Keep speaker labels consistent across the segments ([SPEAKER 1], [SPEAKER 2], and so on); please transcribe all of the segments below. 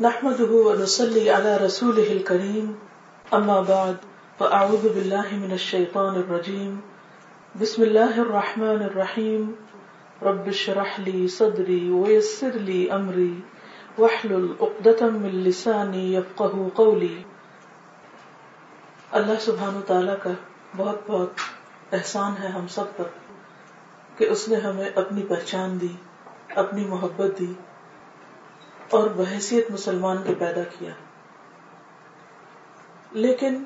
[SPEAKER 1] نحمده ونصلي على رسوله الكريم. أما بعد، فأعوذ بالله من الشيطان الرجيم. بسم الله الرحمن الرحيم. رب اشرح لي صدري ويسر لي أمري. واحلل عقدة من لساني يفقه قولي. اللہ سبحانہ تعالیٰ کا بہت بہت احسان ہے ہم سب پر کہ اس نے ہمیں اپنی پہچان دی، اپنی محبت دی اور بحثیت مسلمان کے پیدا کیا۔ لیکن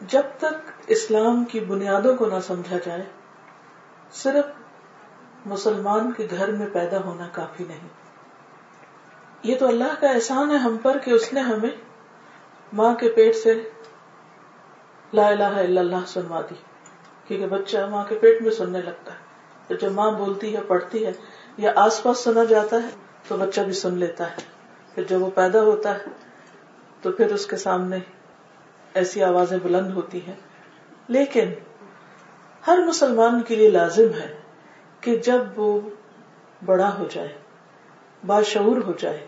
[SPEAKER 1] جب تک اسلام کی بنیادوں کو نہ سمجھا جائے، صرف مسلمان کے گھر میں پیدا ہونا کافی نہیں۔ یہ تو اللہ کا احسان ہے ہم پر کہ اس نے ہمیں ماں کے پیٹ سے لا الہ الا اللہ سنوا دی، کیونکہ بچہ ماں کے پیٹ میں سننے لگتا ہے۔ تو جب ماں بولتی ہے، پڑھتی ہے یا آس پاس سنا جاتا ہے تو بچہ بھی سن لیتا ہے۔ پھر جب وہ پیدا ہوتا ہے تو پھر اس کے سامنے ایسی آوازیں بلند ہوتی ہیں۔ لیکن ہر مسلمان کے لیے لازم ہے کہ جب وہ بڑا ہو جائے باشعور ہو جائے،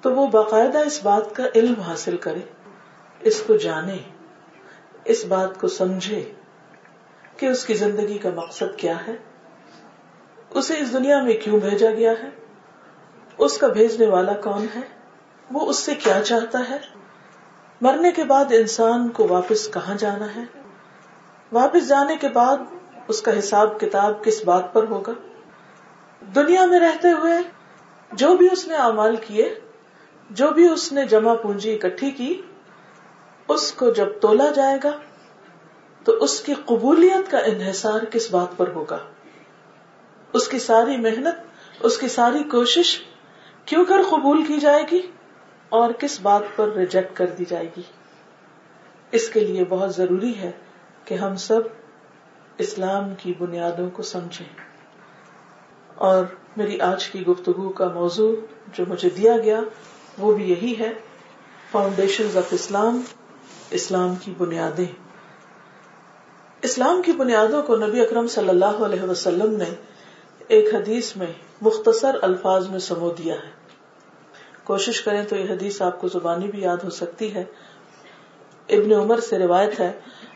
[SPEAKER 1] تو وہ باقاعدہ اس بات کا علم حاصل کرے، اس کو جانے، اس بات کو سمجھے کہ اس کی زندگی کا مقصد کیا ہے۔ اسے اس دنیا میں کیوں بھیجا گیا ہے؟ اس کا بھیجنے والا کون ہے؟ وہ اس سے کیا چاہتا ہے؟ مرنے کے بعد انسان کو واپس کہاں جانا ہے؟ واپس جانے کے بعد اس کا حساب کتاب کس بات پر ہوگا؟ دنیا میں رہتے ہوئے جو بھی اس نے امال کیے، جو بھی اس نے جمع پونجی اکٹھی کی، اس کو جب تولا جائے گا، تو اس کی قبولیت کا انحصار کس بات پر ہوگا؟ اس کی ساری محنت، اس کی ساری کوشش کیوں کر قبول کی جائے گی اور کس بات پر ریجیکٹ کر دی جائے گی؟ اس کے لیے بہت ضروری ہے کہ ہم سب اسلام کی بنیادوں کو سمجھیں۔ اور میری آج کی گفتگو کا موضوع جو مجھے دیا گیا وہ بھی یہی ہے فاؤنڈیشن آف اسلام اسلام کی بنیادیں۔ اسلام کی بنیادوں کو نبی اکرم صلی اللہ علیہ وسلم نے ایک حدیث میں مختصر الفاظ میں سمو دیا ہے۔ کوشش کریں تو یہ حدیث آپ کو زبانی بھی یاد ہو سکتی ہے۔ ابن عمر سے روایت ہے،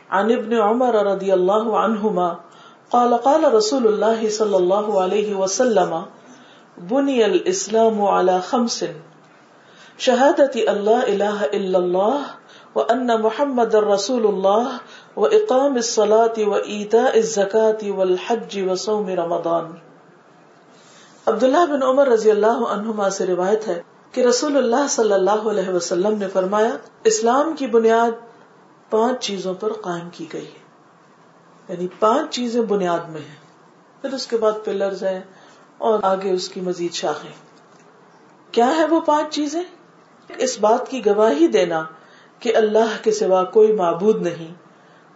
[SPEAKER 1] عن ابن عمر رضی اللہ عنہما قال قال رسول اللہ صلی اللہ علیہ وسلم، بنی الاسلام على خمس شہادت اللہ الہ الا اللہ وان محمد رسول اللہ واقام الصلاة وایتاء الزکاة والحج وصوم رمضان۔ عبداللہ بن عمر رضی اللہ عنہما سے روایت ہے کہ رسول اللہ صلی اللہ علیہ وسلم نے فرمایا، اسلام کی بنیاد پانچ چیزوں پر قائم کی گئی ہے۔ یعنی پانچ چیزیں بنیاد میں ہیں۔ پھر اس کے بعد پلرز ہیں اور آگے اس کی مزید شاخیں۔ کیا ہے وہ پانچ چیزیں؟ اس بات کی گواہی دینا کہ اللہ کے سوا کوئی معبود نہیں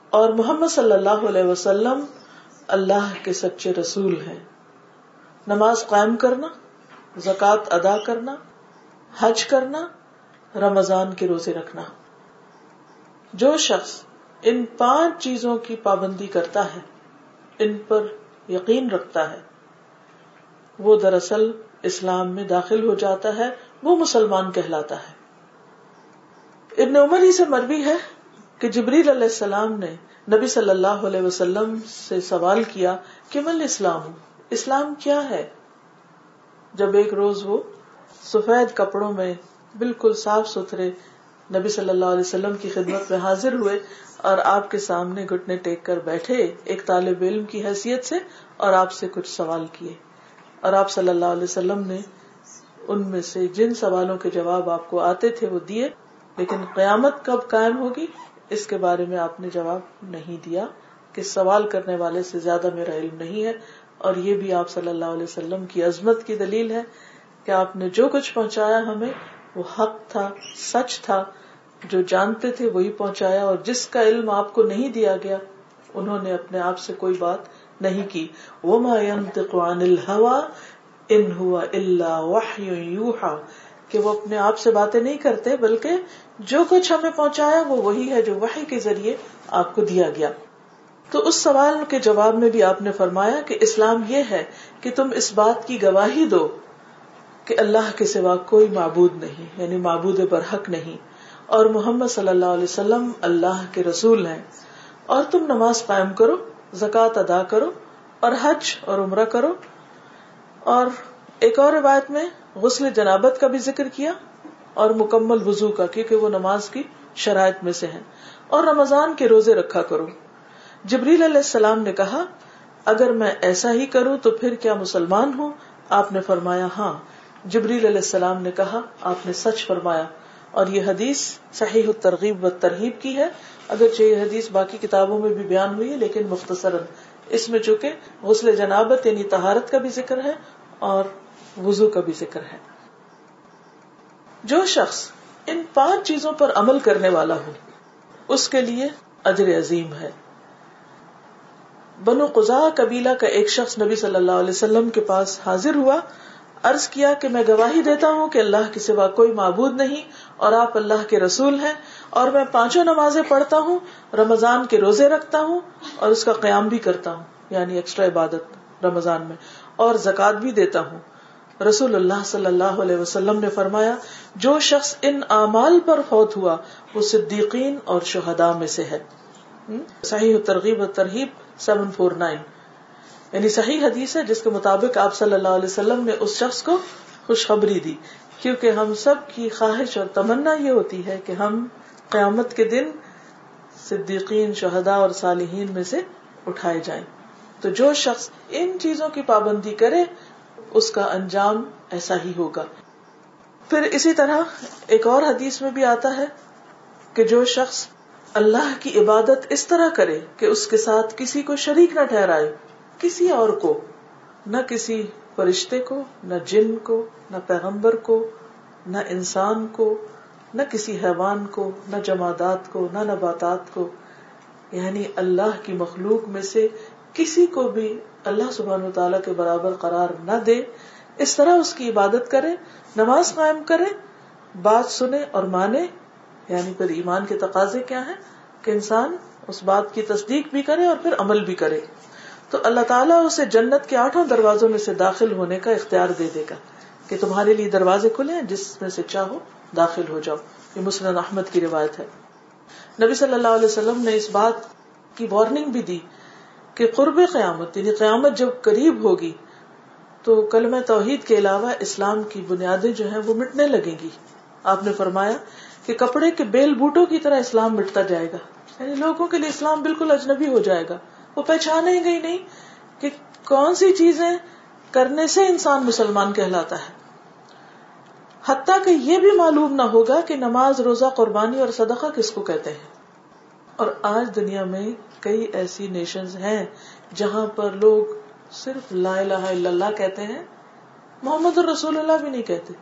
[SPEAKER 1] اور محمد صلی اللہ علیہ وسلم اللہ کے سچے رسول ہیں۔ نماز قائم کرنا، زکوٰۃ ادا کرنا حج کرنا، رمضان کے روزے رکھنا۔ جو شخص ان پانچ چیزوں کی پابندی کرتا ہے، ان پر یقین رکھتا ہے، وہ دراصل اسلام میں داخل ہو جاتا ہے، وہ مسلمان کہلاتا ہے۔ ابن عمر ہی سے مربی ہے کہ جبریل علیہ السلام نے نبی صلی اللہ علیہ وسلم سے سوال کیا کہ مل اسلام ہوں۔ اسلام کیا ہے؟ جب ایک روز وہ سفید کپڑوں میں بالکل صاف ستھرے نبی صلی اللہ علیہ وسلم کی خدمت میں حاضر ہوئے اور آپ کے سامنے گٹنے ٹیک کر بیٹھے۔ ایک طالب علم کی حیثیت سے اور آپ سے کچھ سوال کیے۔ اور آپ صلی اللہ علیہ وسلم نے ان میں سے جن سوالوں کے جواب آپ کو آتے تھے وہ دیے، لیکن قیامت کب قائم ہوگی، اس کے بارے میں آپ نے جواب نہیں دیا کہ سوال کرنے والے سے زیادہ میرا علم نہیں ہے اور یہ بھی آپ صلی اللہ علیہ وسلم کی عظمت کی دلیل ہے۔ کہ آپ نے جو کچھ پہنچایا ہمیں، وہ حق تھا، سچ تھا، جو جانتے تھے وہی پہنچایا اور جس کا علم آپ کو نہیں دیا گیا، انہوں نے اپنے آپ سے کوئی بات نہیں کی۔ وہ الحوا ان ہوا اللہ یوحا کہ وہ اپنے آپ سے باتیں نہیں کرتے، بلکہ جو کچھ ہمیں پہنچایا وہ وہی ہے جو وحی کے ذریعے آپ کو دیا گیا۔ تو اس سوال کے جواب میں بھی آپ نے فرمایا کہ اسلام یہ ہے کہ تم اس بات کی گواہی دو۔ کہ اللہ کے سوا کوئی معبود نہیں یعنی معبود برحق نہیں۔ اور محمد صلی اللہ علیہ وسلم اللہ کے رسول ہیں۔ اور تم نماز قائم کرو، زکوٰۃ ادا کرو، اور حج اور عمرہ کرو۔ اور ایک اور روایت میں غسل جنابت کا بھی ذکر کیا اور مکمل وضو کا، کیونکہ وہ نماز کی شرائط میں سے ہے اور رمضان کے روزے رکھا کرو۔ جبریل علیہ السلام نے کہا، اگر میں ایسا ہی کروں تو پھر کیا مسلمان ہوں؟ آپ نے فرمایا ہاں۔ جبریل علیہ السلام نے کہا، آپ نے سچ فرمایا اور یہ حدیث صحیح ترغیب و ترغیب کی ہے۔ اگرچہ یہ حدیث باقی کتابوں میں بھی بیان ہوئی ہے، لیکن مختصر اس میں چونکہ غسل جنابت یعنی تہارت کا بھی ذکر ہے اور وضو کا بھی ذکر ہے۔ جو شخص ان پانچ چیزوں پر عمل کرنے والا ہو، اس کے لیے اجر عظیم ہے۔ بنو قزا قبیلہ کا ایک شخص نبی صلی اللہ علیہ وسلم کے پاس حاضر ہوا۔ عرض کیا کہ میں گواہی دیتا ہوں کہ اللہ کے سوا کوئی معبود نہیں اور آپ اللہ کے رسول ہیں اور میں پانچوں نمازیں پڑھتا ہوں، رمضان کے روزے رکھتا ہوں اور اس کا قیام بھی کرتا ہوں یعنی ایکسٹرا عبادت رمضان میں، اور زکات بھی دیتا ہوں۔ رسول اللہ صلی اللہ علیہ وسلم نے فرمایا، جو شخص ان اعمال پر فوت ہوا، وہ صدیقین اور شہدا میں سے ہے۔ صحیح ترغیب و ترغیب سیون فور نائن۔ یعنی صحیح حدیث ہے جس کے مطابق آپ صلی اللہ علیہ وسلم نے اس شخص کو خوشخبری دی، کیونکہ ہم سب کی خواہش اور تمنا یہ ہوتی ہے کہ ہم قیامت کے دن صدیقین شہدا اور صالحین میں سے اٹھائے جائیں۔ تو جو شخص ان چیزوں کی پابندی کرے، اس کا انجام ایسا ہی ہوگا۔ پھر اسی طرح ایک اور حدیث میں بھی آتا ہے کہ جو شخص اللہ کی عبادت اس طرح کرے کہ اس کے ساتھ کسی کو شریک نہ ٹھہرائے۔ کسی اور کو، نہ کسی فرشتے کو، نہ جن کو، نہ پیغمبر کو، نہ انسان کو، نہ کسی حیوان کو، نہ جمادات کو، نہ نباتات کو۔ یعنی اللہ کی مخلوق میں سے کسی کو بھی اللہ سبحان و تعالیٰ کے برابر قرار نہ دے۔ اس طرح اس کی عبادت کرے، نماز قائم کرے، بات سنے اور مانے۔ یعنی پھر ایمان کے تقاضے کیا ہیں؟ کہ انسان اس بات کی تصدیق بھی کرے اور پھر عمل بھی کرے۔ تو اللہ تعالیٰ اسے جنت کے آٹھوں دروازوں میں سے داخل ہونے کا اختیار دے دے گا کہ تمہارے لیے دروازے کھلے جس میں سے چاہو داخل ہو جاؤ۔ یہ مسلم احمد کی روایت ہے۔ نبی صلی اللہ علیہ وسلم نے اس بات کی وارننگ بھی دی کہ قرب قیامت یعنی قیامت جب قریب ہوگی، تو کلم توحید کے علاوہ اسلام کی بنیادیں جو ہیں وہ مٹنے لگیں گی۔ آپ نے فرمایا کہ کپڑے کے بیل بوٹوں کی طرح اسلام مٹتا جائے گا۔ یعنی لوگوں کے لیے اسلام بالکل اجنبی ہو جائے گا۔ وہ پہچانے گئی نہیں کہ کون سی چیزیں کرنے سے انسان مسلمان کہلاتا ہے۔ حتیٰ کہ یہ بھی معلوم نہ ہوگا کہ نماز، روزہ، قربانی اور صدقہ کس کو کہتے ہیں۔ اور آج دنیا میں کئی ایسی نیشنز ہیں جہاں پر لوگ صرف لا الہ الا اللہ کہتے ہیں، محمد الرسول اللہ بھی نہیں کہتے۔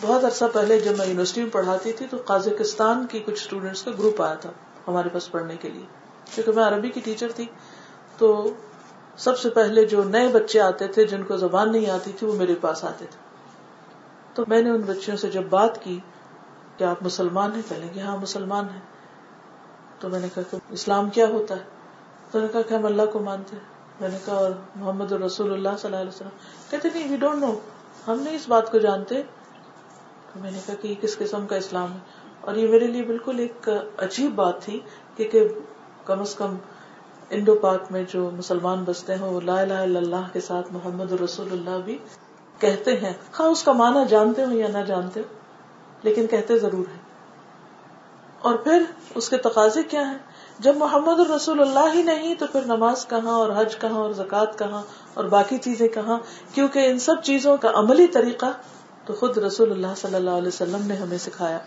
[SPEAKER 1] بہت عرصہ پہلے جب میں یونیورسٹی میں پڑھاتی تھی تو قازقستان کی کچھ اسٹوڈینٹس کا گروپ آیا تھا ہمارے پاس پڑھنے کے لیے۔ کیونکہ میں عربی کی ٹیچر تھی تو سب سے پہلے جو نئے بچے آتے تھے جن کو زبان نہیں آتی تھی وہ میرے پاس آتے تھے۔ تو میں نے ان بچوں سے جب بات کی کہ آپ مسلمان ہیں پہلے کہ ہاں مسلمان ہیں تو میں نے کہا کہ اسلام کیا ہوتا ہے؟ تو نے کہا کہ ہم اللہ کو مانتے ہیں۔ میں نے کہا اور محمد الرسول اللہ صلی اللہ علیہ وسلم کہتے نہیں وی ڈونٹ نو ہم نہیں اس بات کو جانتے۔ تو میں نے کہا کہ یہ کس قسم کا اسلام ہے؟ اور یہ میرے لیے بالکل ایک عجیب بات تھی کہ, کہ کم از کم انڈو پاک میں جو مسلمان بستے ہیں، وہ لا الہ الا اللہ کے ساتھ محمد رسول اللہ بھی کہتے ہیں۔ ہاں اس کا معنی جانتے ہو یا نہ جانتے ہو، لیکن کہتے ضرور ہیں۔ اور پھر اس کے تقاضے کیا ہیں؟ جب محمد الرسول اللہ ہی نہیں، تو پھر نماز کہاں اور حج کہاں اور زکوٰۃ کہاں اور باقی چیزیں کہاں؟ کیونکہ ان سب چیزوں کا عملی طریقہ تو خود رسول اللہ صلی اللہ علیہ وسلم نے ہمیں سکھایا۔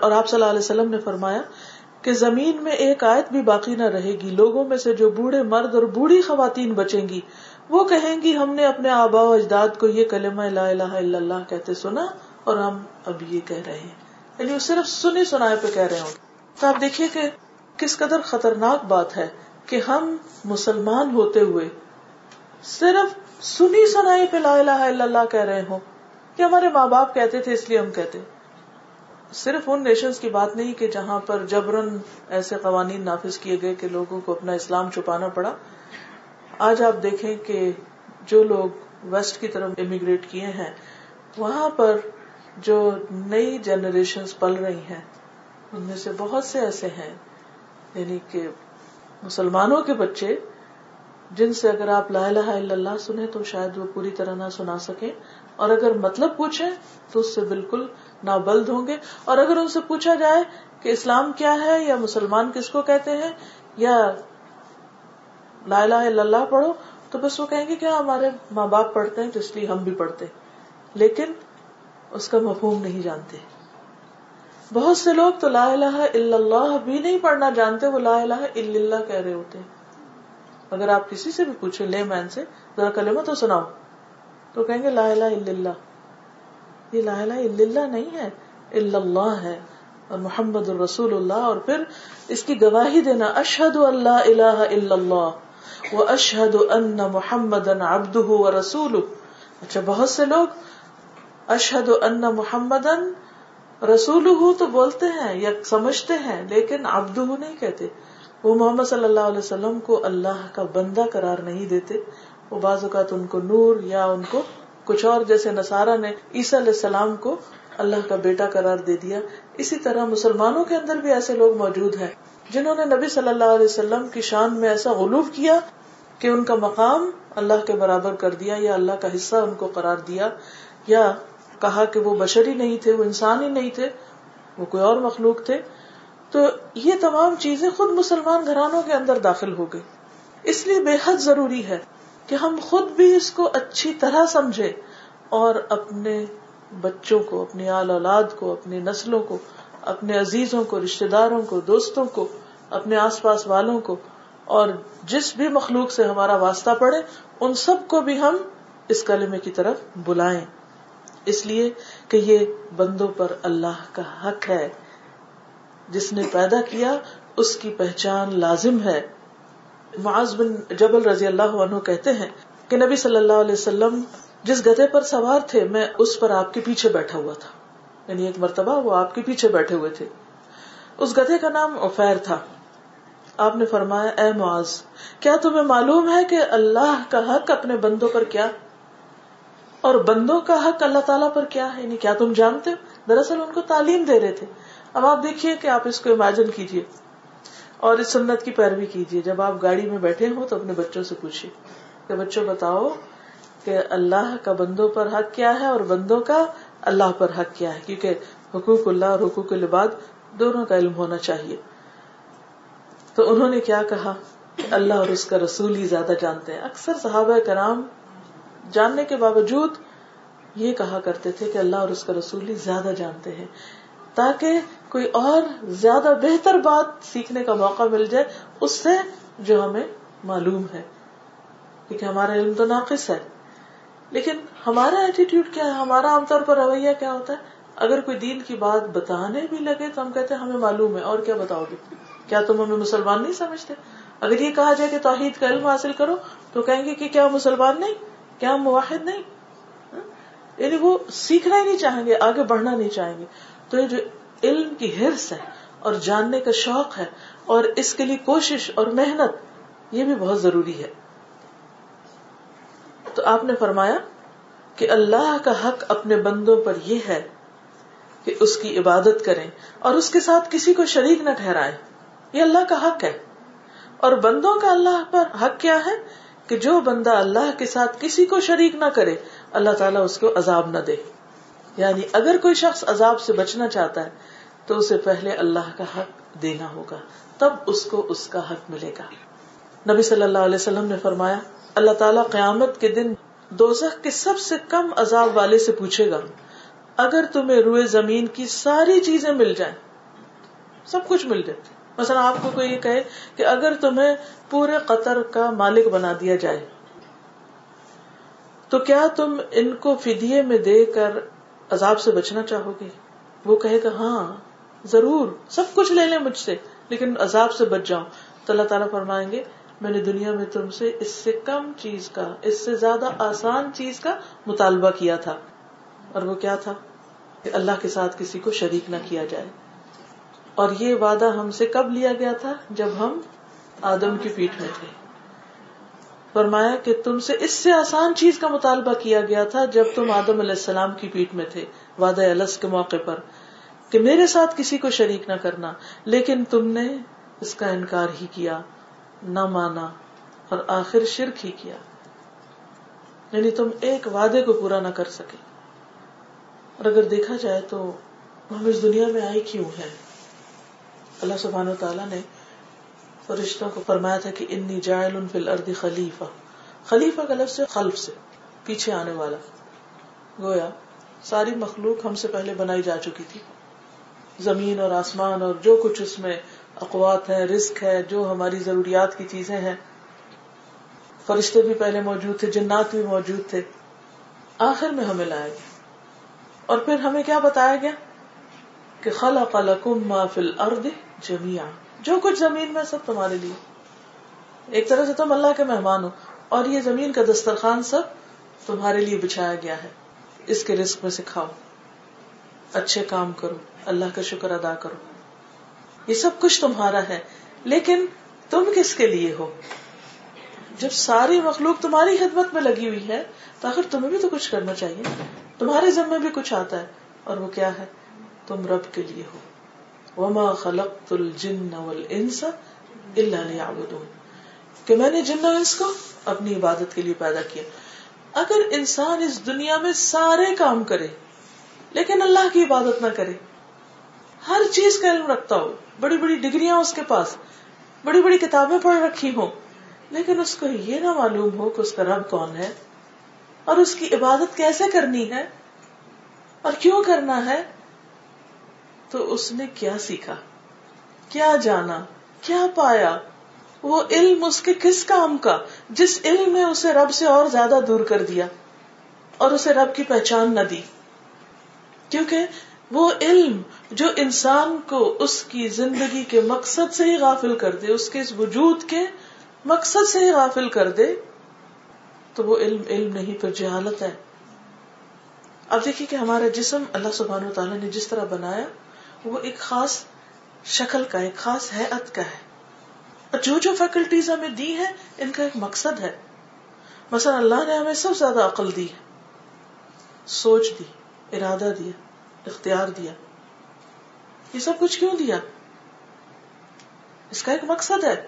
[SPEAKER 1] اور آپ صلی اللہ علیہ وسلم نے فرمایا کہ زمین میں ایک آیت بھی باقی نہ رہے گی۔ لوگوں میں سے جو بوڑھے مرد اور بوڑھی خواتین بچیں گی، وہ کہیں گی، ہم نے اپنے آبا و اجداد کو یہ کلمہ لا الہ الا اللہ کہتے سنا اور ہم اب یہ کہہ رہے ہیں۔ یعنی وہ صرف سنی سنائے پہ کہہ رہے ہوں۔ تو آپ دیکھیے کہ کس قدر خطرناک بات ہے کہ ہم مسلمان ہوتے ہوئے صرف سنی سنائی پہ لا الہ الا اللہ کہہ رہے ہوں۔ کہ ہمارے ماں باپ کہتے تھے، اس لیے ہم کہتے صرف ان نیشنز کی بات نہیں کہ جہاں پر جبرن ایسے قوانین نافذ کیے گئے کہ لوگوں کو اپنا اسلام چھپانا پڑا۔ آج آپ دیکھیں کہ جو لوگ ویسٹ کی طرف امیگریٹ کیے ہیں، وہاں پر جو نئی جنریشن پل رہی ہیں، ان میں سے بہت سے ایسے ہیں یعنی کہ مسلمانوں کے بچے، جن سے اگر آپ لا الہ الا اللہ سنیں تو شاید وہ پوری طرح نہ سنا سکیں۔ اور اگر مطلب پوچھیں تو اس سے بالکل نابلد ہوں گے۔ اور اگر ان سے پوچھا جائے کہ اسلام کیا ہے یا مسلمان کس کو کہتے ہیں یا لا الہ الا اللہ پڑھو، تو بس وہ کہیں گے کہ ہاں، ہمارے ماں باپ پڑھتے ہیں، تو اس لیے ہم بھی پڑھتے۔ لیکن اس کا مفہوم نہیں جانتے۔ بہت سے لوگ تو لا الہ الا اللہ بھی نہیں پڑھنا جانتے، وہ لا الہ الا اللہ کہہ رہے ہوتے ہیں۔ اگر آپ کسی سے بھی پوچھیں، لے مین سے، ذرا کلمہ تو سناؤ۔ تو کہیں گے لا الہ الا اللہ۔ یہ لا الہ الا اللہ نہیں ہے، الا اللہ ہے، اور محمد الرسول اللہ، اور پھر اس کی گواہی دینا، اشہد اللہ الہ الا اللہ و اشہد ان محمد ابد و رسول اچھا بہت سے لوگ اشہد ان محمد رسول تو بولتے ہیں یا سمجھتے ہیں، لیکن ابد نہیں کہتے۔ وہ محمد صلی اللہ علیہ وسلم کو اللہ کا بندہ قرار نہیں دیتے، وہ بعض اوقات ان کو نور یا ان کو کچھ اور جیسے نسارا نے عیسی علیہ السلام کو اللہ کا بیٹا قرار دے دیا۔ اسی طرح مسلمانوں کے اندر بھی ایسے لوگ موجود ہیں جنہوں نے نبی صلی اللہ علیہ وسلم کی شان میں ایسا غلوف کیا کہ ان کا مقام اللہ کے برابر کر دیا یا اللہ کا حصہ ان کو قرار دیا یا کہا کہ وہ بشری نہیں تھے، وہ انسان ہی نہیں تھے، وہ کوئی اور مخلوق تھے۔ تو یہ تمام چیزیں خود مسلمان گھرانوں کے اندر داخل ہو گئی۔ اس لیے بے حد ضروری ہے کہ ہم خود بھی اس کو اچھی طرح سمجھے اور اپنے بچوں کو، اپنی آل اولاد کو، اپنی نسلوں کو، اپنے عزیزوں کو رشتے داروں کو، دوستوں کو، اپنے آس پاس والوں کو اور جس بھی مخلوق سے ہمارا واسطہ پڑے، ان سب کو بھی ہم اس کلمے کی طرف بلائیں۔ اس لیے کہ یہ بندوں پر اللہ کا حق ہے۔ جس نے پیدا کیا، اس کی پہچان لازم ہے۔ معاذ بن جبل رضی اللہ عنہ کہتے ہیں کہ نبی صلی اللہ علیہ وسلم جس گدے پر سوار تھے، میں اس پر آپ کے پیچھے بیٹھا ہوا تھا۔ یعنی ایک مرتبہ وہ آپ کے پیچھے بیٹھے ہوئے تھے۔ اس گدے کا نام افیر تھا۔ آپ نے فرمایا، اے معاذ، کیا تمہیں معلوم ہے کہ اللہ کا حق اپنے بندوں پر کیا؟ اور بندوں کا حق اللہ تعالیٰ پر کیا ہے؟ یعنی کیا تم جانتے؟ دراصل ان کو تعلیم دے رہے تھے۔ اب آپ دیکھیے کہ آپ اس کو امیجن کیجیے اور اس سنت کی پیروی کیجیے جب آپ گاڑی میں بیٹھے ہوں تو اپنے بچوں سے پوچھیے کہ بچوں بتاؤ کہ اللہ کا بندوں پر حق کیا ہے اور بندوں کا اللہ پر حق کیا ہے، کیونکہ حقوق اللہ اور حقوق العباد دونوں کا علم ہونا چاہیے۔ تو انہوں نے کیا کہا؟ اللہ اور اس کا رسول ہی زیادہ جانتے ہیں۔ اکثر صحابہ کرام جاننے کے باوجود یہ کہا کرتے تھے کہ اللہ اور اس کا رسول ہی زیادہ جانتے ہیں، تاکہ کوئی اور زیادہ بہتر بات سیکھنے کا موقع مل جائے، اس سے جو ہمیں معلوم ہے کیونکہ ہمارا علم تو ناقص ہے۔ لیکن ہمارا ایٹیٹیوڈ کیا ہے؟ ہمارا عام طور پر رویہ کیا ہوتا ہے؟ اگر کوئی دین کی بات بتانے بھی لگے تو ہم کہتے ہیں، ہمیں معلوم ہے، اور کیا بتاؤ گے؟ کیا تم ہمیں مسلمان نہیں سمجھتے؟ اگر یہ کہا جائے کہ توحید کا علم حاصل کرو تو کہیں گے کہ کیا مسلمان نہیں؟ کیا مواحد نہیں؟ ہاں؟ یعنی وہ سیکھنا ہی نہیں چاہیں گے، آگے بڑھنا نہیں چاہیں گے۔ تو یہ جو علم کی ہرس ہے اور جاننے کا شوق ہے اور اس کے لیے کوشش اور محنت یہ بھی بہت ضروری ہے۔ تو آپ نے فرمایا کہ اللہ کا حق اپنے بندوں پر یہ ہے کہ اس کی عبادت کریں اور اس کے ساتھ کسی کو شریک نہ ٹھہرائیں۔ یہ اللہ کا حق ہے۔ اور بندوں کا اللہ پر حق کیا ہے کہ جو بندہ اللہ کے ساتھ کسی کو شریک نہ کرے، اللہ تعالیٰ اس کو عذاب نہ دے۔ یعنی اگر کوئی شخص عذاب سے بچنا چاہتا ہے تو اسے پہلے اللہ کا حق دینا ہوگا، تب اس کو اس کا حق ملے گا۔ نبی صلی اللہ علیہ وسلم نے فرمایا، اللہ تعالیٰ قیامت کے دن دوزخ کے سب سے کم عذاب والے سے پوچھے گا۔ اگر تمہیں روئے زمین کی ساری چیزیں مل جائیں، سب کچھ مل جائے۔ مثلا آپ کو کوئی یہ کہے کہ اگر تمہیں پورے قطر کا مالک بنا دیا جائے، تو کیا تم ان کو فدیے میں دے کر عذاب سے بچنا چاہو گے؟ وہ کہے گا ہاں۔ ضرور، سب کچھ لے لیں مجھ سے، لیکن عذاب سے بچ جاؤ تو اللہ تعالیٰ فرمائیں گے، میں نے دنیا میں تم سے اس سے کم چیز کا، اس سے زیادہ آسان چیز کا مطالبہ کیا تھا۔ اور وہ کیا تھا؟ کہ اللہ کے ساتھ کسی کو شریک نہ کیا جائے۔ اور یہ وعدہ ہم سے کب لیا گیا تھا؟ جب ہم آدم کی پیٹ میں تھے۔ فرمایا کہ تم سے اس سے آسان چیز کا مطالبہ کیا گیا تھا جب تم آدم علیہ السلام کی پیٹ میں تھے۔ وعدہ الس کے موقع پر۔ کہ میرے ساتھ کسی کو شریک نہ کرنا، لیکن تم نے اس کا انکار ہی کیا، نہ مانا اور آخر شرک ہی کیا۔ یعنی تم ایک وعدے کو پورا نہ کر سکے۔ اور اگر دیکھا جائے تو ہم اس دنیا میں آئے کیوں ہے اللہ سبحان و تعالیٰ نے فرشتوں کو فرمایا تھا کہ انی جائل فی الارض خلیفہ۔ خلیفہ کا لفظ خلف سے، پیچھے آنے والا۔ گویا، ساری مخلوق ہم سے پہلے بنائی جا چکی تھی۔ زمین اور آسمان اور جو کچھ اس میں اقوات ہے رزق ہے، جو ہماری ضروریات کی چیزیں ہیں۔ فرشتے بھی پہلے موجود تھے، جنات بھی موجود تھے۔ آخر میں ہمیں لایا گیا۔ اور پھر ہمیں کیا بتایا گیا؟ کہ خلق لکم ما فی الارض جميعا جو کچھ زمین میں، سب تمہارے لیے۔ ایک طرح سے تم اللہ کے مہمان ہو اور یہ زمین کا دسترخوان سب تمہارے لیے بچھایا گیا ہے۔ اس کے رزق میں سے کھاؤ۔ اچھے کام کرو۔ اللہ کا شکر ادا کرو۔ یہ سب کچھ تمہارا ہے، لیکن تم کس کے لیے ہو؟ جب ساری مخلوق تمہاری خدمت میں لگی ہوئی ہے، تو آخر تمہیں بھی تو کچھ کرنا چاہیے۔ تمہارے ذمے بھی کچھ آتا ہے، اور وہ کیا ہے؟ تم رب کے لیے ہو۔ وما خلقت الجن والانس الا ليعبدون۔ کہ میں نے جن و انس کو اپنی عبادت کے لیے پیدا کیا۔ اگر انسان اس دنیا میں سارے کام کرے، لیکن اللہ کی عبادت نہ کرے ہر چیز کا علم رکھتا ہو بڑی بڑی ڈگریاں اس کے پاس، بڑی بڑی کتابیں پڑھ رکھی ہوں۔ لیکن اس کو یہ نہ معلوم ہو کہ اس کا رب کون ہے۔ اور اس کی عبادت کیسے کرنی ہے؟ اور کیوں کرنا ہے؟ تو اس نے کیا سیکھا؟ کیا جانا؟ کیا پایا؟ وہ علم اس کے کس کام کا؟ جس علم میں اسے رب سے اور زیادہ دور کر دیا اور اسے رب کی پہچان نہ دی۔ کیونکہ وہ علم جو انسان کو اس کی زندگی کے مقصد سے ہی غافل کر دے، اس کے اس وجود کے مقصد سے ہی غافل کر دے، تو وہ علم علم نہیں پر جہالت ہے۔ اب دیکھیے کہ ہمارا جسم اللہ سبحانہ و تعالیٰ نے جس طرح بنایا، وہ ایک خاص شکل کا، ایک خاص حیت کا ہے۔ جو جو فیکلٹیز ہمیں دی ہے ان کا ایک مقصد ہے۔ مثلا اللہ نے ہمیں سب زیادہ عقل دی، سوچ دی، ارادہ دیا۔ اختیار دیا۔ یہ سب کچھ کیوں دیا؟ اس کا ایک مقصد ہے۔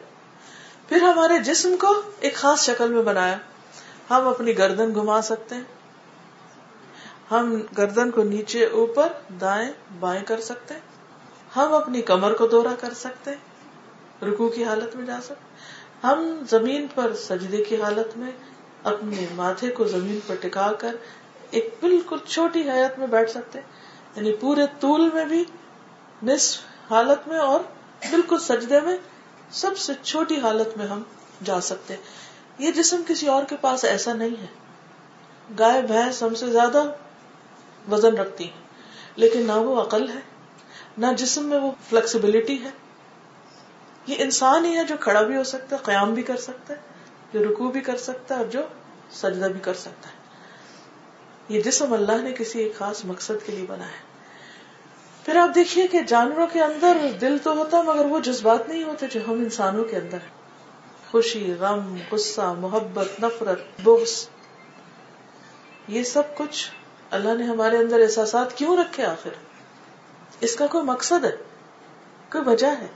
[SPEAKER 1] پھر ہمارے جسم کو ایک خاص شکل میں بنایا۔ ہم اپنی گردن گھما سکتے ہیں۔ ہم گردن کو نیچے اوپر دائیں بائیں کر سکتے ہم اپنی کمر کو دورہ کر سکتے رکو کی حالت میں جا سکتے ہم زمین پر سجدے کی حالت میں اپنے ماتھے کو زمین پر ٹکا کر ایک بالکل چھوٹی حیات میں بیٹھ سکتے ہیں۔ یعنی پورے طول میں بھی، نصف حالت میں اور بالکل سجدے میں سب سے چھوٹی حالت میں ہم جا سکتے یہ جسم کسی اور کے پاس ایسا نہیں ہے۔ گائے، بھینس ہم سے زیادہ وزن رکھتی ہیں، لیکن نہ وہ عقل ہے، نہ جسم میں وہ فلیکسیبلٹی ہے۔ یہ انسان ہی ہے جو کھڑا بھی ہو سکتا ہے، قیام بھی کر سکتا ہے، جو رکو بھی کر سکتا ہے اور جو سجدہ بھی کر سکتا ہے۔ یہ جسم اللہ نے کسی ایک خاص مقصد کے لیے بنایا پھر آپ دیکھیے کہ جانوروں کے اندر دل تو ہوتا مگر وہ جذبات نہیں ہوتے جو ہم انسانوں کے اندر خوشی، غم، غصہ، محبت، نفرت، بغض۔ یہ سب کچھ اللہ نے ہمارے اندر احساسات کیوں رکھے آخر؟ اس کا کوئی مقصد ہے؟ کوئی وجہ ہے؟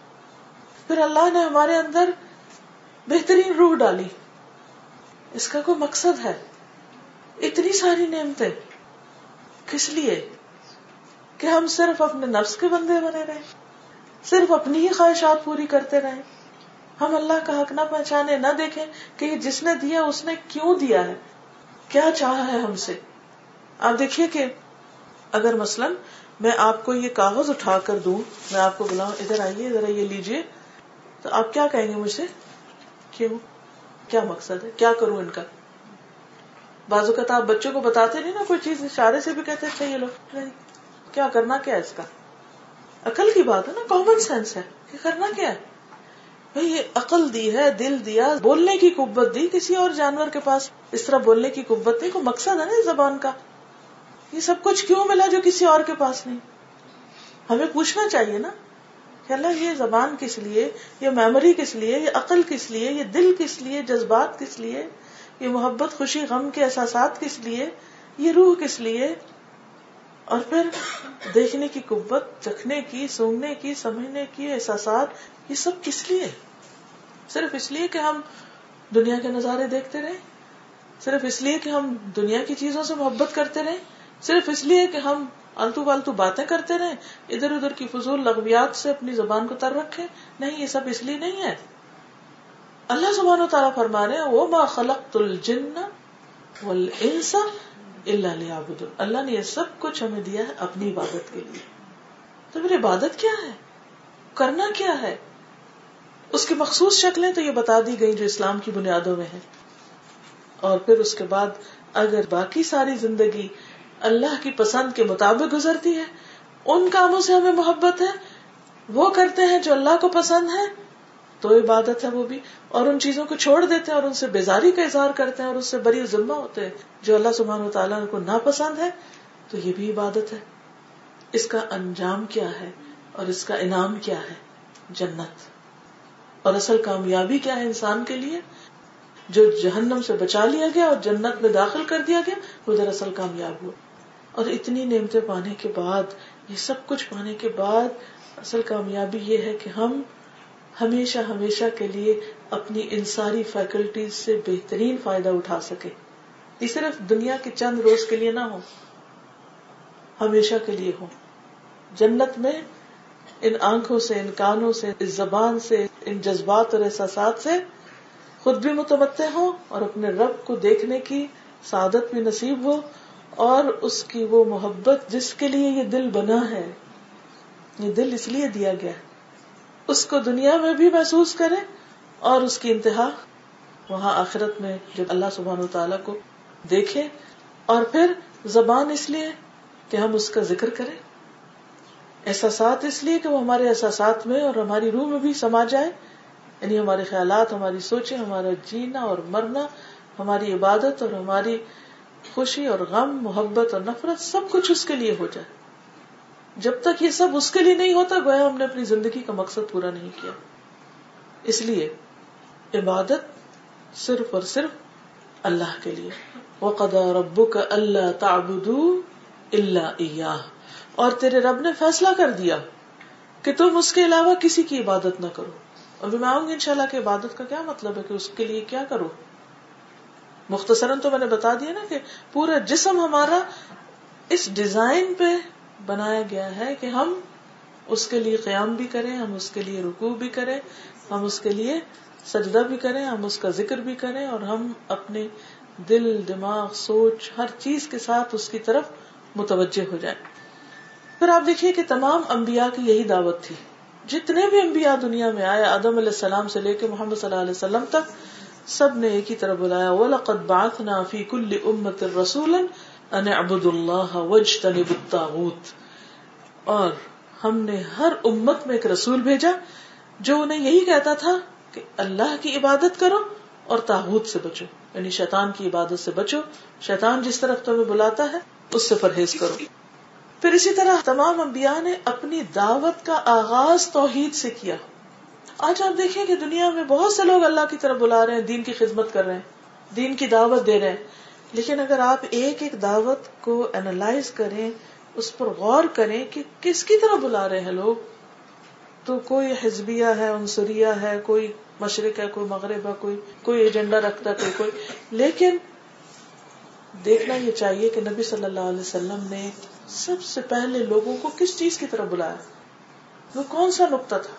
[SPEAKER 1] پھر اللہ نے ہمارے اندر بہترین روح ڈالی۔ اس کا کوئی مقصد ہے؟ اتنی ساری نعمتیں کس لیے کہ ہم صرف اپنے نفس کے بندے بنے رہے صرف اپنی ہی خواہشات پوری کرتے رہے ہم اللہ کا حق نہ پہچانے، نہ دیکھیں کہ جس نے دیا، اس نے کیوں دیا ہے؟ کیا چاہا ہے ہم سے؟ آپ دیکھیے کہ اگر مثلاً میں آپ کو یہ کاغذ اٹھا کر دوں، میں آپ کو بلاؤں، ادھر آئیے ادھر آئیے، لیجیے، تو آپ کیا کہیں گے مجھ سے؟ کیوں کیا مقصد ہے؟ کیا کروں ان کا؟ بازو کا آپ بچوں کو بتاتے نہیں نا، کوئی چیز، اشارے سے بھی کہتے اچھا یہ لوگ کیا کرنا کیا ہے اس کا؟ عقل کی بات ہے نا کامن سینس ہے۔ کہ کرنا کیا ہے؟ بھائی، یہ عقل دی ہے، دل دیا، بولنے کی قبت دی، کسی اور جانور کے پاس اس طرح بولنے کی قبت نہیں، کوئی مقصد ہے نا اس زبان کا۔ یہ سب کچھ کیوں ملا جو کسی اور کے پاس نہیں؟ ہمیں پوچھنا چاہیے نا کہ اللہ، یہ زبان کس لیے؟ یہ میموری کس لیے؟ یہ عقل کس لیے؟ یہ دل کس لیے؟ جذبات کس لیے؟ یہ محبت، خوشی، غم کے احساسات کس لیے؟ یہ روح کس لیے؟ اور پھر دیکھنے کی قوت، چکھنے کی سونگنے کی، سمجھنے کی، احساسات، یہ سب کس لیے؟ صرف اس لیے کہ ہم دنیا کے نظارے دیکھتے رہے صرف اس لیے کہ ہم دنیا کی چیزوں سے محبت کرتے رہے صرف اس لیے کہ ہم التو فالتو باتیں کرتے رہے ادھر ادھر کی فضول لغویات سے اپنی زبان کو تر رکھے نہیں، یہ سب اس لیے نہیں ہے۔ اللہ زبان و تعالیٰ فرما رہے وہ ما خلق الجن والانس الا لیعبد اللہ نے یہ سب کچھ ہمیں دیا ہے اپنی عبادت کے لیے۔ تو پھر عبادت کیا ہے؟ کرنا کیا ہے؟ اس کی مخصوص شکلیں تو یہ بتا دی گئی جو اسلام کی بنیادوں میں ہے اور پھر اس کے بعد اگر باقی ساری زندگی اللہ کی پسند کے مطابق گزرتی ہے، ان کاموں سے ہمیں محبت ہے، وہ کرتے ہیں جو اللہ کو پسند ہے تو عبادت ہے وہ بھی۔ اور ان چیزوں کو چھوڑ دیتے ہیں اور ان سے بیزاری کا اظہار کرتے ہیں اور اس سے بری ذمہ ہوتے ہیں۔ جو اللہ سبحان و تعالیٰ کو ناپسند ہے، تو یہ بھی عبادت ہے۔ اس کا انجام کیا ہے اور اس کا انعام کیا ہے؟ جنت۔ اور اصل کامیابی کیا ہے انسان کے لیے؟ جو جہنم سے بچا لیا گیا اور جنت میں داخل کر دیا گیا، وہ دراصل کامیاب ہوا۔ اور اتنی نعمتیں پانے کے بعد، یہ سب کچھ پانے کے بعد، اصل کامیابی یہ ہے کہ ہم ہمیشہ ہمیشہ کے لیے اپنی ان ساری فیکلٹیز سے بہترین فائدہ اٹھا سکے۔ یہ صرف دنیا کے چند روز کے لیے نہ ہو، ہمیشہ کے لیے ہو۔ جنت میں ان آنکھوں سے، ان کانوں سے، اس زبان سے، ان جذبات اور احساسات سے خود بھی متمد ہو اور اپنے رب کو دیکھنے کی سعادت بھی نصیب ہو اور اس کی وہ محبت جس کے لیے یہ دل بنا ہے، یہ دل اس لیے دیا گیا ہے۔ اس کو دنیا میں بھی محسوس کرے اور اس کی انتہا وہاں آخرت میں جب اللہ سبحان تعالیٰ کو دیکھے اور پھر زبان اس لیے کہ ہم اس کا ذکر کریں۔ احساسات اس لیے کہ وہ ہمارے احساسات میں اور ہماری روح میں بھی سما جائے یعنی ہمارے خیالات، ہماری سوچیں، ہمارا جینا اور مرنا، ہماری عبادت اور ہماری خوشی اور غم، محبت اور نفرت سب کچھ اس کے لیے ہو جائے۔ جب تک یہ سب اس کے لیے نہیں ہوتا، گویا ہم نے اپنی زندگی کا مقصد پورا نہیں کیا۔ اس لیے عبادت صرف اور صرف اللہ کے لیے۔ وہ قدا ربو کا اللہ تعبد اللہ اور تیرے رب نے فیصلہ کر دیا کہ تم اس کے علاوہ کسی کی عبادت نہ کرو۔ اور میں آؤں گی ان شاء اللہ کی عبادت کا کیا مطلب ہے کہ اس کے لیے کیا کرو؟ مختصراً تو میں نے بتا دیا نا کہ پورا جسم ہمارا اس ڈیزائن پہ بنایا گیا ہے کہ ہم اس کے لیے قیام بھی کریں، ہم اس کے لیے رکو بھی کریں، ہم اس کے لیے سجدہ بھی کریں، ہم اس کا ذکر بھی کریں اور ہم اپنے دل، دماغ، سوچ، ہر چیز کے ساتھ اس کی طرف متوجہ ہو جائیں۔ پھر آپ دیکھیے کہ تمام انبیاء کی یہی دعوت تھی۔ جتنے بھی انبیاء دنیا میں آئے، آدم علیہ السلام سے لے کے محمد صلی اللہ علیہ وسلم تک، سب نے ایک ہی طرح بلایا، وَلَقَدْ بَعَثْنَا فِي كُلِّ أُمَّةٍ رَسُولًا ان ابد اللہ وج الطاغوت۔ اور ہم نے ہر امت میں ایک رسول بھیجا جو انہیں یہی کہتا تھا کہ اللہ کی عبادت کرو اور تاغت سے بچو۔ یعنی شیطان کی عبادت سے بچو۔ شیطان جس طرف تمہیں بلاتا ہے، اس سے پرہیز کرو۔ پھر اسی طرح تمام انبیاء نے اپنی دعوت کا آغاز توحید سے کیا۔ آج آپ دیکھیں کہ دنیا میں بہت سے لوگ اللہ کی طرف بلا رہے ہیں، دین کی خدمت کر رہے ہیں، دین کی دعوت دے رہے ہیں۔ لیکن اگر آپ ایک ایک دعوت کو اینالائز کریں، اس پر غور کریں کہ کس کی طرح بلا رہے ہیں لوگ، تو کوئی حزبیہ ہے، عنصریہ ہے، کوئی مشرق ہے، کوئی مغرب ہے، کوئی کوئی ایجنڈا رکھتا ہے کوئی۔ لیکن دیکھنا یہ چاہیے کہ نبی صلی اللہ علیہ وسلم نے سب سے پہلے لوگوں کو کس چیز کی طرح بلایا؟ وہ کون سا نقطہ تھا؟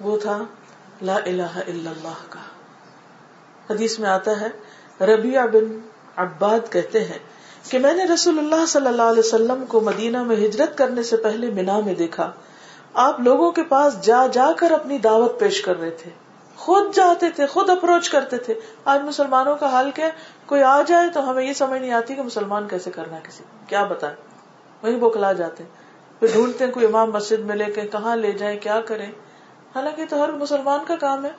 [SPEAKER 1] وہ تھا لا الہ الا اللہ کا۔ حدیث میں آتا ہے ربیع بن عباد کہتے ہیں کہ میں نے رسول اللہ صلی اللہ علیہ وسلم کو مدینہ میں ہجرت کرنے سے پہلے مینا میں دیکھا۔ آپ لوگوں کے پاس جا جا کر اپنی دعوت پیش کر رہے تھے۔ خود جاتے تھے، خود اپروچ کرتے تھے۔ آج مسلمانوں کا حال کیا کوئی آ جائے تو ہمیں یہ سمجھ نہیں آتی کہ مسلمان کیسے کرنا ہے کسی کیا بتائے وہی بوکھلا جاتے پھر ڈھونڈتے ہیں کوئی امام مسجد میں لے کے کہاں لے جائیں، کیا کریں؟ حالانکہ تو ہر مسلمان کا کام ہے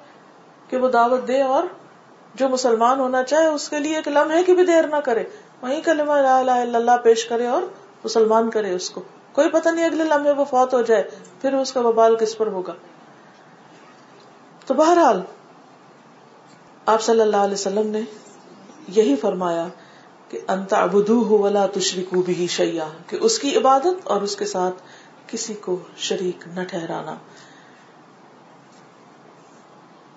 [SPEAKER 1] کہ وہ دعوت دے اور جو مسلمان ہونا چاہے اس کے لیے ایک لمحے کی بھی دیر نہ کرے وہیں کلمہ لا الہ الا اللہ پیش کرے اور مسلمان کرے اس کو۔ کوئی پتہ نہیں اگلے لمحے وہ فوت ہو جائے، پھر اس کا وبال کس پر ہوگا۔ تو بہرحال، آپ صلی اللہ علیہ وسلم نے یہی فرمایا کہ انت ابدو ہو ولا تشریق بھی شیا کہ اس کی عبادت اور اس کے ساتھ کسی کو شریک نہ ٹھہرانا۔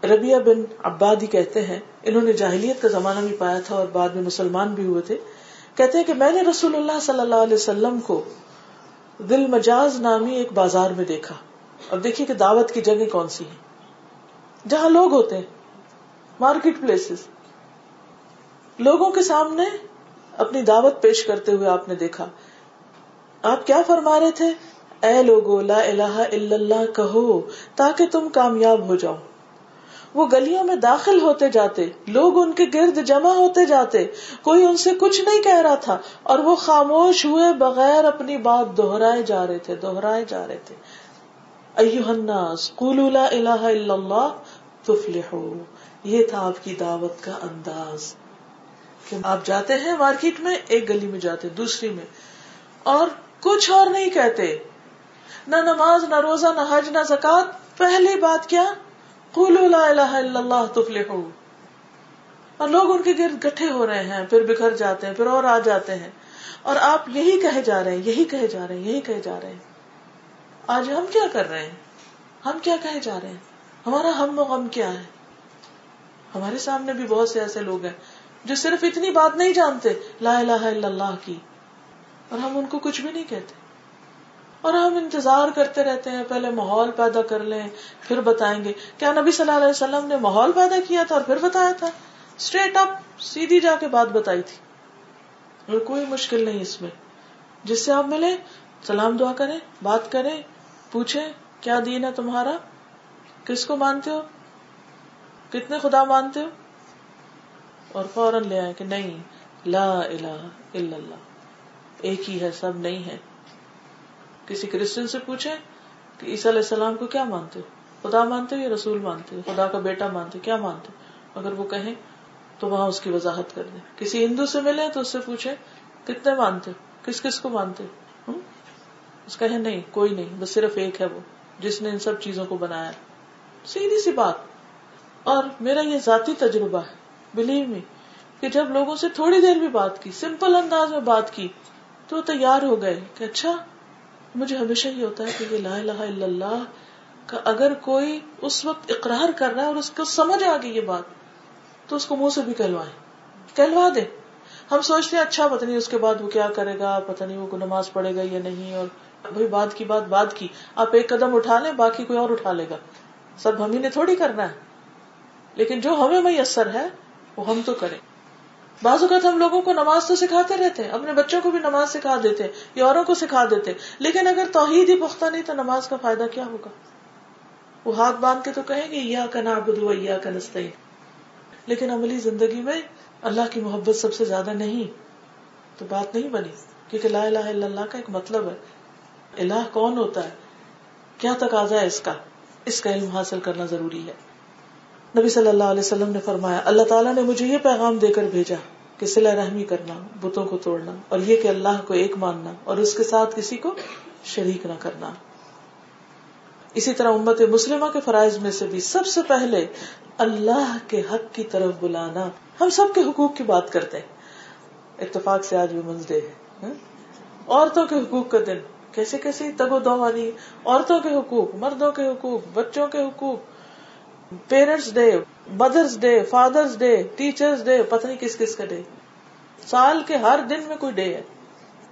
[SPEAKER 1] ربیہ بن عبادی کہتے ہیں، انہوں نے جاہلیت کا زمانہ بھی پایا تھا اور بعد میں مسلمان بھی ہوئے تھے۔ کہتے ہیں کہ میں نے رسول اللہ صلی اللہ علیہ وسلم کو دل مجاز نامی ایک بازار میں دیکھا۔ اب دیکھیے کہ دعوت کی جگہ کون سی ہے جہاں لوگ ہوتے ہیں، مارکیٹ پلیسز۔ لوگوں کے سامنے اپنی دعوت پیش کرتے ہوئے آپ نے دیکھا۔ آپ کیا فرما رہے تھے؟ اے لوگو، لا الہ الا اللہ کہو تاکہ تم کامیاب ہو جاؤ۔ وہ گلیوں میں داخل ہوتے جاتے، لوگ ان کے گرد جمع ہوتے جاتے، کوئی ان سے کچھ نہیں کہہ رہا تھا، اور وہ خاموش ہوئے بغیر اپنی بات دوہرائے جا رہے تھے دوہرائے جا رہے تھے۔ الناس، قولوا لا الہ الا اللہ تفلحو۔ یہ تھا آپ کی دعوت کا انداز۔ کہ آپ جاتے ہیں مارکیٹ میں، ایک گلی میں جاتے، دوسری میں، اور کچھ اور نہیں کہتے۔ نہ نماز، نہ روزہ، نہ حج، نہ زکات پہلی بات کیا؟ لا الہ الا اللہ تفلحو اور لوگ ان کے گرد گٹھے ہو رہے ہیں، پھر بکھر جاتے ہیں، پھر اور آ جاتے ہیں۔ اور آپ یہی کہے جا رہے ہیں، یہی کہے جا رہے ہیں، یہی کہے جا رہے ہیں۔ آج ہم کیا کر رہے ہیں؟ ہم کیا کہے جا رہے ہیں؟ ہمارا ہم و غم کیا ہے؟ ہمارے سامنے بھی بہت سے ایسے لوگ ہیں جو صرف اتنی بات نہیں جانتے، لا الہ الا اللہ کی۔ اور ہم ان کو کچھ بھی نہیں کہتے۔ اور ہم انتظار کرتے رہتے ہیں، پہلے ماحول پیدا کر لیں، پھر بتائیں گے۔ کیا نبی صلی اللہ علیہ وسلم نے ماحول پیدا کیا تھا اور پھر بتایا تھا؟ اسٹریٹ اپ سیدھی جا کے بات بتائی تھی۔ اور کوئی مشکل نہیں اس میں۔ جس سے آپ ملے سلام دعا کریں، بات کریں، پوچھیں، کیا دین ہے تمہارا؟ کس کو مانتے ہو؟ کتنے خدا مانتے ہو؟ اور فوراً لے آئے کہ نہیں، لا الہ الا اللہ۔ ایک ہی ہے، سب نہیں ہے۔ کسی کرسچن سے پوچھے کہ عیسیٰ علیہ السلام کو کیا مانتے ہو؟ خدا مانتے ہو یا رسول مانتے ہو؟ خدا کا بیٹا مانتے کیا مانتے اگر وہ کہیں تو وہاں اس کی وضاحت کر دیں۔ کسی ہندو سے ملے تو اس سے پوچھے کتنے مانتے کس کس کو مانتے اس کہیں نہیں، کوئی نہیں، بس صرف ایک ہے وہ، جس نے ان سب چیزوں کو بنایا سیدھی سی بات۔ اور میرا یہ ذاتی تجربہ ہے بلیو می کہ جب لوگوں سے تھوڑی دیر بھی بات کی سمپل انداز میں بات کی، تو تیار ہو گئے کہ اچھا مجھے ہمیشہ یہ ہوتا ہے کہ یہ لا الہ الا اللہ کا اگر کوئی اس وقت اقرار کر رہا ہے اور اس کو سمجھ آ گئی یہ بات، تو اس کو منہ سے بھی کہلوائے کہلوا دے ہم سوچتے ہیں اچھا پتہ نہیں اس کے بعد وہ کیا کرے گا، پتہ نہیں وہ نماز پڑھے گا یا نہیں، اور بھائی بات کی بات بات کی۔ آپ ایک قدم اٹھا لیں، باقی کوئی اور اٹھا لے گا۔ سب ہم ہی نے تھوڑی کرنا ہے۔ لیکن جو ہمیں میسر ہے، وہ ہم تو کریں۔ بعض اوقات ہم لوگوں کو نماز تو سکھاتے رہتے ہیں، اپنے بچوں کو بھی نماز سکھا دیتے یا اوروں کو سکھا دیتے لیکن اگر توحید ہی پختہ نہیں تو نماز کا فائدہ کیا ہوگا؟ وہ ہاتھ باندھ کے تو کہیں گے یا کا بدو یا کا لیکن عملی زندگی میں اللہ کی محبت سب سے زیادہ نہیں، تو بات نہیں بنی۔ کیونکہ لا الہ الا اللہ کا ایک مطلب ہے۔ الہ کون ہوتا ہے؟ کیا تقاضا ہے اس کا؟ اس کا علم حاصل کرنا ضروری ہے۔ نبی صلی اللہ علیہ وسلم نے فرمایا، اللہ تعالیٰ نے مجھے یہ پیغام دے کر بھیجا کہ سلا رحمی کرنا، بتوں کو توڑنا، اور یہ کہ اللہ کو ایک ماننا اور اس کے ساتھ کسی کو شریک نہ کرنا۔ اسی طرح امت مسلمہ کے فرائض میں سے بھی سب سے پہلے اللہ کے حق کی طرف بلانا ہم سب کے حقوق کی بات کرتے ہیں۔ اتفاق سے آج بھی منزدے ہے ہاں؟ عورتوں کے حقوق کا دن کیسے کیسے تگو دو والی عورتوں کے حقوق، مردوں کے حقوق، بچوں کے حقوق parents day mothers day fathers day teachers day, پتہ نہیں کس کس کا ڈے۔ سال کے ہر دن میں کوئی ڈے ہے۔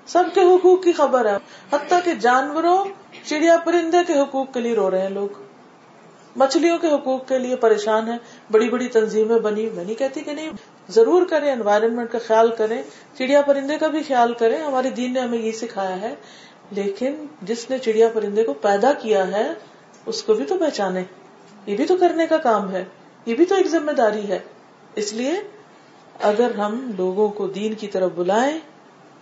[SPEAKER 1] سب کے حقوق کی خبر ہے۔ حتیٰ کہ جانوروں، چڑیا پرندے کے حقوق کے لیے رو رہے ہیں لوگ۔ مچھلیوں کے حقوق کے لیے پریشان ہے بڑی بڑی تنظیمیں بنی۔ میں نہیں کہتی کہ نہیں۔ ضرور کریں انوائرمنٹ کا خیال کریں۔ چڑیا پرندے کا بھی خیال کریں۔ ہماری دین نے ہمیں یہ سکھایا ہے۔ لیکن جس نے چڑیا پرندے کو پیدا کیا ہے، اس کو بھی تو پہچانے۔ یہ بھی تو کرنے کا کام ہے، یہ بھی تو ایک ذمہ داری ہے۔ اس لیے اگر ہم لوگوں کو دین کی طرف بلائیں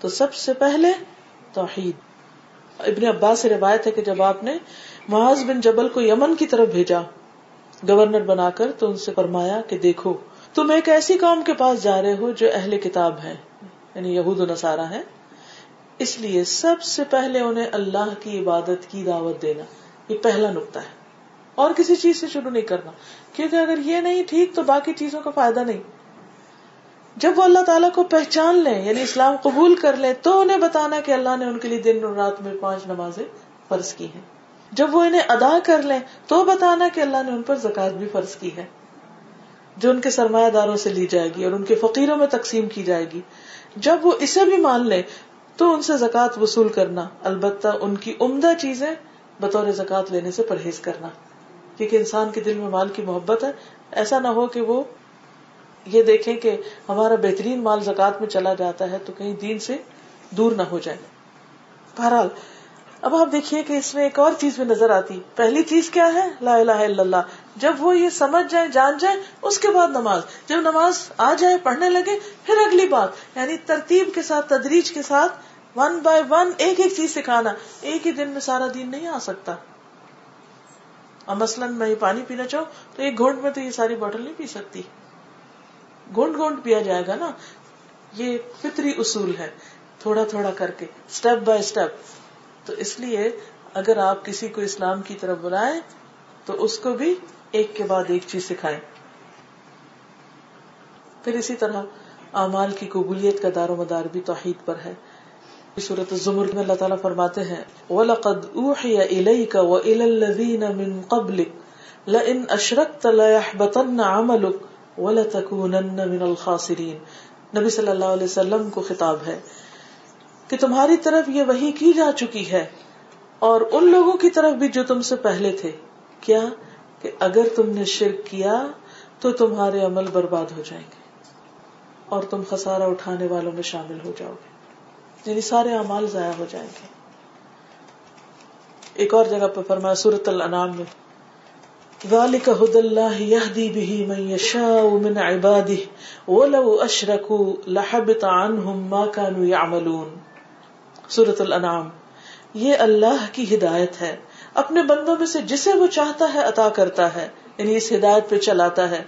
[SPEAKER 1] تو سب سے پہلے توحید۔ ابن عباس سے روایت ہے کہ جب آپ نے معاذ بن جبل کو یمن کی طرف بھیجا، گورنر بنا کر تو ان سے فرمایا کہ دیکھو، تم ایک ایسی قوم کے پاس جا رہے ہو جو اہل کتاب ہے یعنی یہود و نصارہ ہے اس لیے سب سے پہلے انہیں اللہ کی عبادت کی دعوت دینا، یہ پہلا نقطہ ہے۔ اور کسی چیز سے شروع نہیں کرنا۔ کیونکہ اگر یہ نہیں ٹھیک تو باقی چیزوں کا فائدہ نہیں۔ جب وہ اللہ تعالیٰ کو پہچان لیں یعنی اسلام قبول کر لیں، تو انہیں بتانا کہ اللہ نے ان کے لیے دن اور رات میں پانچ نمازیں فرض کی ہیں۔ جب وہ انہیں ادا کر لیں، تو بتانا کہ اللہ نے ان پر زکات بھی فرض کی ہے، جو ان کے سرمایہ داروں سے لی جائے گی اور ان کے فقیروں میں تقسیم کی جائے گی۔ جب وہ اسے بھی مان لیں، تو ان سے زکات وصول کرنا، البتہ ان کی عمدہ چیزیں بطور زکات لینے سے پرہیز کرنا۔ کیونکہ انسان کے دل میں مال کی محبت ہے، ایسا نہ ہو کہ وہ یہ دیکھیں کہ ہمارا بہترین مال زکات میں چلا جاتا ہے تو کہیں دین سے دور نہ ہو جائے۔ بہرحال، اب آپ دیکھیے کہ اس میں ایک اور چیز بھی نظر آتی۔ پہلی چیز کیا ہے؟ لا الہ الا اللہ۔ جب وہ یہ سمجھ جائیں جان جائیں اس کے بعد نماز۔ جب نماز آ جائے، پڑھنے لگے، پھر اگلی بات۔ یعنی ترتیب کے ساتھ، تدریج کے ساتھ ون بائی ون ایک ایک چیز سکھانا۔ ایک ہی دن میں سارا دن نہیں آ سکتا۔ اور مثلاً میں یہ پانی پینا چاہوں تو ایک گھونٹ میں تو یہ ساری بوٹل نہیں پی سکتی۔ گونٹ گونٹ پیا جائے گا نا۔ یہ فطری اصول ہے، تھوڑا تھوڑا کر کے اسٹیپ بائی اسٹیپ تو اس لیے اگر آپ کسی کو اسلام کی طرف بلائیں تو اس کو بھی ایک کے بعد ایک چیز سکھائیں۔ پھر اسی طرح اعمال کی قبولیت کا دار و مدار بھی توحید پر ہے۔ صورت الزمر میں اللہ تعالیٰ فرماتے ہیں، وَلَقَدْ أُوحِيَ إِلَيْكَ وَإِلَى الَّذِينَ مِن قَبْلِكَ لَإِنْ أَشْرَكْتَ لَيَحْبَطَنَّ عَمَلُكَ وَلَتَكُونَنَّ مِنَ الْخَاسِرِينَ۔ نبی صلی اللہ علیہ وسلم کو خطاب ہے کہ تمہاری طرف یہ وہی کی جا چکی ہے اور ان لوگوں کی طرف بھی جو تم سے پہلے تھے۔ کیا کہ اگر تم نے شرک کیا تو تمہارے عمل برباد ہو جائیں گے اور تم خسارہ اٹھانے والوں میں شامل ہو جاؤ گے۔ یعنی سارے اعمال ضائع ہو جائیں گے۔ ایک اور جگہ پہ فرمایا سورت الانام میں، ذالک حد اللہ یہدی به من یشاء من عباده ولو اشرکوا لحبط عنهم ما كانوا يعملون سورت الانعام، یہ اللہ کی ہدایت ہے۔ اپنے بندوں میں سے جسے وہ چاہتا ہے عطا کرتا ہے یعنی اس ہدایت پہ چلاتا ہے۔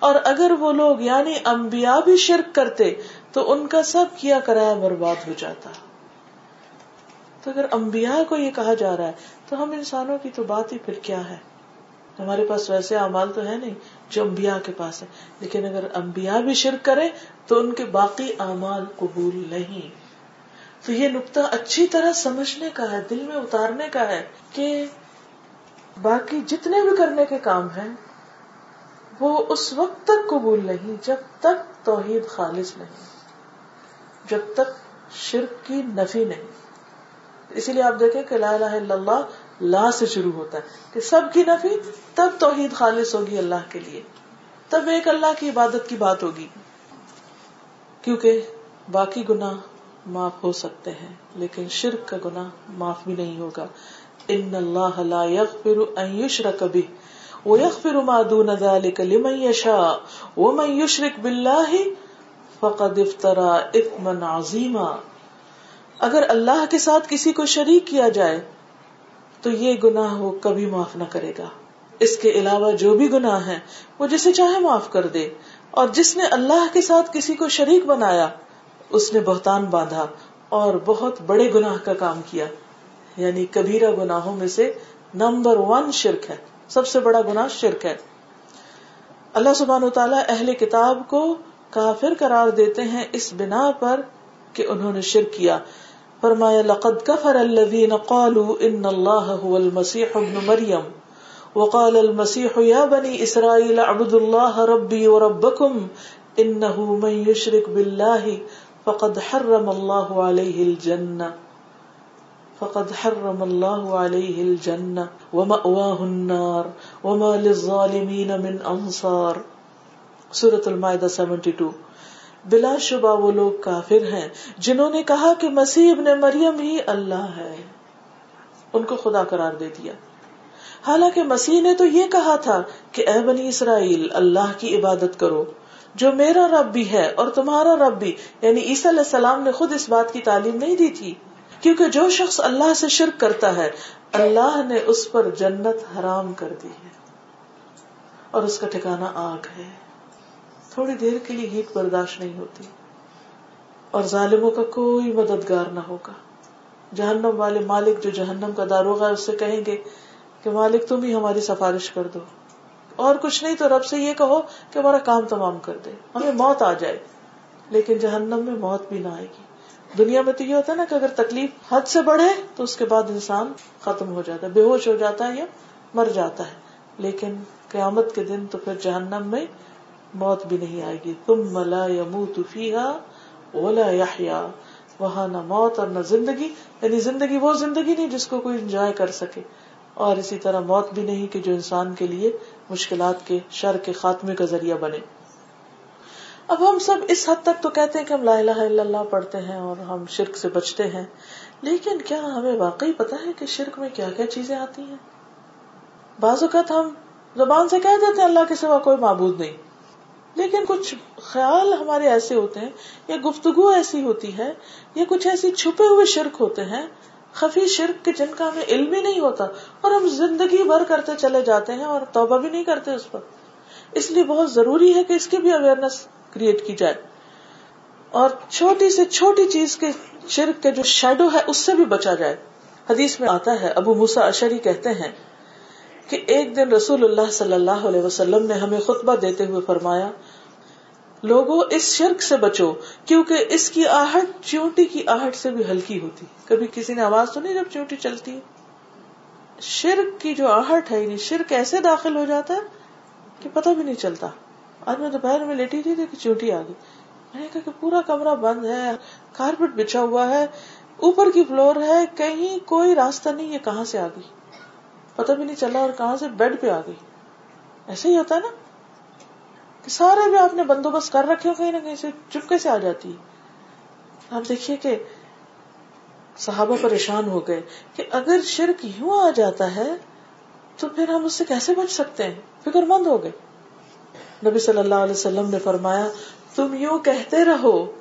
[SPEAKER 1] اور اگر وہ لوگ یعنی انبیاء بھی شرک کرتے تو ان کا سب کیا کرایا برباد ہو جاتا تو اگر انبیاء کو یہ کہا جا رہا ہے، تو ہم انسانوں کی تو بات ہی پھر کیا ہے؟ ہمارے پاس ویسے اعمال تو ہے نہیں جو انبیاء کے پاس ہے لیکن اگر انبیاء بھی شرک کرے تو ان کے باقی اعمال قبول نہیں۔ تو یہ نقطہ اچھی طرح سمجھنے کا ہے، دل میں اتارنے کا ہے کہ باقی جتنے بھی کرنے کے کام ہیں، وہ اس وقت تک قبول نہیں، جب تک توحید خالص نہیں۔ جب تک شرک کی نفی نہیں۔ اسی لیے آپ دیکھیں کہ لا الہ الا اللہ لا سے شروع ہوتا ہے کہ سب کی نفی تب توحید خالص ہوگی اللہ کے لیے، تب ایک اللہ کی عبادت کی بات ہوگی۔ کیونکہ باقی گناہ معاف ہو سکتے ہیں، لیکن شرک کا گناہ معاف بھی نہیں ہوگا۔ ان اللہ لا يغفر ان يشرك به ويغفر ما دون ذلك لمن يشاء ومن يشرك بالله فقد افترى اثما عظيما اگر اللہ کے ساتھ کسی کو شریک کیا جائے، تو یہ گناہ وہ کبھی معاف نہ کرے گا۔ اس کے علاوہ جو بھی گناہ ہے وہ جسے چاہے معاف کر دے۔ اور جس نے اللہ کے ساتھ کسی کو شریک بنایا، اس نے بہتان باندھا اور بہت بڑے گناہ کا کام کیا۔ یعنی کبیرہ گناہوں میں سے نمبر ون شرک ہے۔ سب سے بڑا گناہ شرک ہے۔ اللہ سبحانہ تعالیٰ اہل کتاب کو کافر قرار دیتے ہیں اس بنا پر کہ انہوں نے شرک کیا۔ فرمایا، لقد کفر الذین قالوا ان اللہ هو المسیح ابن مریم، وقال المسیح، یا بنی اسرائیل عبد اللہ ربی وربکم، انہو من یشرک باللہ، فقد حرم اللہ علیہ الجنہ، فقد حرم اللہ علیہ الجنہ، ومأواہ النار، وما للظالمین من انصار۔ سورة المائدہ 72 بلا شبہ وہ لوگ کافر ہیں جنہوں نے کہا کہ مسیح ابن مریم ہی اللہ ہے۔ ان کو خدا قرار دے دیا۔ حالانکہ مسیح نے تو یہ کہا تھا کہ اے بنی اسرائیل، اللہ کی عبادت کرو۔ جو میرا رب بھی ہے اور تمہارا رب بھی یعنی عیسی علیہ السلام نے خود اس بات کی تعلیم نہیں دی تھی۔ کیونکہ جو شخص اللہ سے شرک کرتا ہے، اللہ نے اس پر جنت حرام کر دی ہے۔ اور اس کا ٹھکانا آگ ہے۔ تھوڑی دیر کے لیے ہیٹ برداشت نہیں ہوتی۔ اور ظالموں کا کوئی مددگار نہ ہوگا۔ جہنم والے مالک جو جہنم کا داروغ ہے اس سے کہیں گے کہ مالک تم ہی ہماری سفارش کر دو۔ اور کچھ نہیں تو رب سے یہ کہو کہ ہمارا کام تمام کر دے۔ ہمیں موت آ جائے۔ لیکن جہنم میں موت بھی نہ آئے گی۔ دنیا میں تو یہ ہوتا ہے نا کہ اگر تکلیف حد سے بڑھے تو اس کے بعد انسان ختم ہو جاتا ہے، بے ہوش ہو جاتا ہے یا مر جاتا ہے۔ لیکن قیامت کے دن تو پھر جہنم میں موت بھی نہیں آئے گی۔ تم ملا یا منہ اولا یا وہاں نہ موت اور نہ زندگی یعنی زندگی وہ زندگی نہیں جس کو کوئی انجوائے کر سکے۔ اور اسی طرح موت بھی نہیں کہ جو انسان کے لیے مشکلات کے، شر کے خاتمے کا ذریعہ بنے۔ اب ہم سب اس حد تک تو کہتے ہیں کہ ہم لا الہ الا اللہ پڑھتے ہیں اور ہم شرک سے بچتے ہیں۔ لیکن کیا ہمیں واقعی پتا ہے کہ شرک میں کیا کیا چیزیں آتی ہیں؟ بعض اوقات ہم زبان سے کہہ دیتے ہیں اللہ کے سوا کوئی معبود نہیں۔ لیکن کچھ خیال ہمارے ایسے ہوتے ہیں، یا گفتگو ایسی ہوتی ہے، یا کچھ ایسی چھپے ہوئے شرک ہوتے ہیں، خفی شرک کے جن کا ہمیں علم ہی نہیں ہوتا، اور ہم زندگی بھر کرتے چلے جاتے ہیں اور توبہ بھی نہیں کرتے اس پر۔ اس لیے بہت ضروری ہے کہ اس کی بھی اویئرنیس کریٹ کی جائے۔ اور چھوٹی سے چھوٹی چیز کے شرک کے جو شیڈو ہے، اس سے بھی بچا جائے۔ حدیث میں آتا ہے، ابو موسا اشری کہتے ہیں کہ ایک دن رسول اللہ صلی اللہ علیہ وسلم نے ہمیں خطبہ دیتے ہوئے فرمایا لوگوں اس شرک سے بچو، کیونکہ اس کی آہٹ چیونٹی کی آہٹ سے بھی ہلکی ہوتی۔ کبھی کسی نے آواز سنی جب چیونٹی چلتی شرک کی جو آہٹ ہے یعنی شرک ایسے داخل ہو جاتا ہے کہ پتہ بھی نہیں چلتا۔ آج میں دوپہر میں لیٹی تھی کہ چیونٹی آ گئی۔ میں نے کہا کہ پورا کمرہ بند ہے، کارپیٹ بچھا ہوا ہے، اوپر کی فلور ہے، کہیں کوئی راستہ نہیں، یہ کہاں سے آ گئی؟ پتہ بھی نہیں چلا اور کہاں سے بیڈ پہ آ گئی۔ ایسے ہی ہوتا ہے نا؟ کہ سارے بھی آپ نے بندوبست کر رکھے ہو کہیں نہ کہیں سے، چپکے سے آ جاتی۔ ہے آپ دیکھیے کہ صحابہ پریشان ہو گئے کہ اگر شرک یوں آ جاتا ہے تو پھر ہم اس سے کیسے بچ سکتے ہیں؟ فکر مند ہو گئے۔ نبی صلی اللہ علیہ وسلم نے فرمایا، تم یوں کہتے رہو،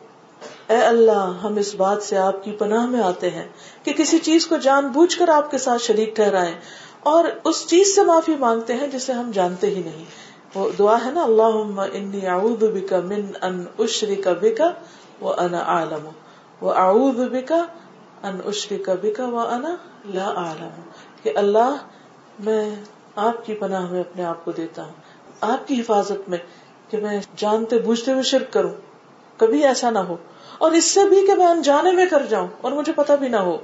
[SPEAKER 1] اے اللہ، ہم اس بات سے آپ کی پناہ میں آتے ہیں کہ کسی چیز کو جان بوجھ کر آپ کے ساتھ شریک ٹھہرائیں اور اس چیز سے معافی مانگتے ہیں جسے ہم جانتے ہی نہیں۔ وہ دعا ہے نا اللہ انی اعوذ بکا من ان اشرک بکا و انا عالم. و اعوذ بکا ان اشرک بکا و انا لا عالم. کہ اللہ، میں آپ کی پناہ میں اپنے آپ کو دیتا ہوں، آپ کی حفاظت میں، کہ میں جانتے بوجھتے ہوئے شرک کروں، کبھی ایسا نہ ہو، اور اس سے بھی کہ میں انجانے میں کر جاؤں اور مجھے پتا بھی نہ ہو۔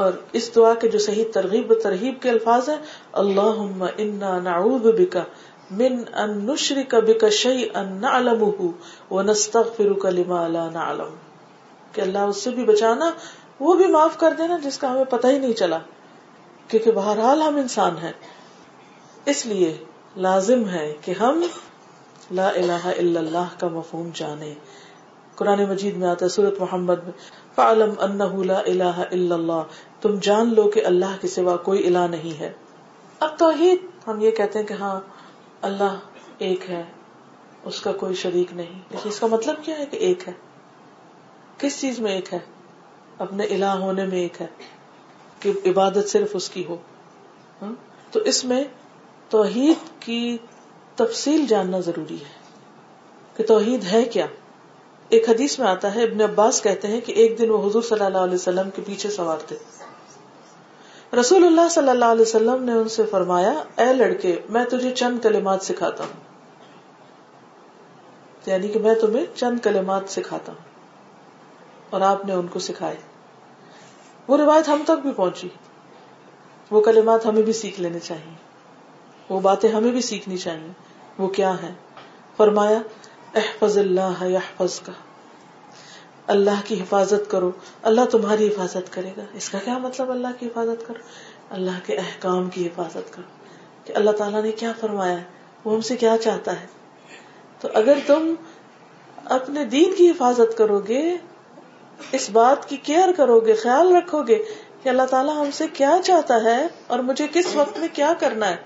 [SPEAKER 1] اور اس دعا کے جو صحیح ترغیب و ترغیب کے الفاظ ہیں اللہ انا نعوذ بکا من ان نشرک بک شیئا نعلمه ونستغفرک لما لا نعلم۔ کہ اللہ اس سے بھی بچانا، وہ بھی معاف کر دینا جس کا ہمیں پتہ ہی نہیں چلا، کیونکہ بہرحال ہم انسان ہیں۔ اس لیے لازم ہے کہ ہم لا الہ الا اللہ کا مفہوم جانے قرآن مجید میں آتا ہے، سورت محمد میں فعلم انہ لا الہ الا اللہ تم جان لو کہ اللہ کے سوا کوئی الہ نہیں ہے۔ اب توحید، ہم یہ کہتے ہیں کہ ہاں اللہ ایک ہے، اس کا کوئی شریک نہیں۔ لیکن اس کا مطلب کیا ہے کہ ایک ہے؟ کس چیز میں ایک ہے؟ اپنے الہ ہونے میں ایک ہے، کہ عبادت صرف اس کی ہو۔ تو اس میں توحید کی تفصیل جاننا ضروری ہے۔ کہ توحید ہے کیا؟ ایک حدیث میں آتا ہے، ابن عباس کہتے ہیں کہ ایک دن وہ حضور صلی اللہ علیہ وسلم کے پیچھے سوار تھے۔ رسول اللہ صلی اللہ علیہ وسلم نے ان سے فرمایا، اے لڑکے، میں تجھے چند کلمات سکھاتا ہوں۔ یعنی کہ میں تمہیں چند کلمات سکھاتا ہوں۔ اور آپ نے ان کو سکھائے۔ وہ روایت ہم تک بھی پہنچی۔ وہ کلمات ہمیں بھی سیکھ لینے چاہیے۔ وہ باتیں ہمیں بھی سیکھنی چاہیے۔ وہ کیا ہے فرمایا احفظ اللہ یحفظ کا اللہ کی حفاظت کرو۔ اللہ تمہاری حفاظت کرے گا۔ اس کا کیا مطلب اللہ کی حفاظت کرو؟ اللہ کے احکام کی حفاظت کرو۔ کہ اللہ تعالیٰ نے کیا فرمایا ہے؟ وہ ہم سے کیا چاہتا ہے؟ تو اگر تم اپنے دین کی حفاظت کرو گے اس بات کی کیئر کرو گے خیال رکھو گے کہ اللہ تعالیٰ ہم سے کیا چاہتا ہے اور مجھے کس وقت میں کیا کرنا ہے،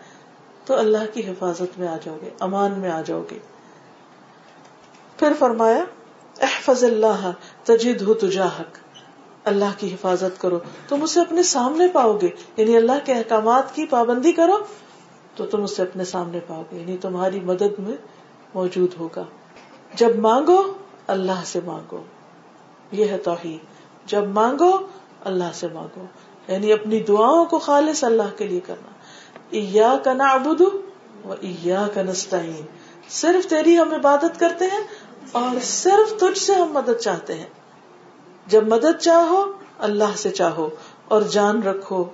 [SPEAKER 1] تو اللہ کی حفاظت میں آ جاؤ گے امان میں آ جاؤ گے پھر فرمایا، احفظ اللہ تجد ہو تجاہک. اللہ کی حفاظت کرو. تم اسے اپنے سامنے پاؤ گے. یعنی اللہ کے احکامات کی پابندی کرو تو تم اسے اپنے سامنے پاؤ گے. یعنی تمہاری مدد میں موجود ہوگا. جب مانگو، اللہ سے مانگو. یہ ہے توحید. جب مانگو، اللہ سے مانگو. یعنی اپنی دعاؤں کو خالص اللہ کے لیے کرنا. ایا کا نعبد و ایا کا نستعین. صرف تیری ہم عبادت کرتے ہیں اور صرف تجھ سے ہم مدد چاہتے ہیں۔ جب مدد چاہو، اللہ سے چاہو، اور جان رکھو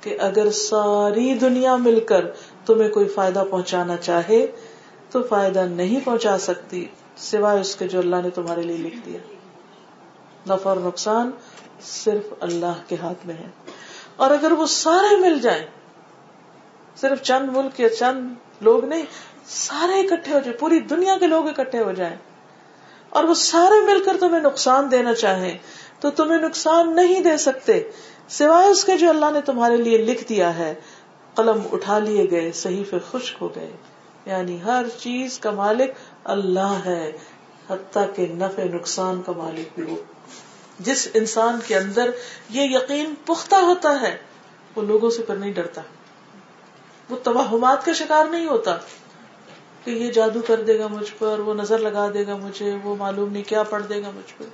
[SPEAKER 1] کہ اگر ساری دنیا مل کر تمہیں کوئی فائدہ پہنچانا چاہے، تو فائدہ نہیں پہنچا سکتی سوائے اس کے جو اللہ نے تمہارے لیے لکھ دیا۔ نفع اور نقصان صرف اللہ کے ہاتھ میں ہے۔ اور اگر وہ سارے مل جائیں، صرف چند ملک یا چند لوگ نہیں، سارے اکٹھے ہو جائیں، پوری دنیا کے لوگ اکٹھے ہو جائیں اور وہ سارے مل کر تمہیں نقصان دینا چاہیں تو تمہیں نقصان نہیں دے سکتے۔ سوائے اس کے جو اللہ نے تمہارے لیے لکھ دیا ہے، قلم اٹھا لیے گئے صحیح خشک ہو گئے۔ یعنی ہر چیز کا مالک اللہ ہے، حتیٰ کہ نفع نقصان کا مالک بھی ہو جس انسان کے اندر یہ یقین پختہ ہوتا ہے، وہ لوگوں سے پر نہیں ڈرتا۔ وہ توہمات کا شکار نہیں ہوتا۔ کہ یہ جادو کر دے گا مجھ پر، وہ نظر لگا دے گا مجھے، وہ معلوم نہیں کیا پڑھ دے گا مجھ پر۔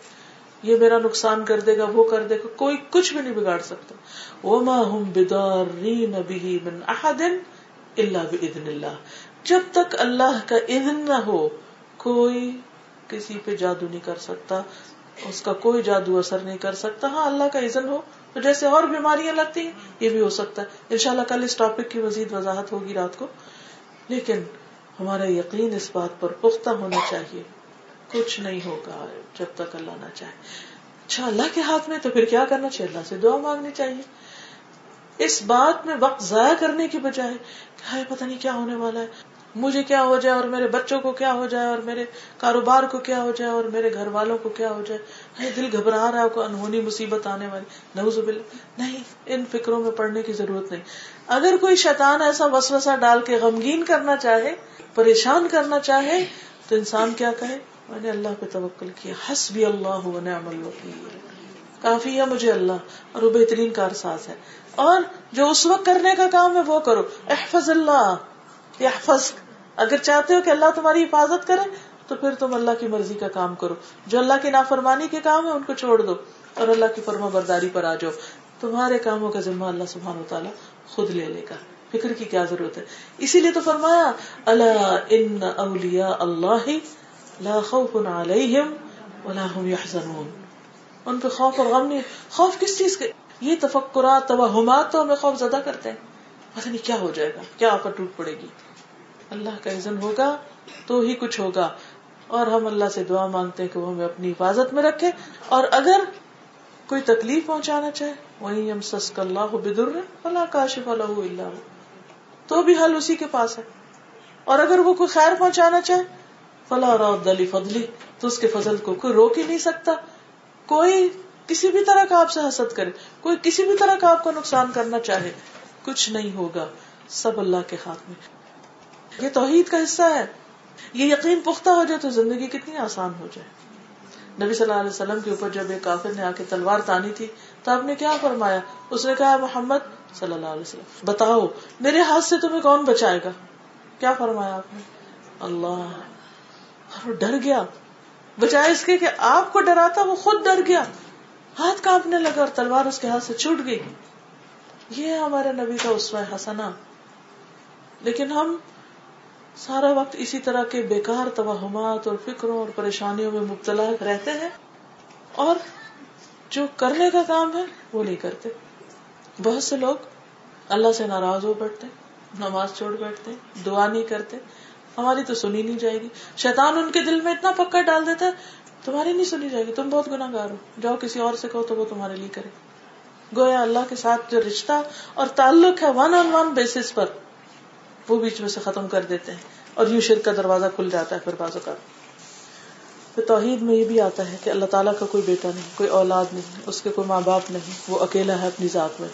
[SPEAKER 1] یہ میرا نقصان کر دے گا، وہ کر دے گا، کوئی کچھ بھی نہیں بگاڑ سکتا۔ وہ اللہ اللہ جب تک اللہ کا اذن نہ ہو، کوئی کسی پہ جادو نہیں کر سکتا، اس کا کوئی جادو اثر نہیں کر سکتا۔ ہاں اللہ کا اذن ہو تو جیسے اور بیماریاں لگتی ہیں، یہ بھی ہو سکتا ہے۔ ان شاء اللہ کل اس ٹاپک کی مزید وضاحت ہوگی رات کو۔ لیکن ہمارا یقین اس بات پر پختہ ہونا چاہیے۔ کچھ نہیں ہوگا جب تک اللہ نہ چاہے۔ اچھا اللہ کے ہاتھ میں تو پھر کیا کرنا چاہیے؟ اللہ سے دعا مانگنی چاہیے۔ اس بات میں وقت ضائع کرنے کی بجائے کہ پتہ نہیں کیا ہونے والا ہے۔ مجھے کیا ہو جائے اور میرے بچوں کو کیا ہو جائے اور میرے کاروبار کو کیا ہو جائے اور میرے گھر والوں کو کیا ہو جائے؟ دل گھبرا رہا ہے کوئی انہونی مصیبت آنے والی۔ نوز نہیں، ان فکروں میں پڑنے کی ضرورت نہیں۔ اگر کوئی شیطان ایسا وسوسہ ڈال کے غمگین کرنا چاہے، پریشان کرنا چاہے، تو انسان کیا کہے میں نے اللہ پہ توکل کیا۔ ہس بھی اللہ عمل کافی ہے مجھے اللہ، اور وہ بہترین کار ساز ہے۔ اور جو اس وقت کرنے کا کام ہے، وہ کرو۔ احفظ اللہ۔ اگر چاہتے ہو کہ اللہ تمہاری حفاظت کرے، تو پھر تم اللہ کی مرضی کا کام کرو۔ جو اللہ کی نافرمانی کے کام ہے ان کو چھوڑ دو اور اللہ کی فرما برداری پر آ جاؤ۔ تمہارے کاموں کا ذمہ اللہ سبحان و تعالیٰ خود لے لے گا۔ فکر کی کیا ضرورت ہے؟ اسی لیے تو فرمایا اللہ ان اولیا اللہ لا خوف علیہم ولا هم يحزنون ان پہ خوف اور غم نہیں۔ خوف کس چیز کے؟ یہ تفکرات توہمات تو ہمیں خوف زدہ کرتے ہیں۔ پتہ نہیں کیا ہو جائے گا، کیا آفر ٹوٹ پڑے گی۔ اللہ کا عزن ہوگا، تو ہی کچھ ہوگا۔ اور ہم اللہ سے دعا مانگتے ہیں کہ وہ ہمیں اپنی حفاظت میں رکھے۔ اور اگر کوئی تکلیف پہنچانا چاہے وہی ہم سسک اللہ بدر اللہ کاشف اللہ اللہ تو بھی حل اسی کے پاس ہے۔ اور اگر وہ کوئی خیر پہنچانا چاہے فلاں علی فضلی تو اس کے فضل کو کوئی روک ہی نہیں سکتا۔ کوئی کسی بھی طرح کا آپ سے حسد کرے، کوئی کسی بھی طرح کا آپ کو نقصان کرنا چاہے، کچھ نہیں ہوگا۔ سب اللہ کے ہاتھ میں یہ توحید کا حصہ ہے۔ یہ یقین پختہ ہو جائے تو زندگی کتنی آسان ہو جائے۔ نبی صلی اللہ علیہ وسلم کے اوپر جب ایک کافر نے آ کے تلوار تانی تھی تو آپ نے کیا فرمایا؟ اس نے کہا، محمد صلی اللہ علیہ وسلم، بتاؤ، میرے ہاتھ سے تمہیں کون بچائے گا؟ کیا فرمایا آپ نے؟ اللہ۔ ڈر گیا۔ بچائے اس کے کہ آپ کو ڈراتا، وہ خود ڈر گیا۔ ہاتھ کانپنے لگا اور تلوار اس کے ہاتھ سے چھوٹ گئی۔ یہ ہمارے نبی کا اسوا حسنا لیکن ہم سارا وقت اسی طرح کے بیکار توہمات اور فکروں اور پریشانیوں میں مبتلا رہتے ہیں اور جو کرنے کا کام ہے وہ نہیں کرتے۔ بہت سے لوگ اللہ سے ناراض ہو بیٹھتے، نماز چھوڑ بیٹھتے، دعا نہیں کرتے، ہماری تو سنی نہیں جائے گی۔ شیطان ان کے دل میں اتنا پکا ڈال دیتا ہے، تمہاری نہیں سنی جائے گی، تم بہت گناہ گار ہو۔ جاؤ کسی اور سے کہو تو وہ تمہارے لیے کرے۔ گویا اللہ کے ساتھ جو رشتہ اور تعلق ہے ون آن ون بیسس پر وہ بیچ میں سے ختم کر دیتے ہیں اور یوں شرک کا دروازہ کھل جاتا ہے پھر بازو کا پھر توحید میں یہ بھی آتا ہے کہ اللہ تعالیٰ کا کوئی بیٹا نہیں، کوئی اولاد نہیں، اس کے کوئی ماں باپ نہیں، وہ اکیلا ہے اپنی ذات میں۔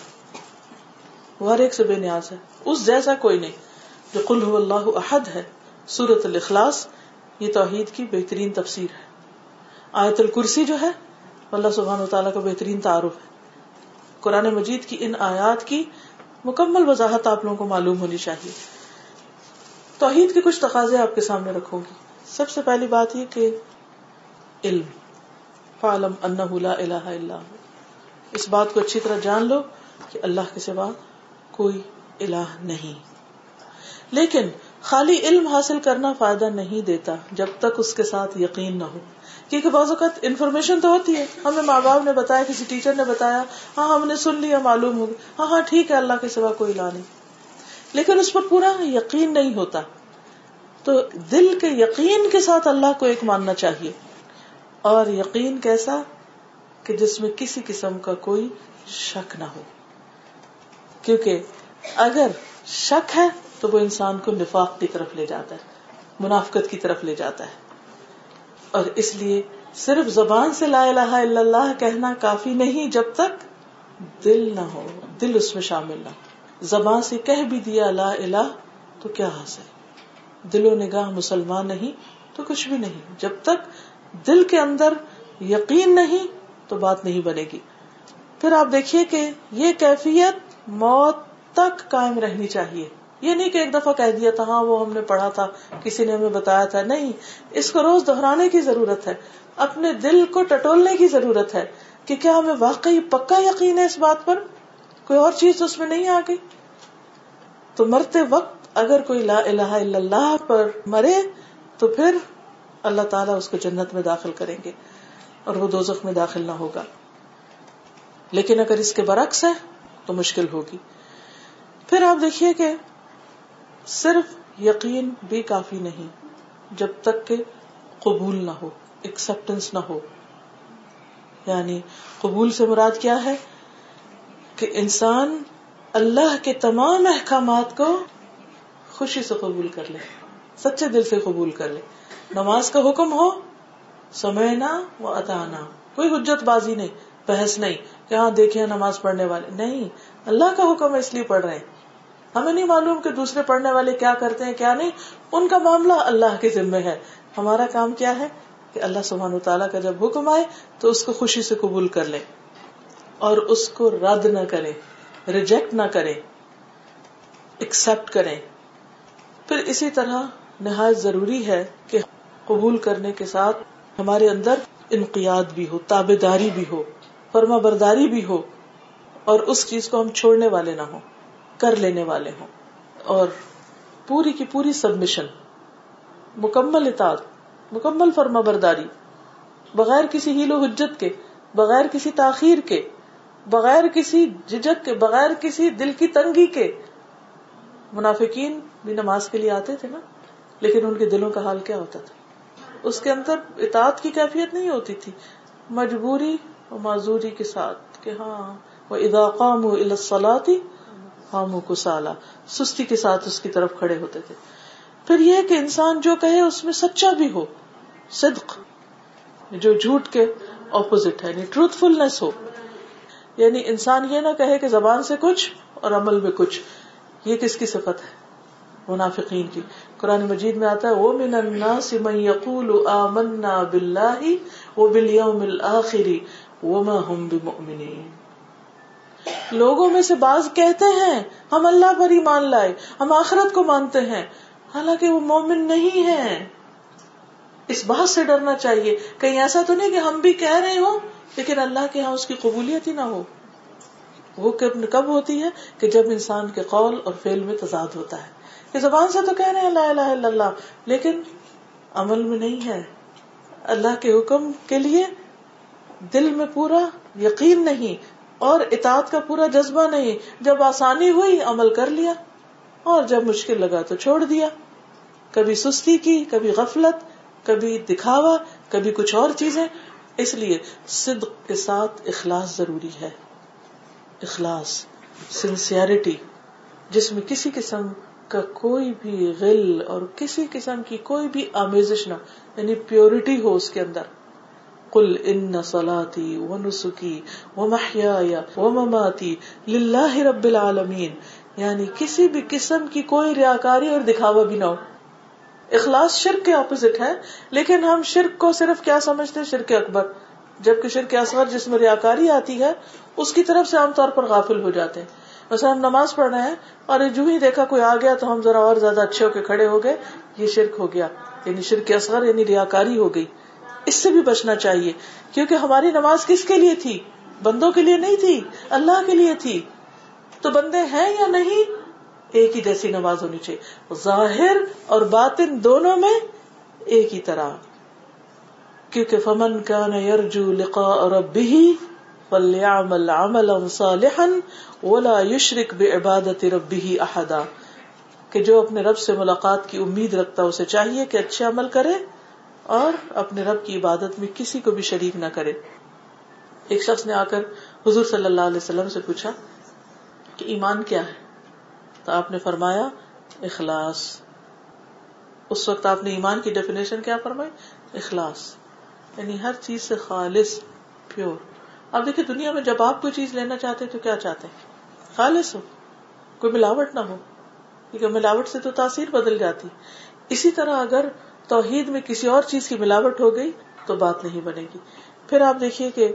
[SPEAKER 1] وہ ہر ایک سے بے نیاز ہے۔ اس جیسا کوئی نہیں جو کل اللہ احد ہے۔ سورت الاخلاص، یہ توحید کی بہترین تفسیر ہے۔ آیت الکرسی جو ہے اللہ سبحان و تعالیٰ کا بہترین تعارف ہے۔ قرآن مجید کی ان آیات کی مکمل وضاحت آپ لوگوں کو معلوم ہونی چاہیے۔ توحید کے کچھ تقاضے آپ کے سامنے رکھوں گی۔ سب سے پہلی بات یہ کہ علم فعلم انہ لا الہ الا اس بات کو اچھی طرح جان لو کہ اللہ کے سوا کوئی الہ نہیں۔ لیکن خالی علم حاصل کرنا فائدہ نہیں دیتا جب تک اس کے ساتھ یقین نہ ہو۔ کیونکہ بعض اوقات انفارمیشن تو ہوتی ہے۔ ہمیں ماں باپ نے بتایا، کسی ٹیچر نے بتایا ہاں ہم نے سن لیا، معلوم ہو ہاں ہاں ٹھیک ہے، اللہ کے سوا کوئی لا نہیں۔ لیکن اس پر پورا یقین نہیں ہوتا۔ تو دل کے یقین کے ساتھ اللہ کو ایک ماننا چاہیے۔ اور یقین کیسا؟ کہ جس میں کسی قسم کا کوئی شک نہ ہو۔ کیونکہ اگر شک ہے تو وہ انسان کو نفاق کی طرف لے جاتا ہے، منافقت کی طرف لے جاتا ہے۔ اور اس لیے صرف زبان سے لا الہ الا اللہ کہنا کافی نہیں، جب تک دل نہ ہو، دل اس میں شامل نہ ہو۔ زبان سے کہہ بھی دیا لا الہ، تو کیا حاصل؟ دل و نگاہ مسلمان نہیں، تو کچھ بھی نہیں۔ جب تک دل کے اندر یقین نہیں، تو بات نہیں بنے گی۔ پھر آپ دیکھیے کہ یہ کیفیت موت تک قائم رہنی چاہیے۔ یہ نہیں کہ ایک دفعہ کہہ دیا تھا ہاں وہ ہم نے پڑھا تھا، کسی نے ہمیں بتایا تھا۔ نہیں، اس کو روز دہرانے کی ضرورت ہے۔ اپنے دل کو ٹٹولنے کی ضرورت ہے کہ کیا ہمیں واقعی پکا یقین ہے اس بات پر؟ کوئی اور چیز اس میں نہیں آ گئی۔ تو مرتے وقت اگر کوئی لا الہ الا اللہ پر مرے، تو پھر اللہ تعالیٰ اس کو جنت میں داخل کریں گے اور وہ دوزخ میں داخل نہ ہوگا۔ لیکن اگر اس کے برعکس ہے، تو مشکل ہوگی۔ پھر آپ دیکھیے کہ صرف یقین بھی کافی نہیں، جب تک کہ قبول نہ ہو ایکسپٹینس نہ ہو۔ یعنی قبول سے مراد کیا ہے؟ کہ انسان اللہ کے تمام احکامات کو خوشی سے قبول کر لے، سچے دل سے قبول کر لے۔ نماز کا حکم ہو سمے وہ اتانا کوئی حجت بازی نہیں، بحث نہیں کہ ہاں دیکھے نماز پڑھنے والے۔ نہیں، اللہ کا حکم ہے اس لیے پڑھ رہے ہیں۔ ہمیں نہیں معلوم کہ دوسرے پڑھنے والے کیا کرتے ہیں، کیا نہیں۔ ان کا معاملہ اللہ کے ذمے ہے۔ ہمارا کام کیا ہے کہ اللہ سبحان و تعالیٰ کا جب حکم آئے تو اس کو خوشی سے قبول کر لے اور اس کو رد نہ کرے ریجیکٹ نہ کرے ایکسپٹ کرے پھر اسی طرح نہایت ضروری ہے کہ قبول کرنے کے ساتھ ہمارے اندر انقیاد بھی ہو تابے داری بھی ہو، فرما برداری بھی ہو، اور اس چیز کو ہم چھوڑنے والے نہ ہوں، کر لینے والے ہوں۔ اور پوری کی پوری سبمشن مکمل اطاعت، مکمل فرما برداری، بغیر کسی ہیل و حجت کے، بغیر کسی تاخیر کے بغیر کسی جھجک کے، بغیر کسی دل کی تنگی کے منافقین بھی نماز کے لیے آتے تھے نا؟ لیکن ان کے دلوں کا حال کیا ہوتا تھا؟ اس کے اندر اطاعت کی کیفیت نہیں ہوتی تھی۔ مجبوری اور معذوری کے ساتھ کہ ہاں وہ اداقام الاسلاتی ہم کو سالا سستی کے ساتھ اس کی طرف کھڑے ہوتے تھے۔ پھر یہ کہ انسان جو کہے، اس میں سچا بھی ہو۔ صدق، جو جھوٹ کے اپوزٹ ہے یعنی ٹروتھ فلنس ہو۔ یعنی انسان یہ نہ کہے کہ زبان سے کچھ اور عمل میں کچھ۔ یہ کس کی صفت ہے؟ منافقین کی۔ قرآن مجید میں آتا ہے وہ من الناس من یقول آمنا باللہ وبالیوم الاخر وما هم بمؤمنین لوگوں میں سے بعض کہتے ہیں، ہم اللہ پر ہی مان لائے، ہم آخرت کو مانتے ہیں، حالانکہ وہ مومن نہیں ہے اس بات سے ڈرنا چاہیے۔ کہیں ایسا تو نہیں کہ ہم بھی کہہ رہے ہوں، لیکن اللہ کے یہاں اس کی قبولیت ہی نہ ہو۔ وہ کب ہوتی ہے کہ جب انسان کے قول اور فیل میں تضاد ہوتا ہے۔ کہ زبان سے تو کہہ رہے ہیں اللہ الہ الا اللہ، لیکن عمل میں نہیں ہے۔ اللہ کے حکم کے لیے دل میں پورا یقین نہیں اور اطاعت کا پورا جذبہ نہیں۔ جب آسانی ہوئی، عمل کر لیا اور جب مشکل لگا تو چھوڑ دیا۔ کبھی سستی کی، کبھی غفلت کبھی دکھاوا، کبھی کچھ اور چیزیں۔ اس لیے صدق کے ساتھ اخلاص ضروری ہے۔ اخلاص سنسیئرٹی جس میں کسی قسم کا کوئی بھی غل اور کسی قسم کی کوئی بھی آمیزش نہ یعنی پیورٹی ہو اس کے اندر۔ کل ان سلاتی و نسخی و محیا و مماتی لاہ رب العالمین یعنی کسی بھی قسم کی کوئی ریاکاری اور دکھاوا بھی نہ ہو۔ اخلاص شرک کے اپوزٹ ہے لیکن ہم شرک کو صرف کیا سمجھتے ہیں؟ شرک اکبر۔ جبکہ شرک اصغر جس میں ریاکاری آتی ہے، اس کی طرف سے عام طور پر غافل ہو جاتے ہیں۔ ویسے ہم نماز پڑھ رہے ہیں اور جو ہی دیکھا کوئی آ گیا تو ہم ذرا اور زیادہ اچھے ہو کے کھڑے ہو گئے، یہ شرک ہو گیا۔ یعنی شرک اصغر یعنی ریاکاری ہو گئی۔ اس سے بھی بچنا چاہیے، کیونکہ ہماری نماز کس کے لیے تھی؟ بندوں کے لیے نہیں تھی، اللہ کے لیے تھی۔ تو بندے ہیں یا نہیں؟ ایک ہی جیسی نماز ہونی چاہیے۔ ظاہر اور باطن دونوں میں ایک ہی طرح۔ کیونکہ فمن کا یرجو لقاء ربه فلیعمل عملا صالحا ولا یشرک بعبادت ربه احدا کہ جو اپنے رب سے ملاقات کی امید رکھتا اسے چاہیے کہ اچھے عمل کرے اور اپنے رب کی عبادت میں کسی کو بھی شریک نہ کرے۔ ایک شخص نے آ کر حضور صلی اللہ علیہ وسلم سے پوچھا کہ ایمان کیا ہے؟ تو آپ نے فرمایا، اخلاص۔ اس وقت آپ نے ایمان کی ڈیفینیشن کیا فرمائی؟ اخلاص۔ یعنی ہر چیز سے خالص پیور اب دیکھیں دنیا میں جب آپ کوئی چیز لینا چاہتے تو کیا چاہتے ہیں؟ خالص ہو۔ کوئی ملاوٹ نہ ہو۔ کیونکہ ملاوٹ سے تو تاثیر بدل جاتی۔ اسی طرح اگر توحید میں کسی اور چیز کی ملاوٹ ہو گئی تو بات نہیں بنے گی۔ پھر آپ دیکھیے کہ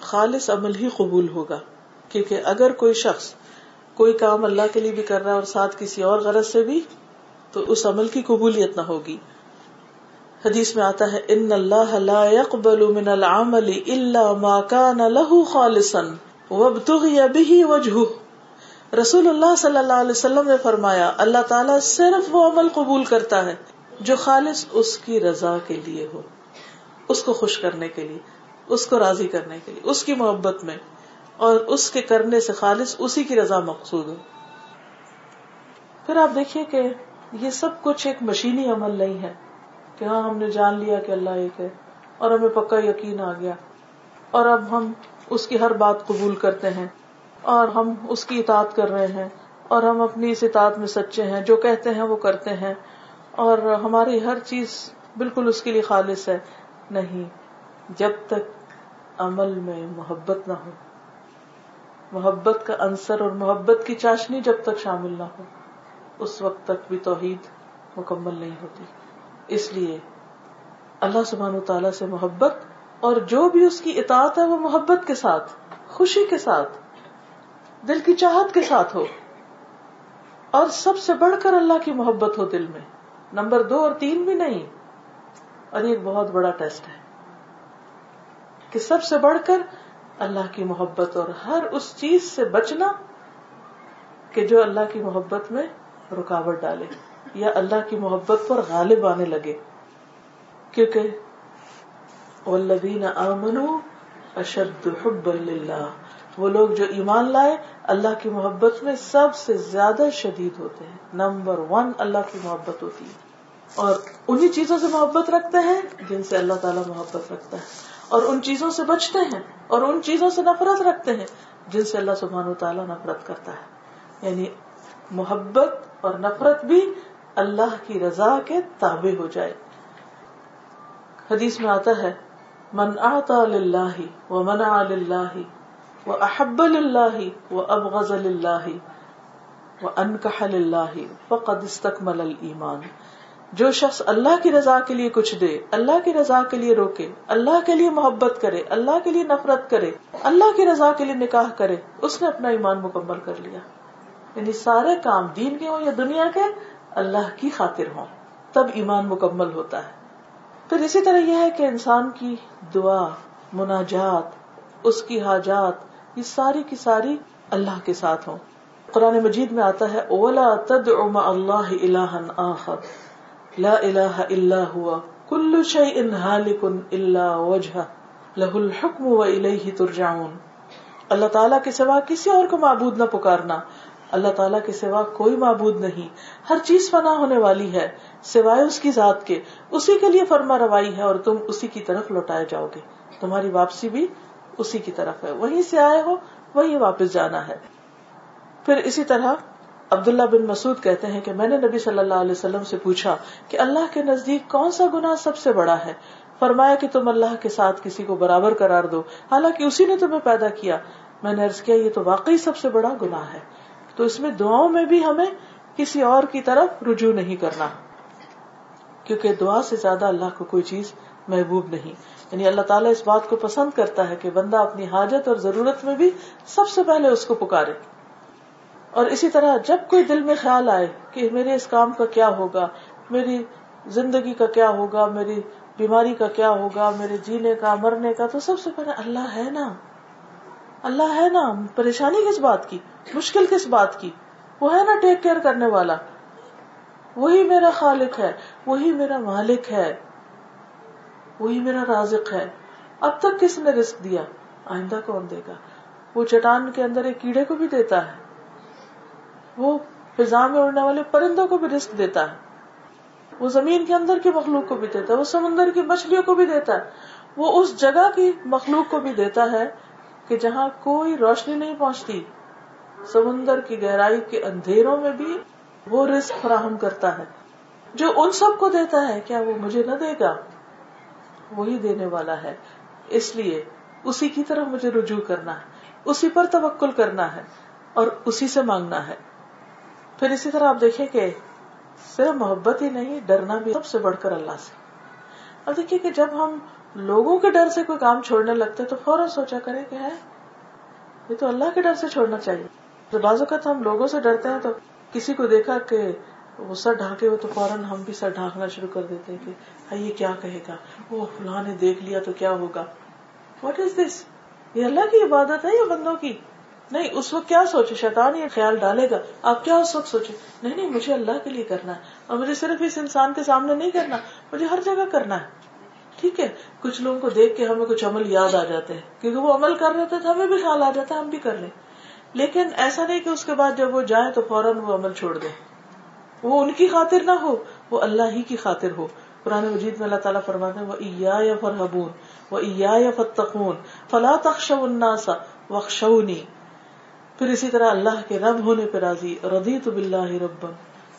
[SPEAKER 1] خالص عمل ہی قبول ہوگا۔ کیونکہ اگر کوئی شخص کوئی کام اللہ کے لیے بھی کر رہا ہے اور ساتھ کسی اور غرض سے بھی، تو اس عمل کی قبولیت نہ ہوگی۔ حدیث میں آتا ہے، ان اللہ لا يقبل من العمل الا ما كان له خالصا وابتغي به وجهه رسول اللہ صلی اللہ علیہ وسلم نے فرمایا، اللہ تعالیٰ صرف وہ عمل قبول کرتا ہے جو خالص اس کی رضا کے لیے ہو، اس کو خوش کرنے کے لیے، اس کو راضی کرنے کے لیے، اس کی محبت میں۔ اور اس کے کرنے سے خالص اسی کی رضا مقصود ہو پھر آپ دیکھیے کہ یہ سب کچھ ایک مشینی عمل نہیں ہے کہ ہاں ہم نے جان لیا کہ اللہ ایک ہے اور ہمیں پکا یقین آ گیا اور اب ہم اس کی ہر بات قبول کرتے ہیں اور ہم اس کی اطاعت کر رہے ہیں اور ہم اپنی اس اطاعت میں سچے ہیں، جو کہتے ہیں وہ کرتے ہیں اور ہماری ہر چیز بالکل اس کے لیے خالص ہے۔ نہیں، جب تک عمل میں محبت نہ ہو۔ محبت کا عنصر اور محبت کی چاشنی جب تک شامل نہ ہو، اس وقت تک بھی توحید مکمل نہیں ہوتی۔ اس لیے اللہ سبحان تعالی سے محبت اور جو بھی اس کی اطاعت ہے وہ محبت کے ساتھ، خوشی کے ساتھ، دل کی چاہت کے ساتھ ہو۔ اور سب سے بڑھ کر اللہ کی محبت ہو دل میں۔ نمبر دو اور تین بھی نہیں۔ اور یہ ایک بہت بڑا ٹیسٹ ہے کہ سب سے بڑھ کر اللہ کی محبت اور ہر اس چیز سے بچنا کہ جو اللہ کی محبت میں رکاوٹ ڈالے یا اللہ کی محبت پر غالب آنے لگے۔ کیونکہ والذین آمنوا اشد حب اللہ وہ لوگ جو ایمان لائے، اللہ کی محبت میں سب سے زیادہ شدید ہوتے ہیں۔ نمبر ون، اللہ کی محبت ہوتی ہے۔ اور انہی چیزوں سے محبت رکھتے ہیں جن سے اللہ تعالیٰ محبت رکھتا ہے۔ اور ان چیزوں سے بچتے ہیں اور ان چیزوں سے نفرت رکھتے ہیں جن سے اللہ سبحان تعالیٰ نفرت کرتا ہے۔ یعنی محبت اور نفرت بھی اللہ کی رضا کے تابع ہو جائے۔ حدیث میں آتا ہے، من آتا اللہ و منع اللہ و احب اللہ و ابغض اللہ و انکح اللہ فقد استکمل الایمان جو شخص اللہ کی رضا کے لیے کچھ دے، اللہ کی رضا کے لیے روکے، اللہ کے لیے محبت کرے، اللہ کے لیے نفرت کرے، اللہ کی رضا کے لیے نکاح کرے، اس نے اپنا ایمان مکمل کر لیا۔ یعنی سارے کام دین کے ہوں یا دنیا کے، اللہ کی خاطر ہوں۔ تب ایمان مکمل ہوتا ہے۔ پھر اسی طرح یہ ہے کہ انسان کی دعا، مناجات، اس کی حاجات، یہ ساری کی ساری اللہ کے ساتھ ہوں۔ قرآن مجید میں آتا ہے، اولا تد اللہ آخر لا الہ الا ہوا کل شیء ہالک الا وجہ لہ الحکم و الیہ ترجعون. اللہ تعالیٰ کے سوا کسی اور کو معبود نہ پکارنا. اللہ تعالیٰ کے سوا کوئی معبود نہیں. ہر چیز فنا ہونے والی ہے، سوائے اس کی ذات کے. اسی کے لیے فرما روائی ہے اور تم اسی کی طرف لوٹائے جاؤ گے۔ تمہاری واپسی بھی اسی کی طرف ہے۔ وہیں سے آئے ہو، وہیں واپس جانا ہے۔ پھر اسی طرح عبداللہ بن مسعود کہتے ہیں کہ میں نے نبی صلی اللہ علیہ وسلم سے پوچھا کہ اللہ کے نزدیک کون سا گنا سب سے بڑا ہے؟ فرمایا کہ تم اللہ کے ساتھ کسی کو برابر قرار دو، حالانکہ اسی نے تمہیں پیدا کیا۔ میں نے عرض کیا، یہ تو واقعی سب سے بڑا گناہ ہے۔ تو اس میں دعاؤں میں بھی ہمیں کسی اور کی طرف رجوع نہیں کرنا، کیونکہ دعا سے زیادہ اللہ کو کوئی چیز محبوب نہیں۔ یعنی اللہ تعالیٰ اس بات کو پسند کرتا ہے کہ بندہ اپنی حاجت اور ضرورت میں بھی سب سے پہلے اس کو پکارے۔ اور اسی طرح جب کوئی دل میں خیال آئے کہ میرے اس کام کا کیا ہوگا، میری زندگی کا کیا ہوگا، میری بیماری کا کیا ہوگا، میرے جینے کا، مرنے کا، تو سب سے پہلے اللہ ہے نا۔ اللہ ہے نا۔ پریشانی کس بات کی؟ مشکل کس بات کی؟ وہ ہے نا ٹیک کیئر کرنے والا۔ وہی میرا خالق ہے، وہی میرا مالک ہے، وہی میرا رازق ہے۔ اب تک کس نے رسک دیا؟ آئندہ کون دے گا؟ وہ چٹان کے اندر ایک کیڑے کو بھی دیتا ہے۔ وہ فضا میں اڑنے والے پرندوں کو بھی رسک دیتا ہے۔ وہ زمین کے اندر کی مخلوق کو بھی دیتا ہے، وہ سمندر کی مچھلیوں کو بھی دیتا ہے۔ وہ اس جگہ کی مخلوق کو بھی دیتا ہے کہ جہاں کوئی روشنی نہیں پہنچتی۔ سمندر کی گہرائی کے اندھیروں میں بھی وہ رسک فراہم کرتا ہے۔ جو ان سب کو دیتا ہے، کیا وہ مجھے نہ دے گا؟ وہی دینے والا ہے۔ اس لیے اسی کی طرف مجھے رجوع کرنا ہے، اسی پر توکل کرنا ہے اور اسی سے مانگنا ہے۔ پھر اسی طرح آپ دیکھیں کہ صرف محبت ہی نہیں، ڈرنا بھی سب سے بڑھ کر اللہ سے۔ اب دیکھیے کہ جب ہم لوگوں کے ڈر سے کوئی کام چھوڑنے لگتے تو فوراً سوچا کرے کہ ہے، یہ تو اللہ کے ڈر سے چھوڑنا چاہیے۔ جب بعض اوقات ہم لوگوں سے ڈرتے ہیں تو کسی کو دیکھا کہ وہ سر ڈھانکے ہو تو فوراً ہم بھی سر ڈھانکنا شروع کر دیتے ہیں کہ ہاں، یہ کیا کہے گا؟ وہ فلاں نے دیکھ لیا تو کیا ہوگا؟ واٹ از دس یہ اللہ کی عبادت ہے یا بندوں کی؟ نہیں، اس وقت کیا سوچے؟ شیطان یہ خیال ڈالے گا۔ آپ کیا اس وقت سوچے نہیں نہیں، مجھے اللہ کے لیے کرنا ہے اور مجھے صرف اس انسان کے سامنے نہیں کرنا، مجھے ہر جگہ کرنا ہے۔ ٹھیک ہے، کچھ لوگوں کو دیکھ کے ہمیں کچھ عمل یاد آ جاتے ہیں، کیونکہ وہ عمل کر رہے تھے تو ہمیں بھی خیال آ جاتا ہے، ہم بھی کر لیں۔ لیکن ایسا نہیں کہ اس کے بعد جب وہ جائیں تو فوراً وہ عمل چھوڑ دیں۔ وہ ان کی خاطر نہ ہو، وہ اللہ ہی کی خاطر ہو۔ قرآن مجید میں اللہ تعالیٰ فرماتے ہیں وہ ایا یا فرحبون وہ ایا یا فتقون فلا تخش الناس وخشونی پھر اسی طرح اللہ کے رب ہونے پہ راضی ردی تو بلّہ رب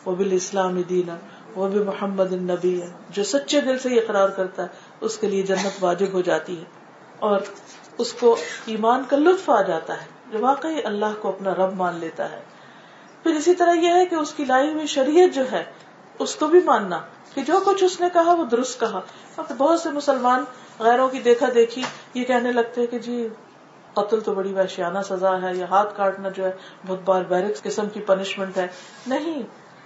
[SPEAKER 1] وہ بال اسلام دینا وہ بھی محمد النبی، جو سچے دل سے یہ قرار کرتا ہے، اس کے لیے جنت واجب ہو جاتی ہے۔ اور اس کو ایمان کا لطف آ جاتا ہے، جو واقعی اللہ کو اپنا رب مان لیتا ہے۔ پھر اسی طرح یہ ہے کہ اس کی لائی ہوئی شریعت جو ہے، اس کو بھی ماننا کہ جو کچھ اس نے کہا، وہ درست کہا۔ اب بہت سے مسلمان غیروں کی دیکھا دیکھی یہ کہنے لگتے کہ جی قتل تو بڑی وحشیانہ سزا ہے یا ہاتھ کاٹنا جو ہے بہت بار بیرکس قسم کی پنشمنٹ ہے۔ نہیں،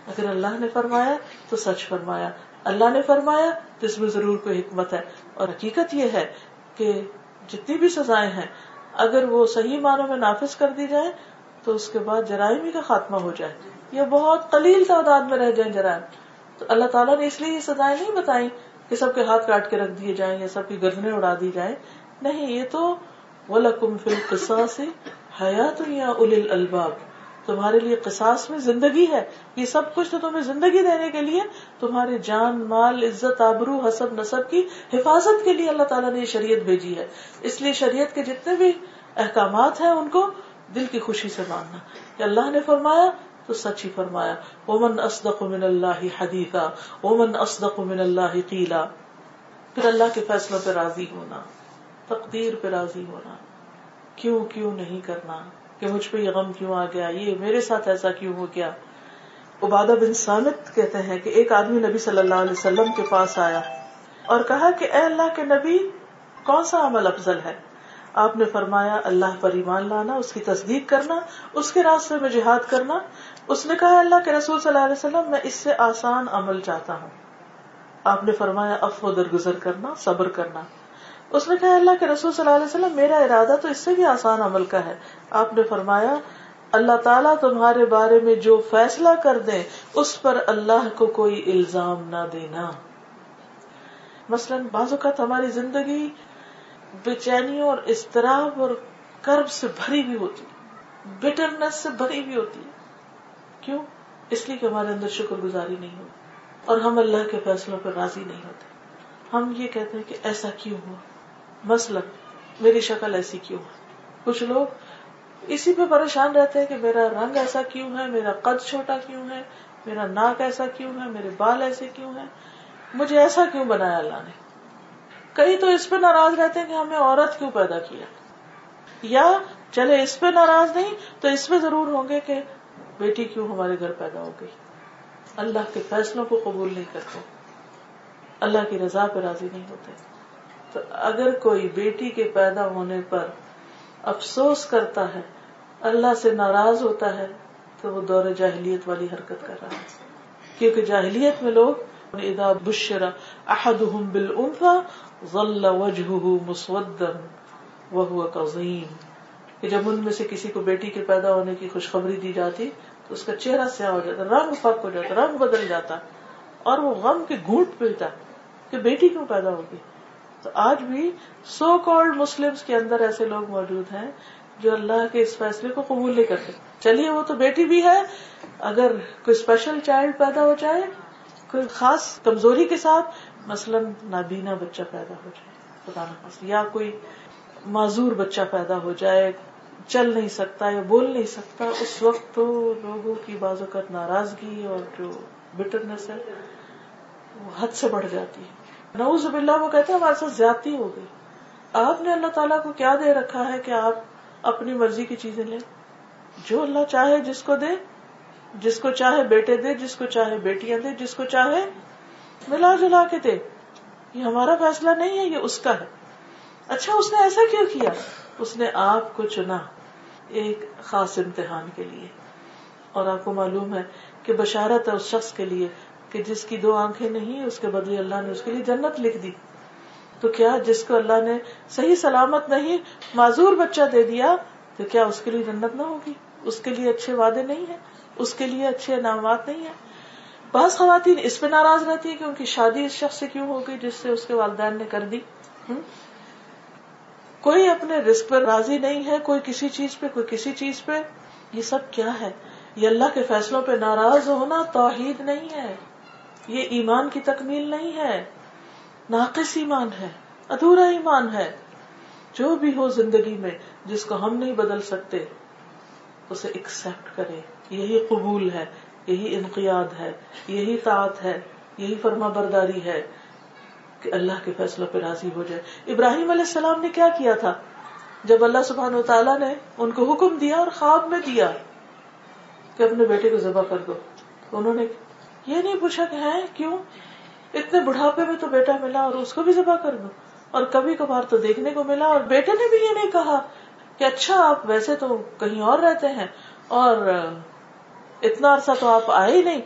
[SPEAKER 1] اگر اللہ نے فرمایا تو سچ فرمایا۔ اللہ نے فرمایا تو اس میں ضرور کوئی حکمت ہے۔ اور حقیقت یہ ہے کہ جتنی بھی سزائیں ہیں، اگر وہ صحیح معنوں میں نافذ کر دی جائے تو اس کے بعد جرائم ہی کا خاتمہ ہو جائے۔ یا بہت قلیل تعداد میں رہ جائیں جرائم۔ تو اللہ تعالیٰ نے اس لیے یہ سزائیں نہیں بتائی کہ سب کے ہاتھ کاٹ کے رکھ دیے جائیں یا سب کی گردنے اڑا دی جائیں۔ نہیں، یہ تو وَلَكُمْ فِي الْقِصَاصِ حَيَاتٌ يَا أُولِي الْأَلْبَابِ تمہارے لیے قصاص میں زندگی ہے۔ یہ سب کچھ تو تمہیں زندگی دینے کے لیے، تمہارے جان، مال، عزت، آبرو، حسب، نصب کی حفاظت کے لیے اللہ تعالیٰ نے یہ شریعت بھیجی ہے۔ اس لیے شریعت کے جتنے بھی احکامات ہیں ان کو دل کی خوشی سے ماننا۔ کہ اللہ نے فرمایا تو سچ ہی فرمایا۔ اومن اسدق من اللہ حدیثا اومن اسدق من اللہ قیلا پھر اللہ کے فیصلوں پہ راضی ہونا۔ تقدیر پہ راضی ہونا۔ کیوں کیوں نہیں کرنا؟ کہ مجھ پہ یہ غم کیوں آ گیا؟ یہ میرے ساتھ ایسا کیوں ہو گیا؟ عبادہ بن سامت کہتے ہیں کہ ایک آدمی نبی صلی اللہ علیہ وسلم کے پاس آیا اور کہا کہ اے اللہ کے نبی، کون سا عمل افضل ہے؟ آپ نے فرمایا، اللہ پر ایمان لانا، اس کی تصدیق کرنا، اس کے راستے میں جہاد کرنا۔ اس نے کہا اللہ کے رسول صلی اللہ علیہ وسلم، میں اس سے آسان عمل چاہتا ہوں۔ آپ نے فرمایا، افو درگزر کرنا، صبر کرنا۔ اس نے کہا، اللہ کے رسول صلی اللہ علیہ وسلم، میرا ارادہ تو اس سے بھی آسان عمل کا ہے۔ آپ نے فرمایا، اللہ تعالیٰ تمہارے بارے میں جو فیصلہ کر دے اس پر اللہ کو کوئی الزام نہ دینا۔ مثلاً بعض اوقات ہماری زندگی بے چینیوں اور اضطراب اور کرب سے بھری بھی ہوتی بٹرنس سے بھری بھی ہوتی کیوں؟ اس لیے کہ ہمارے اندر شکر گزاری نہیں ہوتی اور ہم اللہ کے فیصلوں پر راضی نہیں ہوتے۔ ہم یہ کہتے ہیں کہ ایسا کیوں ہوا؟ مثلا میری شکل ایسی کیوں ہے؟ کچھ لوگ اسی پہ پریشان رہتے ہیں کہ میرا رنگ ایسا کیوں ہے؟ میرا قد چھوٹا کیوں ہے؟ میرا ناک ایسا کیوں ہے؟ میرے بال ایسے کیوں ہے مجھے ایسا کیوں بنایا اللہ نے؟ کئی تو اس پہ ناراض رہتے ہیں کہ ہمیں عورت کیوں پیدا کیا؟ یا چلے اس پہ ناراض نہیں تو اس پہ ضرور ہوں گے کہ بیٹی کیوں ہمارے گھر پیدا ہو گئی؟ اللہ کے فیصلوں کو قبول نہیں کرتے، اللہ کی رضا پہ راضی نہیں ہوتے۔ تو اگر کوئی بیٹی کے پیدا ہونے پر افسوس کرتا ہے، اللہ سے ناراض ہوتا ہے، تو وہ دور جاہلیت والی حرکت کر رہا ہے۔ کیونکہ جاہلیت میں لوگ اذا بشر احدهم بالانثى ظل وجهه مسودا وهو كظيم کہ جب ان میں سے کسی کو بیٹی کے پیدا ہونے کی خوشخبری دی جاتی، تو اس کا چہرہ سیاہ ہو جاتا، رنگ پک ہو جاتا، رنگ بدل جاتا، اور وہ غم کے گھونٹ پیتا کہ بیٹی کیوں پیدا ہوگی؟ تو آج بھی سو کالڈ مسلم کے اندر ایسے لوگ موجود ہیں جو اللہ کے اس فیصلے کو قبول نہیں کرتے۔ چلیے، وہ تو بیٹی بھی ہے۔ اگر کوئی اسپیشل چائلڈ پیدا ہو جائے، کوئی خاص کمزوری کے ساتھ، مثلاً نابینا بچہ پیدا ہو جائے پتا نہ یا کوئی معذور بچہ پیدا ہو جائے، چل نہیں سکتا یا بول نہیں سکتا، اس وقت تو لوگوں کی بعض اوقات ناراضگی اور جو بٹرنس ہے، وہ حد سے بڑھ جاتی ہے۔ نوز باللہ، وہ کہتے ہیں ہمارے ساتھ زیادتی ہو گئی۔ آپ نے اللہ تعالیٰ کو کیا دے رکھا ہے کہ آپ اپنی مرضی کی چیزیں لیں؟ جو اللہ چاہے، جس کو دے، جس کو چاہے بیٹے دے، جس کو چاہے بیٹیاں دے، جس کو چاہے ملا جلا کے دے۔ یہ ہمارا فیصلہ نہیں ہے، یہ اس کا ہے۔ اچھا اس نے ایسا کیوں کیا؟ اس نے آپ کو چنا ایک خاص امتحان کے لیے۔ اور آپ کو معلوم ہے کہ بشارت ہے اس شخص کے لیے کہ جس کی دو آنکھیں نہیں، اس کے بدلے اللہ نے اس کے لیے جنت لکھ دی۔ تو کیا جس کو اللہ نے صحیح سلامت نہیں، معذور بچہ دے دیا، تو کیا اس کے لیے جنت نہ ہوگی؟ اس کے لیے اچھے وعدے نہیں ہے اس کے لیے اچھے انعامات نہیں ہے بعض خواتین اس پہ ناراض رہتی ہیں کہ ان کی شادی اس شخص سے کیوں ہو گئی جس سے اس کے والدین نے کر دی۔ کوئی اپنے رسک پر راضی نہیں ہے، کوئی کسی چیز پہ، کوئی کسی چیز پہ۔ یہ سب کیا ہے؟ یہ اللہ کے فیصلوں پہ ناراض ہونا توحید نہیں ہے۔ یہ ایمان کی تکمیل نہیں ہے۔ ناقص ایمان ہے، ادھورا ایمان ہے۔ جو بھی ہو زندگی میں جس کو ہم نہیں بدل سکتے، اسے ایکسپٹ کرے۔ یہی قبول ہے، یہی انقیاد ہے، یہی طاعت ہے، یہی فرما برداری ہے کہ اللہ کے فیصلوں پہ راضی ہو جائے۔ ابراہیم علیہ السلام نے کیا کیا تھا؟ جب اللہ سبحان و تعالیٰ نے ان کو حکم دیا اور خواب میں دیا کہ اپنے بیٹے کو ذبح کر دو انہوں نے یہ نہیں پوچھا کہ ہے کیوں؟ اتنے بڑھاپے میں تو بیٹا ملا اور اس کو بھی ذبح کر دو۔ اور کبھی کبھار تو دیکھنے کو ملا اور بیٹے نے بھی یہ نہیں کہا کہ اچھا آپ ویسے تو کہیں اور رہتے ہیں اور اتنا عرصہ تو آپ آئے ہی نہیں۔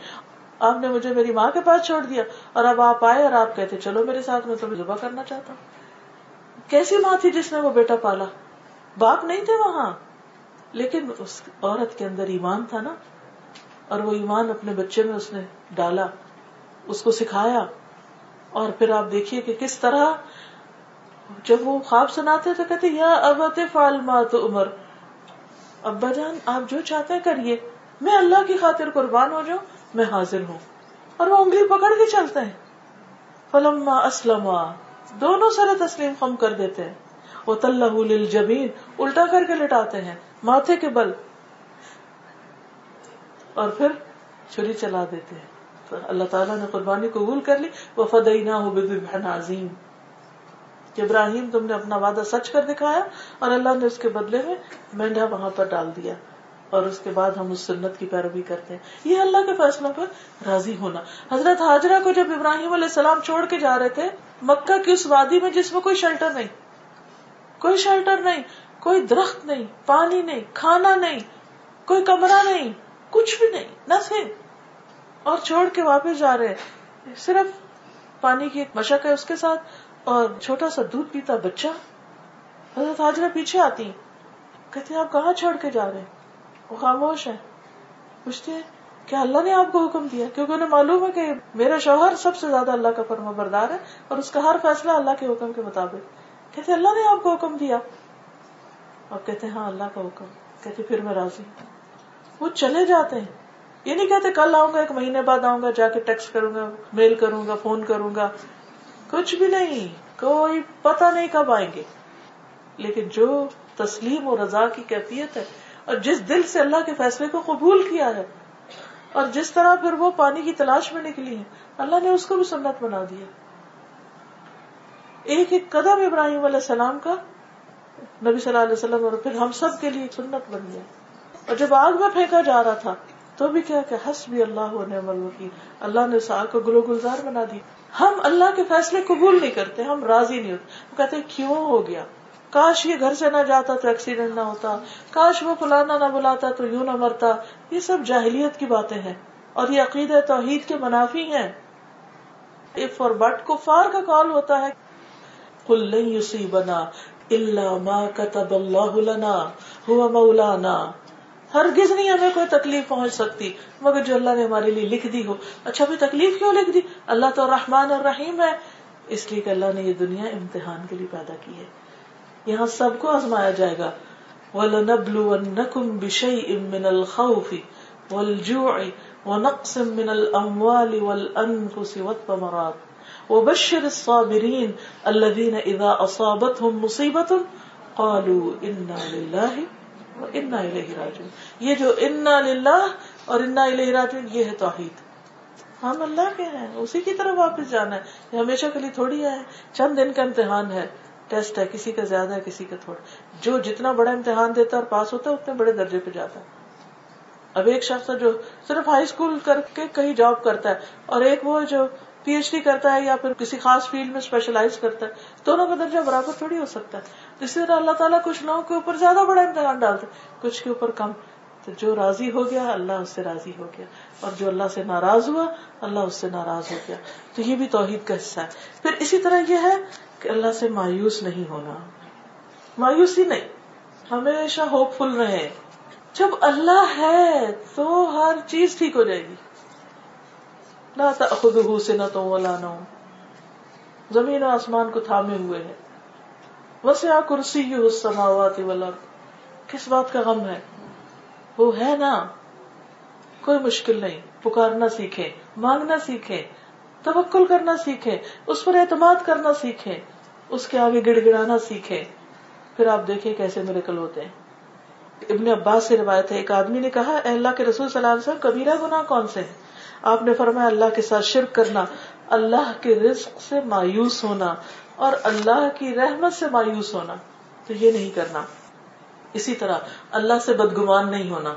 [SPEAKER 1] آپ نے مجھے میری ماں کے پاس چھوڑ دیا اور اب آپ آئے اور آپ کہتے چلو میرے ساتھ، میں تمہیں ذبح کرنا چاہتا ہوں۔ کیسی ماں تھی جس نے وہ بیٹا پالا؟ باپ نہیں تھے وہاں، لیکن اس عورت کے اندر ایمان تھا نا۔ اور وہ ایمان اپنے بچے میں اس نے ڈالا، اس کو سکھایا، اور پھر آپ دیکھیے کہ کس طرح جب وہ خواب سناتے تو کہتے، یا ابت فالما تو عمر ابا جان، آپ جو چاہتے ہیں کریے۔ میں اللہ کی خاطر قربان ہو جاؤں، میں حاضر ہوں۔ اور وہ انگلی پکڑ کے چلتے ہیں۔ فلم اسلم دونوں سر تسلیم خم کر دیتے ہیں۔ وہ تل جبین الٹا کر کے لٹاتے ہیں۔ ماتھے کے بل اور پھر چھری چلا دیتے ہیں۔ تو اللہ تعالیٰ نے قربانی قبول کر لی۔ وہ فدئی نہ ہو عظیم ابراہیم تم نے اپنا وعدہ سچ کر دکھایا اور اللہ نے اس کے بدلے میں مینڈا وہاں پر ڈال دیا۔ اور اس کے بعد ہم اس سنت کی پیروی کرتے ہیں۔ یہ اللہ کے فیصلوں پر راضی ہونا۔ حضرت حاجرہ کو جب ابراہیم علیہ السلام چھوڑ کے جا رہے تھے، مکہ کی اس وادی میں جس میں کوئی شیلٹر نہیں، کوئی شیلٹر نہیں، کوئی درخت نہیں، پانی نہیں، کھانا نہیں، کوئی کمرہ نہیں کچھ بھی نہیں نتھنگ اور چھوڑ کے واپس جا رہے صرف پانی کی ایک مشق ہے اس کے ساتھ اور چھوٹا سا دودھ پیتا بچہ۔ حضرت حاجرہ پیچھے آتی کہتے آپ کہاں چھوڑ کے جا رہے ہیں؟ وہ خاموش ہے پوچھتے ہیں، کیا اللہ نے آپ کو حکم دیا؟ کیونکہ انہیں معلوم ہے کہ میرا شوہر سب سے زیادہ اللہ کا فرما بردار ہے اور اس کا ہر فیصلہ اللہ کے حکم کے مطابق۔ کہتے اللہ نے آپ کو حکم دیا۔ اور کہتے ہاں اللہ کا حکم۔ کہتے پھر میں راضی ہوں۔ وہ چلے جاتے ہیں۔ یہ نہیں کہتے کل آؤں گا، ایک مہینے بعد آؤں گا، جا کے ٹیکسٹ کروں گا میل کروں گا فون کروں گا۔ کچھ بھی نہیں، کوئی پتہ نہیں کب آئیں گے۔ لیکن جو تسلیم اور رضا کی کیفیت ہے، اور جس دل سے اللہ کے فیصلے کو قبول کیا ہے، اور جس طرح پھر وہ پانی کی تلاش میں نکلی ہے اللہ نے اس کو بھی سنت بنا دیا۔ ایک ایک قدم ابراہیم علیہ السلام کا نبی صلی اللہ علیہ وسلم اور پھر ہم سب کے لیے سنت بن گیا۔ اور جب آگ میں پھینکا جا رہا تھا، تو بھی کیا کہ حس بھی اللہ ہونے کی اللہ نے اس آگ کو گلو گلزار بنا دی۔ ہم اللہ کے فیصلے قبول نہیں کرتے، ہم راضی نہیں ہوتے۔ وہ کہتے کیوں ہو گیا؟ کاش یہ گھر سے نہ جاتا تو ایکسیڈنٹ نہ ہوتا۔ کاش وہ فلانا نہ بلاتا تو یوں نہ مرتا۔ یہ سب جاہلیت کی باتیں ہیں۔ اور یہ عقید توحید کے منافی ہیں۔ اف اور بٹ کفار کا کال ہوتا ہے کل نہیں بنا اللہ ما کتب اللہ لنا ہوا مولانا۔ ہرگز نہیں ہمیں کوئی تکلیف پہنچ سکتی۔ مگر جو اللہ نے ہمارے لیے لکھ دی ہو۔ اچھا بھی تکلیف کیوں لکھ دی؟ اللہ تو رحمان اور رحیم ہے۔ اس لیے کہ اللہ نے یہ دنیا امتحان کے لیے پیدا کی ہے۔ یہاں سب کو آزمایا جائے گا۔ وَلَنَبْلُوَنَّكُمْ بِشَيْءٍ مِّنَ الْخَوْفِ وَالْجُوعِ وَنَقْصٍ مِّنَ الْأَمْوَالِ وَالْأَنفُسِ وَالثَّمَرَاتِ وَبَشِّرِ الصَّابِرِينَ الَّذِينَ إِذَا أَصَابَتْهُمْ مُصِيبَةٌ قَالُوا إِنَّا لِلَّهِ وَإِنَّا إِلَيْهِ رَاجِعُونَ۔ یہ جو اِنَّا لِلَّهِ اور اِنَّا إِلَيْهِ رَاجِعُونَ، یہ ہے توحید۔ ہم اللہ کے ہیں، اسی کی طرف واپس جانا ہے۔ یہ ہمیشہ کے لیے تھوڑی ہے۔ چند دن کا امتحان ہے، ٹیسٹ ہے، کسی کا زیادہ ہے، کسی کا تھوڑا۔ جو جتنا بڑا امتحان دیتا ہے اور پاس ہوتا ہے، اتنے بڑے درجے پہ جاتا ہے۔ اب ایک شخص جو صرف ہائی اسکول کر کے کہیں جاب کرتا ہے اور ایک وہ جو پی ایچ ڈی کرتا ہے یا پھر کسی خاص فیلڈ میں اسپیشلائز کرتا ہے، دونوں کا درجہ برابر تھوڑی ہو سکتا ہے۔ اسی طرح اللہ تعالیٰ کچھ لوگوں کے اوپر زیادہ بڑا امتحان ڈالتے کچھ کے اوپر کم۔ تو جو راضی ہو گیا، اللہ اس سے راضی ہو گیا۔ اور جو اللہ سے ناراض ہوا، اللہ اس سے ناراض ہو گیا۔ تو یہ بھی توحید کا حصہ ہے۔ پھر اسی طرح یہ ہے کہ اللہ سے مایوس نہیں ہونا۔ مایوسی نہیں، ہمیشہ ہوپ فل رہے۔ جب اللہ ہے تو ہر چیز ٹھیک ہو جائے گی۔ نہ خود سے نہ تو زمین و آسمان کو تھامے ہوئے ہے. وسے آ کرسی سماوات کس بات کا غم ہے؟ وہ ہے نا. کوئی مشکل نہیں. پکارنا سیکھے، مانگنا سیکھے، توکل کرنا سیکھے، اس پر اعتماد کرنا سیکھے، اس کے آگے گڑ گڑانا سیکھے. پھر آپ دیکھیں کیسے میرے ہوتے ہیں. ابن عباس سے روایت ہے، ایک آدمی نے کہا، اے اللہ کے رسول صلی اللہ علیہ وسلم، کبیرہ گناہ کون سے آپ نے فرمایا اللہ کے ساتھ شرک کرنا، اللہ کے رزق سے مایوس ہونا اور اللہ کی رحمت سے مایوس ہونا، تو یہ نہیں کرنا۔ اسی طرح اللہ سے بدگمان نہیں ہونا،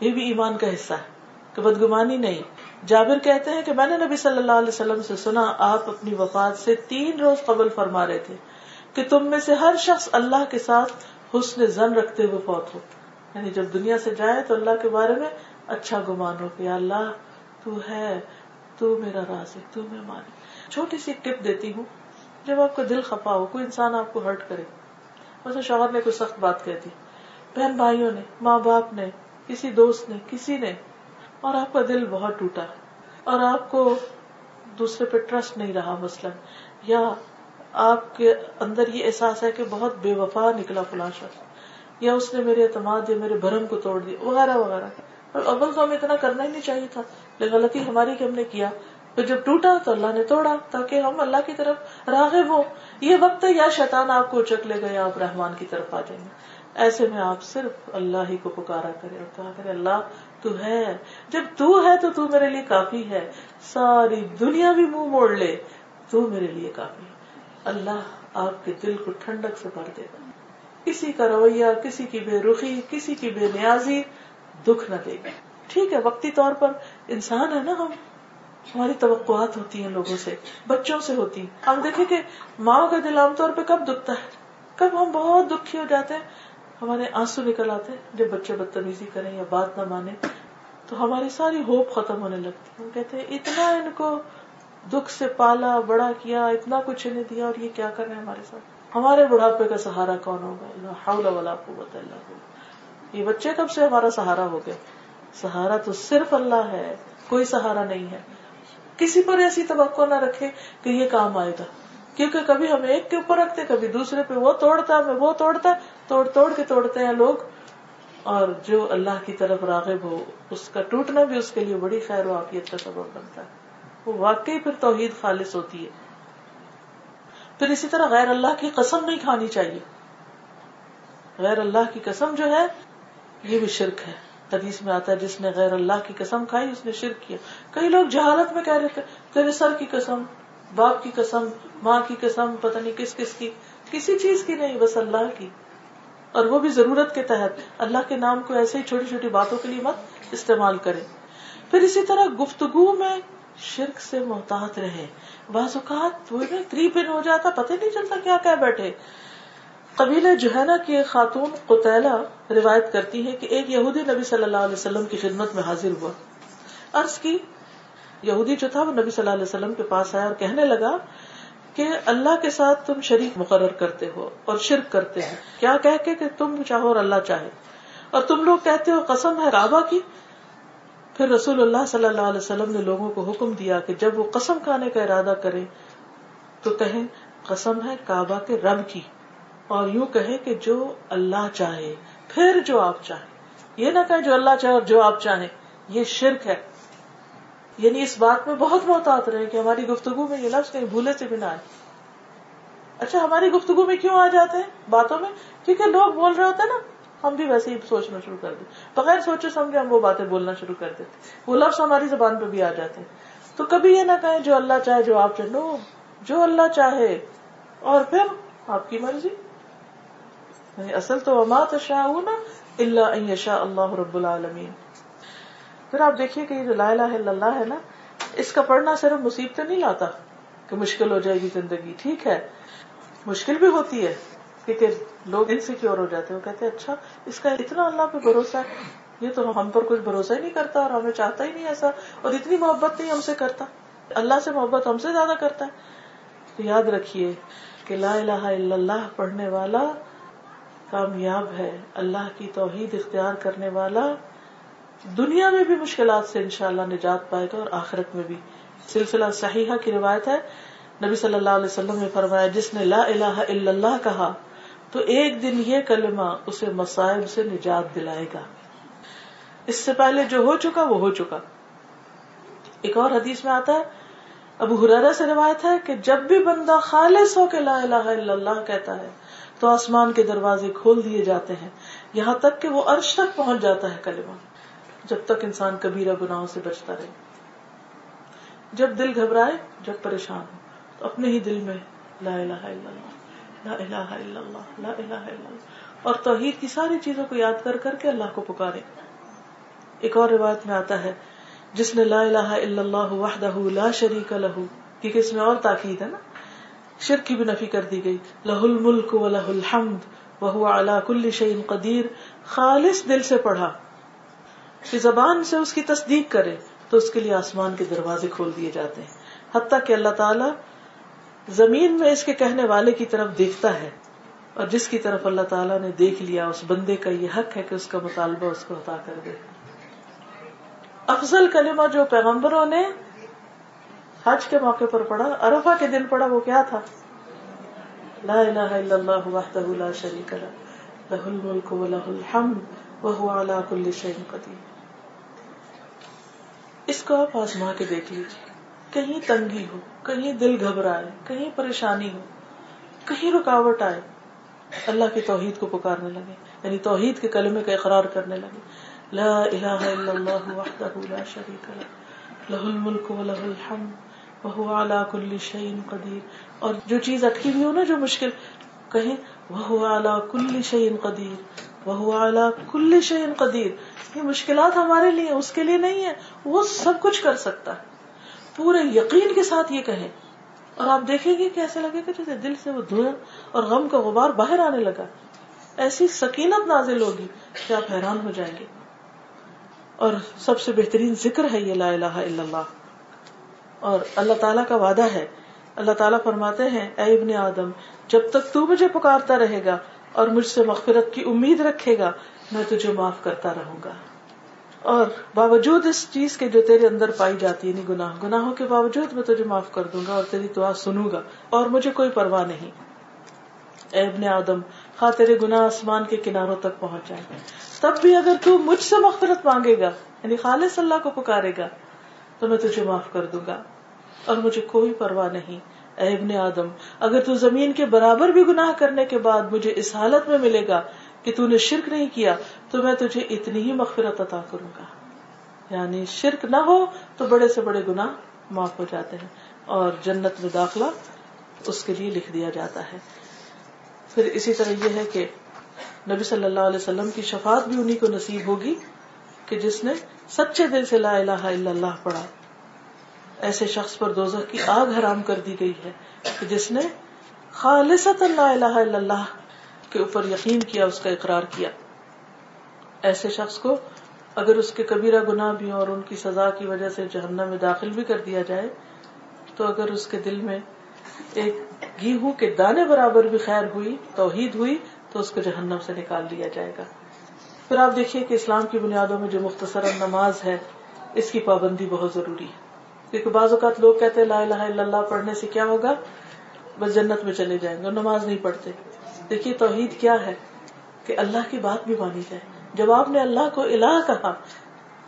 [SPEAKER 1] یہ بھی ایمان کا حصہ ہے کہ بدگمانی نہیں۔ جابر کہتے ہیں کہ میں نے نبی صلی اللہ علیہ وسلم سے سنا، آپ اپنی وفات سے تین روز قبل فرما رہے تھے کہ تم میں سے ہر شخص اللہ کے ساتھ حسن زن رکھتے ہوئے فوت ہو۔ یعنی جب دنیا سے جائے تو اللہ کے بارے میں اچھا گمان ہو کہ اللہ تو ہے، تو میرا راز ہے، تو میں مانی چھوٹی سی ٹپ دیتی ہوں، جب آپ کا دل خفا ہو، کوئی انسان آپ کو ہرٹ کرے۔ ویسے شوہر نے کوئی سخت بات کہہ دی۔ بہن بھائیوں نے، ماں باپ نے، کسی دوست نے، کسی نے۔ اور آپ کا دل بہت ٹوٹا۔ اور آپ کو دوسرے پہ ٹرسٹ نہیں رہا، مثلاً۔ یا آپ کے اندر یہ احساس ہے کہ بہت بے وفا نکلا فلاں شخص۔ یا اس نے میرے اعتماد یا میرے بھرم کو توڑ دیا، وغیرہ وغیرہ۔ اول تو ہمیں اتنا کرنا ہی نہیں چاہیے تھا۔ لیکن غلطی ہماری کہ ہم نے کیا۔ پھر جب ٹوٹا تو اللہ نے توڑا تاکہ ہم اللہ کی طرف راغب ہو یہ وقت ہے یا شیطان آپ کو چک لے گا یا آپ رحمان کی طرف آ جائیں گے۔ ایسے میں آپ صرف اللہ ہی کو پکارا کرے اور کہا کرے اللہ، تو ہے۔ جب تو ہے تو تو میرے لیے کافی ہے۔ ساری دنیا بھی منہ موڑ لے، تو میرے لیے کافی ہے۔ اللہ آپ کے دل کو ٹھنڈک سے بھر دے گا۔ کسی کا رویہ، کسی کی بے رخی، کسی کی بے نیازی دکھ نہ دے۔ گا ٹھیک ہے، وقتی طور پر انسان ہے نا ہم۔ ہماری توقعات ہوتی ہیں لوگوں سے، بچوں سے ہوتی ہم دیکھیں کہ ماں کا دل عام طور پہ کب دکھتا ہے؟ کب ہم بہت دکھی ہو جاتے ہیں۔ ہمارے آنسو نکل آتے جب بچے بدتمیزی کریں یا بات نہ مانے تو ہماری ساری ہوپ ختم ہونے لگتی ہم کہتے ہیں، اتنا ان کو دکھ سے پالا، بڑا کیا، اتنا کچھ انہیں دیا اور یہ کیا کر رہے ہیں ہمارے ساتھ؟ ہمارے بڑھاپے کا سہارا کون ہوگا؟ اللہ یہ بچے کب سے ہمارا سہارا ہو گیا؟ سہارا تو صرف اللہ ہے، کوئی سہارا نہیں ہے۔ کسی پر ایسی توقع نہ رکھے کہ یہ کام آئے گا۔ کیونکہ کبھی ہم ایک کے اوپر رکھتے، کبھی دوسرے پہ۔ وہ توڑتا ہے وہ توڑتا، توڑ توڑ کے توڑتے ہیں لوگ۔ اور جو اللہ کی طرف راغب ہو، اس کا ٹوٹنا بھی اس کے لیے بڑی خیر و عافیت کا سبب بنتا ہے۔ وہ واقعی پھر توحید خالص ہوتی ہے۔ پھر اسی طرح غیر اللہ کی قسم نہیں کھانی چاہیے۔ غیر اللہ کی قسم جو ہے یہ بھی شرک ہے۔ حدیث میں آتا ہے، جس نے غیر اللہ کی قسم کھائی، اس نے شرک کیا۔ کئی لوگ جہالت میں کہہ رہے تھے، تیرے سر کی قسم، باپ کی قسم، ماں کی قسم، پتہ نہیں کس کس کی۔ کسی چیز کی نہیں، بس اللہ کی۔ اور وہ بھی ضرورت کے تحت۔ اللہ کے نام کو ایسے ہی چھوٹی چھوٹی باتوں کے لیے مت استعمال کرے پھر اسی طرح گفتگو میں شرک سے محتاط رہے۔ بعض اوقات وہ تری پن ہو جاتا، پتہ نہیں چلتا کیا کیا بیٹھے۔ قبیل جوہنا کی خاتون قطلا روایت کرتی ہے کہ ایک یہودی نبی صلی اللہ علیہ وسلم کی خدمت میں حاضر ہوا۔ عرض کی، یہودی جو تھا وہ نبی صلی اللہ علیہ وسلم کے پاس آیا اور کہنے لگا کہ اللہ کے ساتھ تم شریک مقرر کرتے ہو اور شرک کرتے ہو۔ کیا کہہ کے کہ تم چاہو اور اللہ چاہے؟ اور تم لوگ کہتے ہو قسم ہے کعبہ کی۔ پھر رسول اللہ صلی اللہ علیہ وسلم نے لوگوں کو حکم دیا کہ جب وہ قسم کھانے کا ارادہ کرے تو کہیں قسم ہے کعبہ کے رب کی۔ اور یوں کہے کہ جو اللہ چاہے، پھر جو آپ چاہیں۔ یہ نہ کہیں جو اللہ چاہے اور جو آپ چاہیں۔ یہ شرک ہے۔ یعنی اس بات میں بہت محتاط رہے کہ ہماری گفتگو میں یہ لفظ کہیں بھولے سے بھی نہ آئے۔ اچھا ہماری گفتگو میں کیوں آ جاتے ہیں باتوں میں؟ کیونکہ لوگ بول رہے ہوتے ہیں نا، ہم بھی ویسے ہی سوچنا شروع کر دیں بغیر سوچے سمجھے ہم وہ باتیں بولنا شروع کر دیتے وہ لفظ ہماری زبان پہ بھی آ جاتے ہیں۔ تو کبھی یہ نہ کہیں جو اللہ چاہے، جو آپ چاہے جو اللہ چاہے۔ اور پھر آپ کی مرضی۔ یعنی اصل تو امات شاہ نا اللہ شاہ اللہ رب العالمین۔ پھر آپ دیکھیے کہ یہ جو لا الہ الا اللہ ہے نا، اس کا پڑھنا صرف مصیبتیں نہیں لاتا کہ مشکل ہو جائے گی زندگی۔ ٹھیک ہے، مشکل بھی ہوتی ہے کیونکہ لوگ انسیکیور ہو جاتے ہیں۔ وہ کہتے ہیں اچھا اس کا اتنا اللہ پہ بھروسہ ہے، یہ تو ہم پر کچھ بھروسہ ہی نہیں کرتا اور ہمیں چاہتا ہی نہیں ایسا۔ اور اتنی محبت نہیں ہم سے کرتا۔ اللہ سے محبت ہم سے زیادہ کرتا ہے۔ تو یاد رکھیے کہ لا الہ الا اللہ پڑھنے والا کامیاب ہے۔ اللہ کی توحید اختیار کرنے والا دنیا میں بھی مشکلات سے انشاءاللہ نجات پائے گا اور آخرت میں بھی۔ سلسلہ صحیحہ کی روایت ہے۔ نبی صلی اللہ علیہ وسلم نے فرمایا، جس نے لا الہ الا اللہ کہا، تو ایک دن یہ کلمہ اسے مصائب سے نجات دلائے گا۔ اس سے پہلے جو ہو چکا، وہ ہو چکا۔ ایک اور حدیث میں آتا ہے، ابو حرارا سے روایت ہے کہ جب بھی بندہ خالص ہو کے لا الہ الا اللہ کہتا ہے تو آسمان کے دروازے کھول دیے جاتے ہیں۔ یہاں تک کہ وہ عرش تک پہنچ جاتا ہے کلمہ۔ جب تک انسان کبیرہ گناہوں سے بچتا رہے۔ جب دل گھبرائے، جب پریشان ہو۔ تو اپنے ہی دل میں لا الہ الا اللہ، لا الہ الا اللہ، لا الہ الا اللہ۔ اور توحید کی ساری چیزوں کو یاد کر کر کے اللہ کو پکارے۔ ایک اور روایت میں آتا ہے، جس نے لا الہ الا اللہ وحدہ لا شریک لہو کیونکہ اس میں اور تاکید ہے نا۔ شرک کی بھی نفی کر دی گئی۔ لہ الملک و لہ الحمد وہ علا کل شعین قدیر۔ خالص دل سے پڑھا، کہ زبان سے اس کی تصدیق کرے، تو اس کے لیے آسمان کے دروازے کھول دیے جاتے ہیں۔ حتیٰ کہ اللہ تعالیٰ زمین میں اس کے کہنے والے کی طرف دیکھتا ہے، اور جس کی طرف اللہ تعالیٰ نے دیکھ لیا، اس بندے کا یہ حق ہے کہ اس کا مطالبہ اس کو عطا کر دے۔ افضل کلمہ جو پیغمبروں نے حج کے موقع پر پڑھا ارفا کے دن پڑھا، وہ کیا تھا؟ لا الہ الا اللہ وحدہ لا شریک لہ لہ الملک و لہ الحمد وهو على كل شيء قدیر۔ اس کو آپ آزما کے دیکھ لیجیے کہیں تنگی ہو، کہیں دل گھبرائے، کہیں پریشانی ہو، کہیں رکاوٹ آئے، اللہ کی توحید کو پکارنے لگے یعنی توحید کے کلمے کا اقرار کرنے لگے۔ لا الہ الا اللہ وحدہ لا شریک لہ لہ الملک و لہ الحمد وهو على كل شيء قدیر۔ اور جو چیز اٹکی ہوئی ہو نا، جو مشکل، کہیں وہ على كل شيء قدیر۔ وہ اعلیٰ کل شعین قدیر۔ یہ مشکلات ہمارے لیے، اس کے لیے نہیں ہے وہ سب کچھ کر سکتا ہے۔ پورے یقین کے ساتھ یہ کہے۔ اور آپ دیکھیں گے کہ ایسے لگے گا جیسے دل سے وہ دھوئیں اور غم کا غبار باہر آنے لگا۔ ایسی سکینت نازل ہوگی کہ آپ حیران ہو جائیں گے۔ اور سب سے بہترین ذکر ہے یہ لا الہ الا اللہ۔ اور اللہ تعالیٰ کا وعدہ ہے۔ اللہ تعالیٰ فرماتے ہیں، اے ابن آدم، جب تک تو مجھے پکارتا رہے گا اور مجھ سے مغفرت کی امید رکھے گا، میں تجھے معاف کرتا رہوں گا۔ اور باوجود اس چیز کے جو تیرے اندر پائی جاتی ہے یعنی گناہ، گناہوں کے باوجود میں تجھے معاف کر دوں گا اور تیری دعا سنوں گا، اور مجھے کوئی پرواہ نہیں۔ اے ابن آدم، خواہ تیرے گناہ آسمان کے کناروں تک پہنچ جائے تب بھی اگر تو مجھ سے مغفرت مانگے گا یعنی خالص اللہ کو پکارے گا، تو میں تجھے معاف کر دوں گا۔ اور مجھے کوئی پرواہ نہیں۔ اے ابن آدم، اگر تو زمین کے برابر بھی گناہ کرنے کے بعد مجھے اس حالت میں ملے گا کہ تو نے شرک نہیں کیا، تو میں تجھے اتنی ہی مغفرت عطا کروں گا۔ یعنی شرک نہ ہو تو بڑے سے بڑے گناہ معاف ہو جاتے ہیں اور جنت میں داخلہ اس کے لیے لکھ دیا جاتا ہے۔ پھر اسی طرح یہ ہے کہ نبی صلی اللہ علیہ وسلم کی شفاعت بھی انہیں کو نصیب ہوگی کہ جس نے سچے دل سے لا الہ الا اللہ پڑھا۔ ایسے شخص پر دوزخ کی آگ حرام کر دی گئی ہے کہ جس نے خالصت اللہ الہ الا اللہ کے اوپر یقین کیا، اس کا اقرار کیا۔ ایسے شخص کو اگر اس کے کبیرہ گناہ بھی اور ان کی سزا کی وجہ سے جہنم میں داخل بھی کر دیا جائے، تو اگر اس کے دل میں ایک گیہوں کے دانے برابر بھی خیر ہوئی، توحید ہوئی، تو اس کو جہنم سے نکال لیا جائے گا۔ پھر آپ دیکھیے کہ اسلام کی بنیادوں میں جو مختصر نماز ہے، اس کی پابندی بہت ضروری ہے۔ کیونکہ بعض اوقات لوگ کہتے ہیں لا الہ الا اللہ پڑھنے سے کیا ہوگا؟ بس جنت میں چلے جائیں گے نماز نہیں پڑھتے۔ دیکھیے توحید کیا ہے؟ کہ اللہ کی بات بھی مانی جائے۔ جب آپ نے اللہ کو الہ کہا،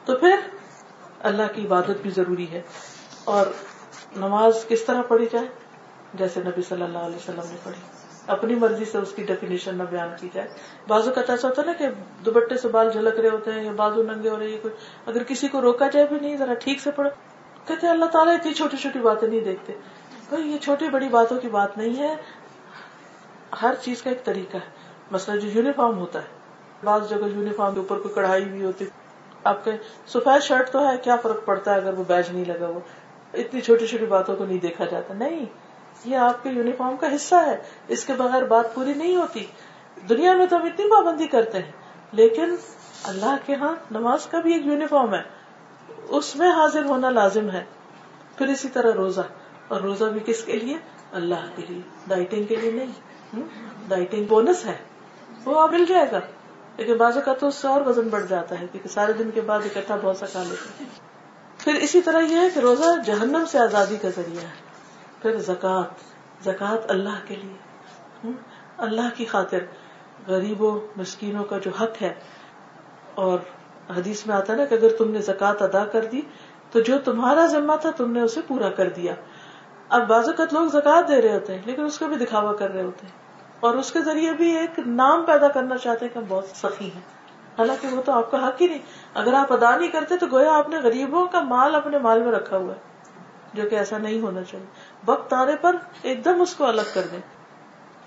[SPEAKER 1] تو پھر اللہ کی عبادت بھی ضروری ہے۔ اور نماز کس طرح پڑھی جائے؟ جیسے نبی صلی اللہ علیہ وسلم نے پڑھی۔ اپنی مرضی سے اس کی ڈیفینیشن نہ بیان کی جائے۔ بازو کا ایسا ہوتا ہے نا کہ دوبٹے سے بال جھلک رہے ہوتے ہیں یا بازو ننگے ہو رہے ہیں اگر کسی کو روکا جائے بھی نہیں، ذرا ٹھیک سے پڑھو۔ کہتے اللہ تعالیٰ اتنی چھوٹی چھوٹی باتیں نہیں دیکھتے۔ یہ چھوٹی بڑی باتوں کی بات نہیں ہے۔ ہر چیز کا ایک طریقہ ہے۔ مسئلہ جو یونیفارم ہوتا ہے، بعض جگہ یونیفارم کے اوپر کوئی کڑھائی بھی ہوتی۔ آپ کے سفید شرٹ تو ہے، کیا فرق پڑتا ہے اگر وہ بیج نہیں لگا ہوا؟ اتنی چھوٹی چھوٹی باتوں کو نہیں دیکھا جاتا۔ نہیں، یہ آپ کے یونیفارم کا حصہ ہے۔ اس کے بغیر بات پوری نہیں ہوتی۔ دنیا میں تو ہم اتنی پابندی کرتے ہیں، لیکن اللہ کے ہاں نماز کا بھی ایک یونیفارم ہے۔ اس میں حاضر ہونا لازم ہے۔ پھر اسی طرح روزہ۔ اور روزہ بھی کس کے لیے؟ اللہ کے لیے۔ ڈائٹنگ کے لیے نہیں۔ ڈائٹنگ بونس ہے۔ وہ آپ مل جائے گا۔ لیکن بازو کا تو اس سے اور وزن بڑھ جاتا ہے، کیونکہ سارے دن کے بعد اکٹھا بہت سا کھا لیتے ہیں۔ پھر اسی طرح یہ ہے کہ روزہ جہنم سے آزادی کا ذریعہ ہے۔ پھر زکات زکات اللہ کے لیے۔ اللہ کی خاطر۔ غریبوں، مسکینوں کا جو حق ہے اور حدیث میں آتا نا کہ اگر تم نے زکات ادا کر دی، تو جو تمہارا ذمہ تھا تم نے اسے پورا کر دیا۔ اب بعض اوقات لوگ زکات دے رہے ہوتے ہیں، لیکن اس کا بھی دکھاوا کر رہے ہوتے ہیں۔ اور اس کے ذریعے بھی ایک نام پیدا کرنا چاہتے ہیں کہ بہت سخی ہیں۔ حالانکہ وہ تو آپ کا حق ہی نہیں۔ اگر آپ ادا نہیں کرتے تو گویا آپ نے غریبوں کا مال اپنے مال میں رکھا ہوا ہے، جو کہ ایسا نہیں ہونا چاہیے۔ وقت آنے پر ایک دم اس کو الگ کر دیں۔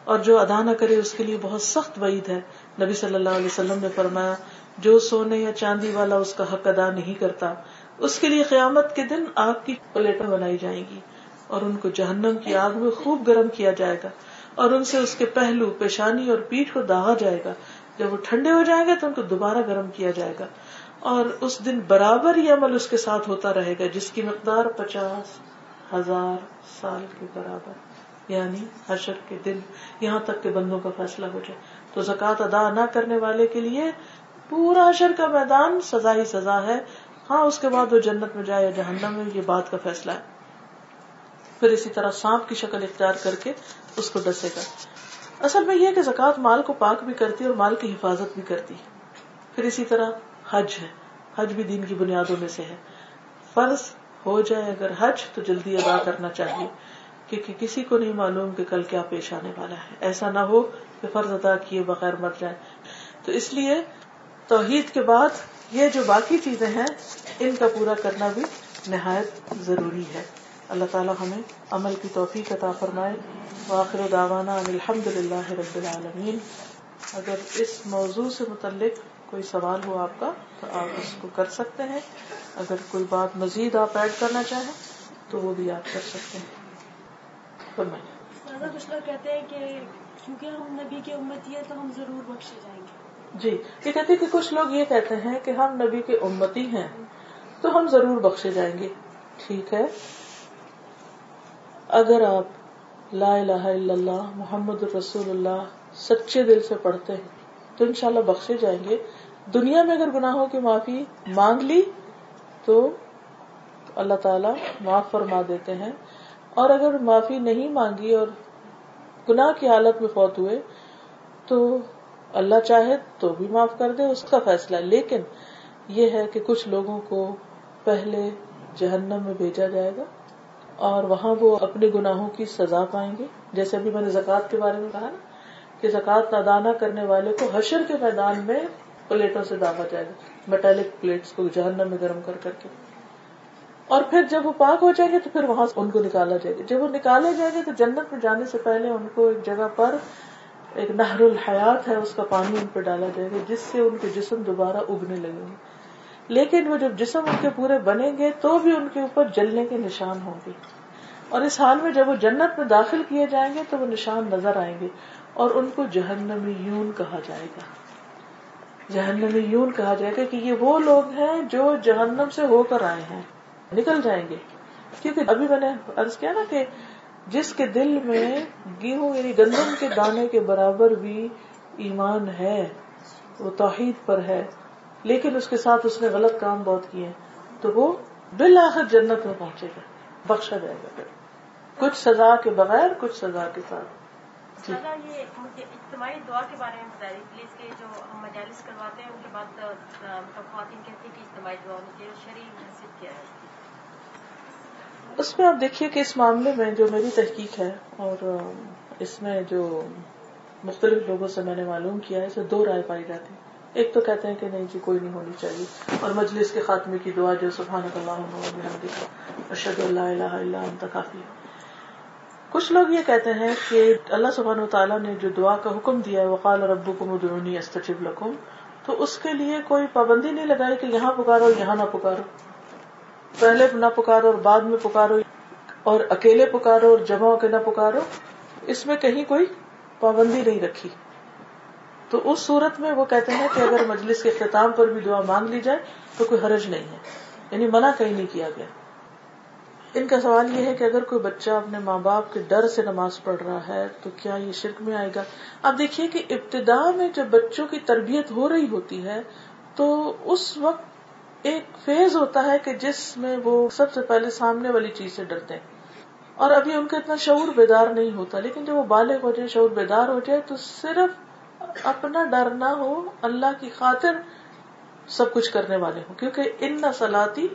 [SPEAKER 1] اور جو ادا نہ کرے اس کے لیے بہت سخت وعید ہے۔ نبی صلی اللہ علیہ وسلم نے فرمایا جو سونے یا چاندی والا اس کا حق ادا نہیں کرتا، اس کے لیے قیامت کے دن آگ کی پلیٹیں بنائی جائیں گی اور ان کو جہنم کی آگ میں خوب گرم کیا جائے گا اور ان سے اس کے پہلو، پیشانی اور پیٹ کو داغا جائے گا۔ جب وہ ٹھنڈے ہو جائیں گے تو ان کو دوبارہ گرم کیا جائے گا۔ اور اس دن برابر یہ عمل اس کے ساتھ ہوتا رہے گا، جس کی مقدار پچاس ہزار سال کے برابر یعنی حشر کے دن یہاں تک کہ بندوں کا فیصلہ ہو جائے۔ تو زکوٰۃ ادا نہ کرنے والے کے لیے پورا حشر کا میدان سزا ہی سزا ہے۔ ہاں اس کے بعد وہ جنت میں جائے یا جہنم میں، یہ بات کا فیصلہ ہے۔ پھر اسی طرح سانپ کی شکل اختیار کر کے اس کو ڈسے گا۔ اصل میں یہ کہ زکوٰۃ مال کو پاک بھی کرتی ہے اور مال کی حفاظت بھی کرتی۔ پھر اسی طرح حج ہے۔ حج بھی دین کی بنیادوں میں سے ہے۔ فرض ہو جائے اگر حج تو جلدی ادا کرنا چاہیے، کیونکہ کسی کو نہیں معلوم کہ کل کیا پیش آنے والا ہے۔ ایسا نہ ہو کہ فرض ادا کیے بغیر مر جائے۔ تو اس لیے توحید کے بعد یہ جو باقی چیزیں ہیں، ان کا پورا کرنا بھی نہایت ضروری ہے۔ اللہ تعالیٰ ہمیں عمل کی توفیق عطا فرمائے۔ واخر داوانا الحمد للہ رب العالمین۔ اگر اس موضوع سے متعلق کوئی سوال ہو آپ کا، تو آپ اس کو کر سکتے ہیں۔ اگر کوئی بات مزید آپ ایڈ کرنا چاہیں، تو وہ بھی آپ کر سکتے ہیں۔
[SPEAKER 2] کچھ لوگ کہتے ہیں کہ کیونکہ ہم نبی کی امتی ہے تو ہم ضرور بخشے جائیں گے۔
[SPEAKER 1] جی یہ کہتے ہیں کہ کچھ لوگ یہ کہتے ہیں کہ ہم نبی کے امتی ہیں، تو ہم ضرور بخشے جائیں گے۔ ٹھیک ہے۔ اگر آپ لا الہ الا اللہ، محمد رسول اللہ، سچے دل سے پڑھتے ہیں، تو انشاءاللہ بخشے جائیں گے۔ دنیا میں اگر گناہوں کی معافی مانگ لی، تو اللہ تعالی معاف فرما دیتے ہیں۔ اور اگر معافی نہیں مانگی اور گناہ کی حالت میں فوت ہوئے، تو اللہ چاہے تو بھی معاف کر دے، اس کا فیصلہ۔ لیکن یہ ہے کہ کچھ لوگوں کو پہلے جہنم میں بھیجا جائے گا اور وہاں وہ اپنے گناہوں کی سزا پائیں گے۔ جیسے ابھی میں نے زکوٰۃ کے بارے میں کہا نا کہ زکوٰۃ ادا نہ کرنے والے کو حشر کے میدان میں پلیٹوں سے داغا جائے گا، میٹالک پلیٹس کو جہنم میں گرم کر کر کے۔ اور پھر جب وہ پاک ہو جائیں گے تو پھر وہاں ان کو نکالا جائے گا۔ جب وہ نکالے جائیں گے تو جنت میں جانے سے پہلے ان کو ایک جگہ پر ایک نہر الحیات ہے، اس کا پانی ان پہ ڈالا جائے گا، جس سے ان کے جسم دوبارہ اگنے لگیں گے۔ لیکن وہ جب جسم ان کے پورے بنیں گے، تو بھی ان کے اوپر جلنے کے نشان ہوں گے۔ اور اس حال میں جب وہ جنت میں داخل کیے جائیں گے، تو وہ نشان نظر آئیں گے۔ اور ان کو جہنمی یون کہا جائے گا۔ جہنمی یون کہا جائے گا کہ یہ وہ لوگ ہیں جو جہنم سے ہو کر آئے ہیں، نکل جائیں گے۔ کیونکہ ابھی میں نے عرض کیا نا کہ جس کے دل میں گیہوں یعنی گندم کے دانے کے برابر بھی ایمان ہے، وہ توحید پر ہے۔ لیکن اس کے ساتھ اس نے غلط کام بہت کیے تو وہ بالآخر جنت میں پہنچے گا، بخشا جائے گا۔ پھر کچھ سزا کے بغیر، کچھ سزا کے ساتھ۔ جی۔
[SPEAKER 2] یہ اجتماعی دعا کے بارے میں بتا پلیز کہ جو ہم مجالس کرواتے ہیں، ان کے بعد خواتین کہتی ہیں کہ اجتماعی دعا ہونی چاہیے شرعی حیثیت کیا ہے۔
[SPEAKER 1] اس میں آپ دیکھیے کہ اس معاملے میں جو میری تحقیق ہے اور اس میں جو مختلف لوگوں سے میں نے معلوم کیا ہے اسے دو رائے پائی جاتی ایک تو کہتے ہیں کہ نہیں جی کوئی نہیں ہونی چاہیے۔ اور مجلس کے خاتمے کی دعا جو سبحان اللہ ارشد اللہ الہ الا انت، کافی کچھ لوگ یہ کہتے ہیں کہ اللہ سبحانہ و تعالیٰ نے جو دعا کا حکم دیا ہے، وقال ربکم ادعونی استجب لکم، تو اس کے لیے کوئی پابندی نہیں لگائی کہ یہاں پکارو یہاں نہ پکارو۔ پہلے نہ پکارو اور بعد میں پکارو، اور اکیلے پکارو اور جمع ہو کے نہ پکارو، اس میں کہیں کوئی پابندی نہیں رکھی۔ تو اس صورت میں وہ کہتے ہیں کہ اگر مجلس کے اختتام پر بھی دعا مانگ لی جائے تو کوئی حرج نہیں ہے یعنی منع کہیں نہیں کیا گیا۔ ان کا سوال یہ ہے کہ اگر کوئی بچہ اپنے ماں باپ کے ڈر سے نماز پڑھ رہا ہے تو کیا یہ شرک میں آئے گا؟ اب دیکھیے کہ ابتدا میں جب بچوں کی تربیت ہو رہی ہوتی ہے تو اس وقت ایک فیز ہوتا ہے کہ جس میں وہ سب سے پہلے سامنے والی چیز سے ڈرتے ہیں۔ اور ابھی ان کا اتنا شعور بیدار نہیں ہوتا، لیکن جب وہ بالغ ہو جائے، شعور بیدار ہو جائے، تو صرف اپنا ڈر نہ ہو، اللہ کی خاطر سب کچھ کرنے والے ہوں۔ کیونکہ ان نہ سلاتی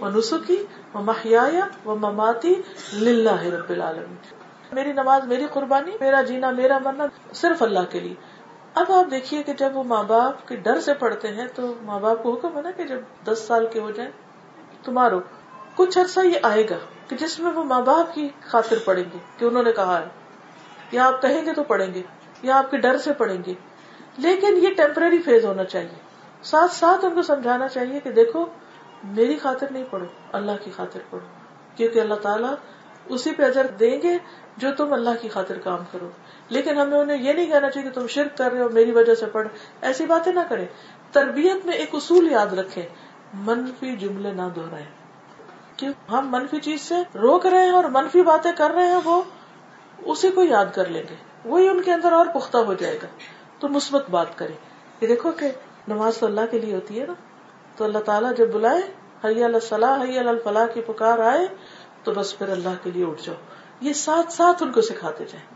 [SPEAKER 1] و نسخی و محیا و مماتی للہ رب العالمین۔ میری نماز، میری قربانی، میرا جینا، میرا مرنا صرف اللہ کے لیے۔ اب آپ دیکھیے کہ جب وہ ماں باپ کے ڈر سے پڑھتے ہیں تو ماں باپ کو حکم ہے نا کہ جب دس سال کے ہو جائیں تمہارو کچھ عرصہ یہ آئے گا کہ جس میں وہ ماں باپ کی خاطر پڑیں گے کہ انہوں نے کہا ہے۔ یا آپ کہیں گے تو پڑھیں گے، یا آپ کے ڈر سے پڑھیں گے۔ لیکن یہ ٹیمپرری فیز ہونا چاہیے۔ ساتھ ساتھ ان کو سمجھانا چاہیے کہ دیکھو، میری خاطر نہیں پڑھو، اللہ کی خاطر پڑھو۔ کیونکہ اللہ تعالیٰ اسی پہ اجر دیں گے جو تم اللہ کی خاطر کام کرو۔ لیکن ہمیں انہیں یہ نہیں کہنا چاہیے کہ تم شرک کر رہے ہو، میری وجہ سے پڑھ۔ ایسی باتیں نہ کریں۔ تربیت میں ایک اصول یاد رکھے منفی جملے نہ دہرائیں۔ کیوں ہم منفی چیز سے روک رہے ہیں اور منفی باتیں کر رہے ہیں، وہ اسی کو یاد کر لیں گے۔ وہی ان کے اندر اور پختہ ہو جائے گا۔ تو مثبت بات کرے کہ دیکھو کہ نماز تو اللہ کے لیے ہوتی ہے نا۔ تو اللہ تعالیٰ جب بلائے حیا اللہ صلاح حیا الفلاح کی پکار آئے، تو بس پھر اللہ کے لیے اٹھ جاؤ۔ یہ ساتھ ساتھ ان کو سکھاتے جائیں۔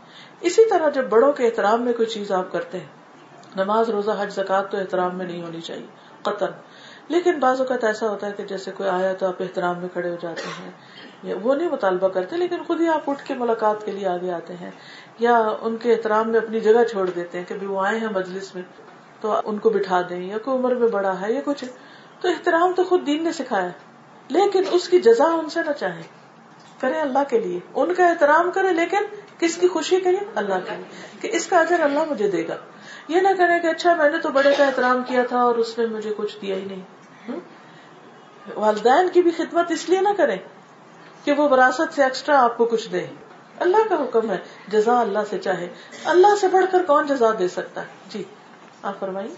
[SPEAKER 1] اسی طرح جب بڑوں کے احترام میں کوئی چیز آپ کرتے ہیں، نماز، روزہ، حج زکات تو احترام میں نہیں ہونی چاہیے قطر لیکن بعض اوقات ایسا ہوتا ہے کہ جیسے کوئی آیا تو آپ احترام میں کھڑے ہو جاتے ہیں وہ نہیں مطالبہ کرتے، لیکن خود ہی آپ اٹھ کے ملاقات کے لیے آگے آتے ہیں، یا ان کے احترام میں اپنی جگہ چھوڑ دیتے ہیں کہ وہ آئے ہیں مجلس میں، تو ان کو بٹھا دیں، یا کوئی عمر میں بڑا ہے، یا کچھ۔ تو احترام تو خود دین نے سکھایا، لیکن اس کی جزا ان سے نہ چاہے کرے اللہ کے لیے۔ ان کا احترام کرے لیکن کس کی خوشی کرے اللہ کے لیے۔ کہ اس کا اجر اللہ مجھے دے گا۔ یہ نہ کرے کہ اچھا میں نے تو بڑے کا احترام کیا تھا اور اس نے مجھے کچھ دیا ہی نہیں۔ والدین کی بھی خدمت اس لیے نہ کرے کہ وہ وراثت سے ایکسٹرا آپ کو کچھ دے اللہ کا حکم ہے جزا اللہ سے چاہے۔ اللہ سے بڑھ کر کون جزا دے سکتا ہے؟ جی آپ فرمائیے۔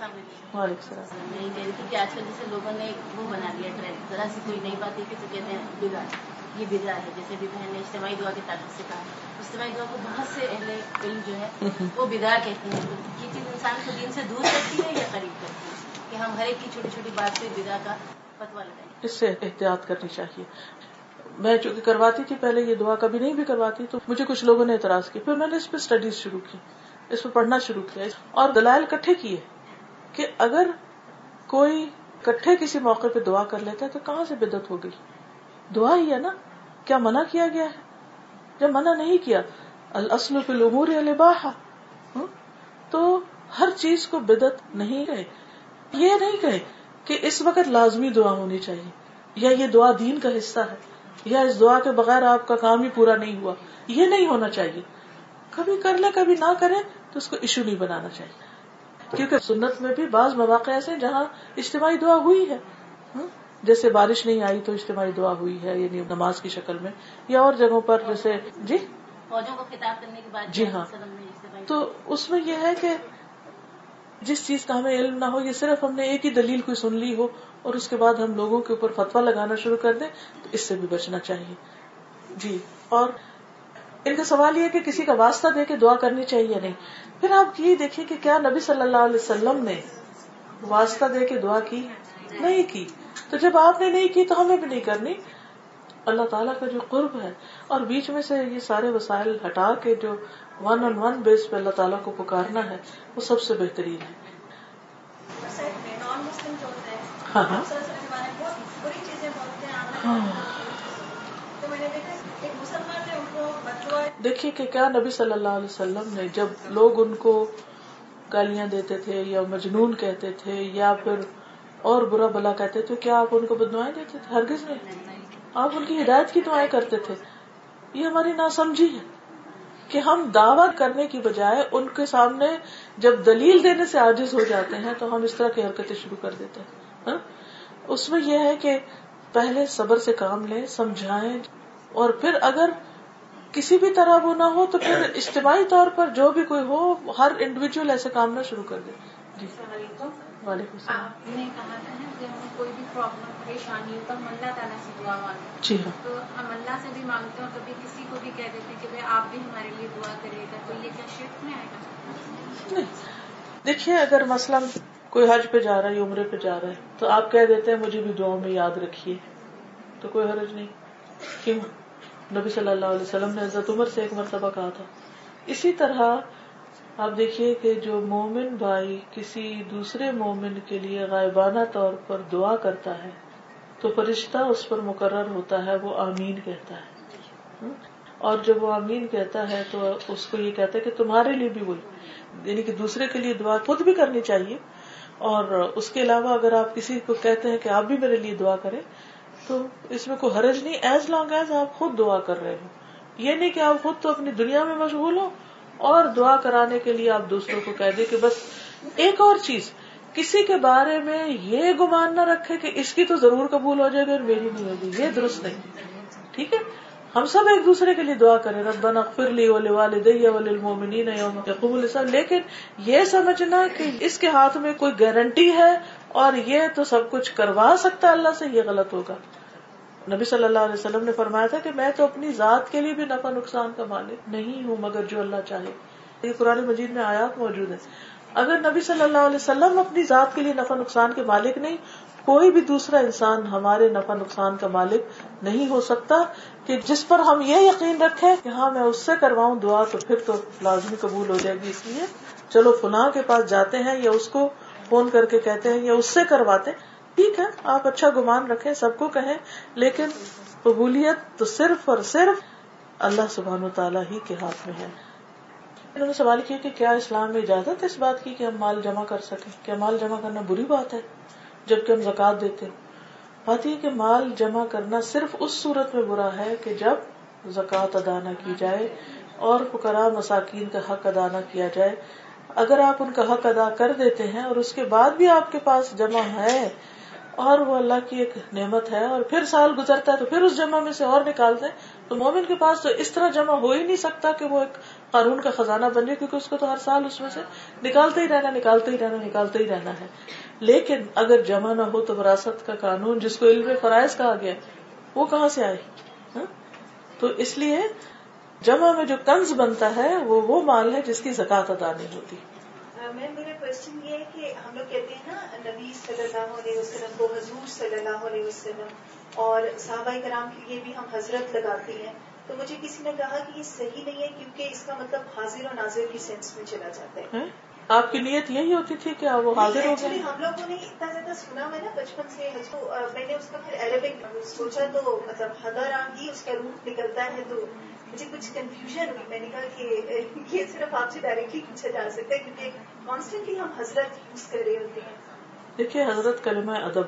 [SPEAKER 1] وعلیکم السلام۔
[SPEAKER 3] یہی کہہ رہی تھی کہ آج کل جیسے لوگوں نے وہ بنا لیا ذرا سی کوئی نئی بات ہے تو کہتے ہیں یہ بگا ہے۔ جیسے بھی بہن نے اجتماعی دعا کے تعلق سے کہا۔ اجتماعی دعا کو بہت سے اہل علم جو ہے وہ بگا کہتے ہیں۔ یہ چیز انسان کو دین سے دور کرتی ہے یا قریب کرتی ہے؟ کہ ہم ہر ایک کی چھوٹی چھوٹی بات پہ بگا کا فتوا لگائیں۔
[SPEAKER 1] اس سے احتیاط کرنی چاہیے۔ میں چونکہ کرواتی تھی، پہلے یہ دعا کبھی نہیں بھی کرواتی، تو مجھے کچھ لوگوں نے اعتراض کی۔ پھر میں نے اس پہ اسٹڈیز شروع کی، اس پہ پڑھنا شروع کیا۔ اور دلائل کٹھے کیے کہ اگر کوئی کٹھے کسی موقع پہ دعا کر لیتا ہے، تو کہاں سے بدت ہو گئی؟ دعا ہی ہے نا، کیا منع کیا گیا ہے؟ جب منع نہیں کیا الاسل فی الامور الباحہ تو ہر چیز کو بدت نہیں کہے۔ یہ نہیں کہے کہ اس وقت لازمی دعا ہونی چاہیے، یا یہ دعا دین کا حصہ ہے، یا اس دعا کے بغیر آپ کا کام ہی پورا نہیں ہوا۔ یہ نہیں ہونا چاہیے۔ کبھی کر لے، کبھی نہ کرے، تو اس کو ایشو نہیں بنانا چاہیے۔ کیونکہ سنت میں بھی بعض مواقع ایسے جہاں اجتماعی دعا ہوئی ہے۔ جیسے بارش نہیں آئی تو اجتماعی دعا ہوئی ہے یعنی نماز کی شکل میں یا اور جگہوں پر جیسے جی؟
[SPEAKER 3] فوجوں کو خطاب کرنے کے بعد
[SPEAKER 1] جی ہاں۔ تو اس میں یہ ہے کہ جس چیز کا ہمیں علم نہ ہو یہ صرف ہم نے ایک ہی دلیل کوئی سن لی ہو اور اس کے بعد ہم لوگوں کے اوپر فتوا لگانا شروع کر دیں تو اس سے بھی بچنا چاہیے۔ جی اور ان کا سوال یہ کہ کسی کا واسطہ دے کے دعا کرنی چاہیے نہیں؟ پھر آپ یہ دیکھیں کہ کیا نبی صلی اللہ علیہ وسلم نے واسطہ دے کے دعا کی؟ نہیں کی۔ تو جب آپ نے نہیں کی تو ہمیں بھی نہیں کرنی۔ اللہ تعالیٰ کا جو قرب ہے اور بیچ میں سے یہ سارے وسائل ہٹا کے جو ون آن ون بیس پہ اللہ تعالیٰ کو پکارنا ہے، وہ سب سے بہترین ہے۔ ہاں ہاں ہاں۔ دیکھیے کہ کیا نبی صلی اللہ علیہ وسلم نے جب لوگ ان کو گالیاں دیتے تھے یا مجنون کہتے تھے یا پھر اور برا بلا کہتے تھے کیا آپ ان کو بدوائیں دیتے تھے ہرگز نہیں؟ آپ ان کی ہدایت کی دعائیں کرتے تھے۔ یہ ہماری ناسمجھی ہے کہ ہم دعوی کرنے کی بجائے ان کے سامنے جب دلیل دینے سے عاجز ہو جاتے ہیں تو ہم اس طرح کی حرکتیں شروع کر دیتے ہیں ہاں؟ اس میں یہ ہے کہ پہلے صبر سے کام لیں، سمجھائیں اور پھر اگر کسی بھی طرح وہ نہ ہو تو پھر اجتماعی طور پر جو بھی کوئی ہو، ہر انڈیویجل ایسے کام نہ شروع کر دے۔ جی۔ وعلیکم السلام۔
[SPEAKER 3] آپ نے کہا تھا نا کہ ہمیں کوئی بھی پرابلم پریشانی ہو تو ہم اللہ تعالیٰ سے دعا مانگتے
[SPEAKER 1] جی ہاں۔
[SPEAKER 3] تو ہم اللہ سے بھی مانگتے ہیں اور کبھی کسی کو بھی کہہ دیتے کہ بھائی آپ بھی ہمارے لیے دعا گا تو یہ کیا شرک میں آئے گا؟
[SPEAKER 1] دیکھیے اگر مثلاً کوئی حج پہ جا رہا ہے عمرے پہ جا رہا ہے تو آپ کہہ دیتے ہیں مجھے بھی دعاؤں میں یاد رکھیے۔ تو کوئی حرج نہیں۔ کیوں؟ نبی صلی اللہ علیہ وسلم نے حضرت عمر سے ایک مرتبہ کہا تھا۔ اسی طرح آپ دیکھیے کہ جو مومن بھائی کسی دوسرے مومن کے لیے غائبانہ طور پر دعا کرتا ہے، تو فرشتہ اس پر مقرر ہوتا ہے، وہ آمین کہتا ہے۔ اور جب وہ آمین کہتا ہے تو اس کو یہ کہتا ہے کہ تمہارے لیے بھی وہی یعنی کہ دوسرے کے لیے دعا خود بھی کرنی چاہیے۔ اور اس کے علاوہ اگر آپ کسی کو کہتے ہیں کہ آپ بھی میرے لیے دعا کریں، تو اس میں کوئی حرج نہیں ایز لانگ ایز آپ خود دعا کر رہے ہو۔ یہ نہیں کہ آپ خود تو اپنی دنیا میں مشغول ہو اور دعا کرانے کے لیے آپ دوسروں کو کہہ دیں کہ بس ایک اور چیز، کسی کے بارے میں یہ گمان نہ رکھے کہ اس کی تو ضرور قبول ہو جائے گی اور میری نہیں ہوگی، یہ درست نہیں۔ ٹھیک ہے؟ ہم سب ایک دوسرے کے لیے دعا کریں، ربنا اغفر لی ولوالدی وللمؤمنین یوم یقوم الحساب لیکن یہ سمجھنا کہ اس کے ہاتھ میں کوئی گارنٹی ہے اور یہ تو سب کچھ کروا سکتا ہے، اللہ سے یہ غلط ہوگا۔ نبی صلی اللہ علیہ وسلم نے فرمایا تھا کہ میں تو اپنی ذات کے لیے بھی نفع نقصان کا مالک نہیں ہوں، مگر جو اللہ چاہے۔ یہ قرآن مجید میں آیات موجود ہے اگر نبی صلی اللہ علیہ وسلم اپنی ذات کے لیے نفع نقصان کے مالک نہیں، کوئی بھی دوسرا انسان ہمارے نفع نقصان کا مالک نہیں ہو سکتا کہ جس پر ہم یہ یقین رکھیں کہ ہاں میں اس سے کرواؤں دعا تو پھر تو لازمی قبول ہو جائے گی۔ اس لیے چلو فلاں کے پاس جاتے ہیں یا اس کو فون کر کے کہتے ہیں یا اس سے کرواتے ٹھیک ہے، آپ اچھا گمان رکھیں، سب کو کہیں، لیکن قبولیت تو صرف اور صرف اللہ سبحان و تعالیٰ ہی کے ہاتھ میں ہے۔ انہوں نے سوال کیا کہ کیا اسلام میں اجازت ہے اس بات کی کہ ہم مال جمع کر سکیں؟ کیا مال جمع کرنا بری بات ہے؟ جبکہ ہم زکات دیتے بات یہ کہ مال جمع کرنا صرف اس صورت میں برا ہے کہ جب زکوٰۃ ادا نہ کی جائے اور فکرا مساکین کا حق ادا نہ کیا جائے۔ اگر آپ ان کا حق ادا کر دیتے ہیں اور اس کے بعد بھی آپ کے پاس جمع ہے اور وہ اللہ کی ایک نعمت ہے اور پھر سال گزرتا ہے تو پھر اس جمع میں سے اور نکالتے ہیں۔ تو مومن کے پاس تو اس طرح جمع ہو ہی نہیں سکتا کہ وہ ایک قانون کا خزانہ بن جائے کیونکہ اس کو تو ہر سال اس میں سے نکالتے ہی رہنا، نکالتے ہی رہنا، نکالتے ہی رہنا ہے۔ لیکن اگر جمع نہ ہو تو وراثت کا قانون جس کو علم فرائض کہا گیا وہ کہاں سے آئے؟ ہاں؟ تو اس لیے جمع میں جو کنز بنتا ہے، وہ وہ مال ہے جس کی زکات ادا نہیں ہوتی۔
[SPEAKER 4] میم میرا کوشچن یہ ہے کہ ہم لوگ کہتے ہیں نا نبی صلی اللہ علیہ وسلم کو حضور صلی اللہ علیہ وسلم اور صحابہ کرام کے لیے بھی ہم حضرت لگاتے ہیں۔ تو مجھے کسی نے کہا کہ یہ صحیح نہیں ہے کیونکہ اس کا مطلب حاضر و ناظر کی سینس میں چلا جاتا ہے۔
[SPEAKER 1] آپ کی نیت یہی ہوتی تھی کہ وہ حاضر ہو گئے؟
[SPEAKER 4] ہم لوگوں نے اتنا زیادہ سنا میں نا بچپن سے۔ میں نے اس کا پھر عربک سوچا تو مطلب حضر ہی اس کا روپ نکلتا ہے تو مجھے کچھ کنفیوژن ہوئی میں نے کہا کہ یہ صرف آپ سے ڈائریکٹلی پوچھا جا سکتا ہے کیونکہ کانسٹنٹلی ہم حضرت یوز کر رہے ہوتے ہیں۔
[SPEAKER 1] دیکھیے، حضرت کلمہ ادب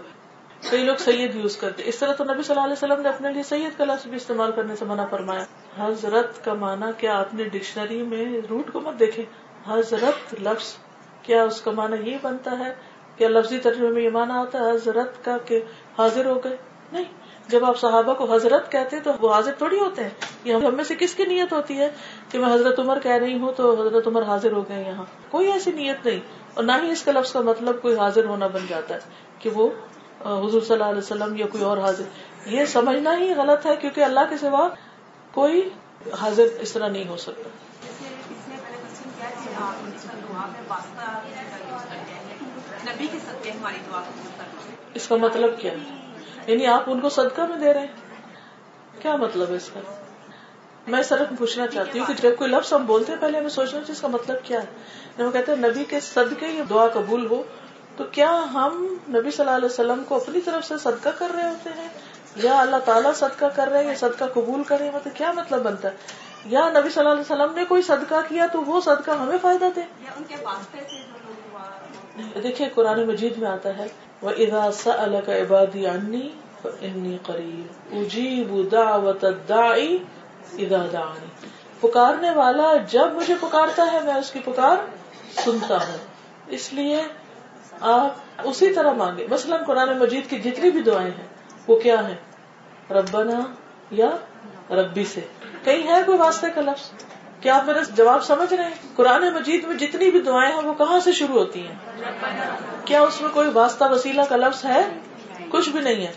[SPEAKER 1] کئی لوگ سید یوز کرتے اس طرح تو نبی صلی اللہ علیہ وسلم نے اپنے لیے سید کا لفظ بھی استعمال کرنے سے منع فرمایا۔ حضرت کا معنی کیا؟ آپ نے ڈکشنری میں روٹ کو مت دیکھے حضرت لفظ، کیا اس کا معنی یہ بنتا ہے کیا لفظی ترجمے میں یہ معنی آتا ہے حضرت کا کہ حاضر ہو گئے؟ نہیں۔ جب آپ صحابہ کو حضرت کہتے ہیں تو وہ حاضر تھوڑی ہوتے ہیں. یہ ہم میں سے کس کی نیت ہوتی ہے کہ میں حضرت عمر کہہ رہی ہوں تو حضرت عمر حاضر ہو گئے یہاں؟ کوئی ایسی نیت نہیں. اور نہ ہی اس کا لفظ کا مطلب کوئی حاضر ہونا بن جاتا ہے کہ وہ حضور صلی اللہ علیہ وسلم یا کوئی اور حاضر. یہ سمجھنا ہی غلط ہے کیونکہ اللہ کے سوا کوئی حاضر اس طرح نہیں ہو سکتا. اس کا مطلب کیا ہے؟ یعنی آپ ان کو صدقہ میں دے رہے ہیں؟ کیا مطلب ہے اس کا؟ میں صرف پوچھنا چاہتی ہوں کہ جب کوئی لفظ ہم بولتے ہیں پہلے ہمیں سوچنا چاہیے اس کا مطلب کیا ہے۔ جب کہتے ہیں نبی کے صدقے یہ دعا قبول ہو تو کیا ہم نبی صلی اللہ علیہ وسلم کو اپنی طرف سے صدقہ کر رہے ہوتے ہیں؟ یا اللہ تعالیٰ صدقہ کر رہے ہیں یا صدقہ قبول کر رہے ہیں؟ مطلب کیا مطلب بنتا ہے؟ یا نبی صلی اللہ علیہ وسلم نے کوئی صدقہ کیا تو وہ صدقہ ہمیں فائدہ دے؟ دیکھیے قرآن مجید میں آتا ہے وہ ادا سل کا عبادی انی انی قریب اجیب دعوت الداعی پکارنے والا جب مجھے پکارتا ہے، میں اس کی پکار سنتا ہوں۔ اس لیے آپ اسی طرح مانگے مثلاً قرآن مجید کی جتنی بھی دعائیں ہیں، وہ کیا ہیں؟ ربنا یا ربی سے۔ کہیں ہے کوئی واسطے کا لفظ؟ کیا آپ میرا جواب سمجھ رہے ہیں؟ قرآن مجید میں جتنی بھی دعائیں ہیں، وہ کہاں سے شروع ہوتی ہیں؟ کیا اس میں کوئی واسطہ وسیلہ کا لفظ ہے؟ کچھ بھی نہیں ہے۔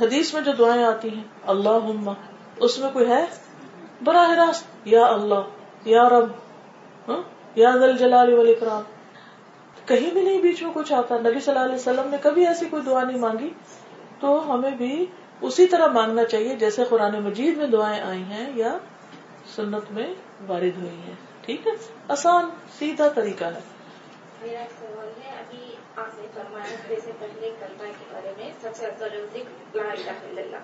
[SPEAKER 1] حدیث میں جو دعائیں آتی ہیں اللہ اس میں کوئی ہے؟ براہ راست، یا اللہ، یا رب ہاں؟ یا دل جلال والاکرام۔ کہیں بھی نہیں، بیچ میں کچھ آتا۔ نبی صلی اللہ علیہ وسلم نے کبھی ایسی کوئی دعا نہیں مانگی۔ تو ہمیں بھی اسی طرح مانگنا چاہیے، جیسے قرآن مجید میں دعائیں آئی ہیں یا سنت میں وارد ہوئی ہیں۔ ٹھیک ہے؟ آسان، سیدھا طریقہ ہے۔
[SPEAKER 5] میرا ایک سوال ہے، ابھی آپ نے فرمایا جیسے پہلے کلمہ کے بارے میں، سب سے افضل ذکر لا الہ الا اللہ۔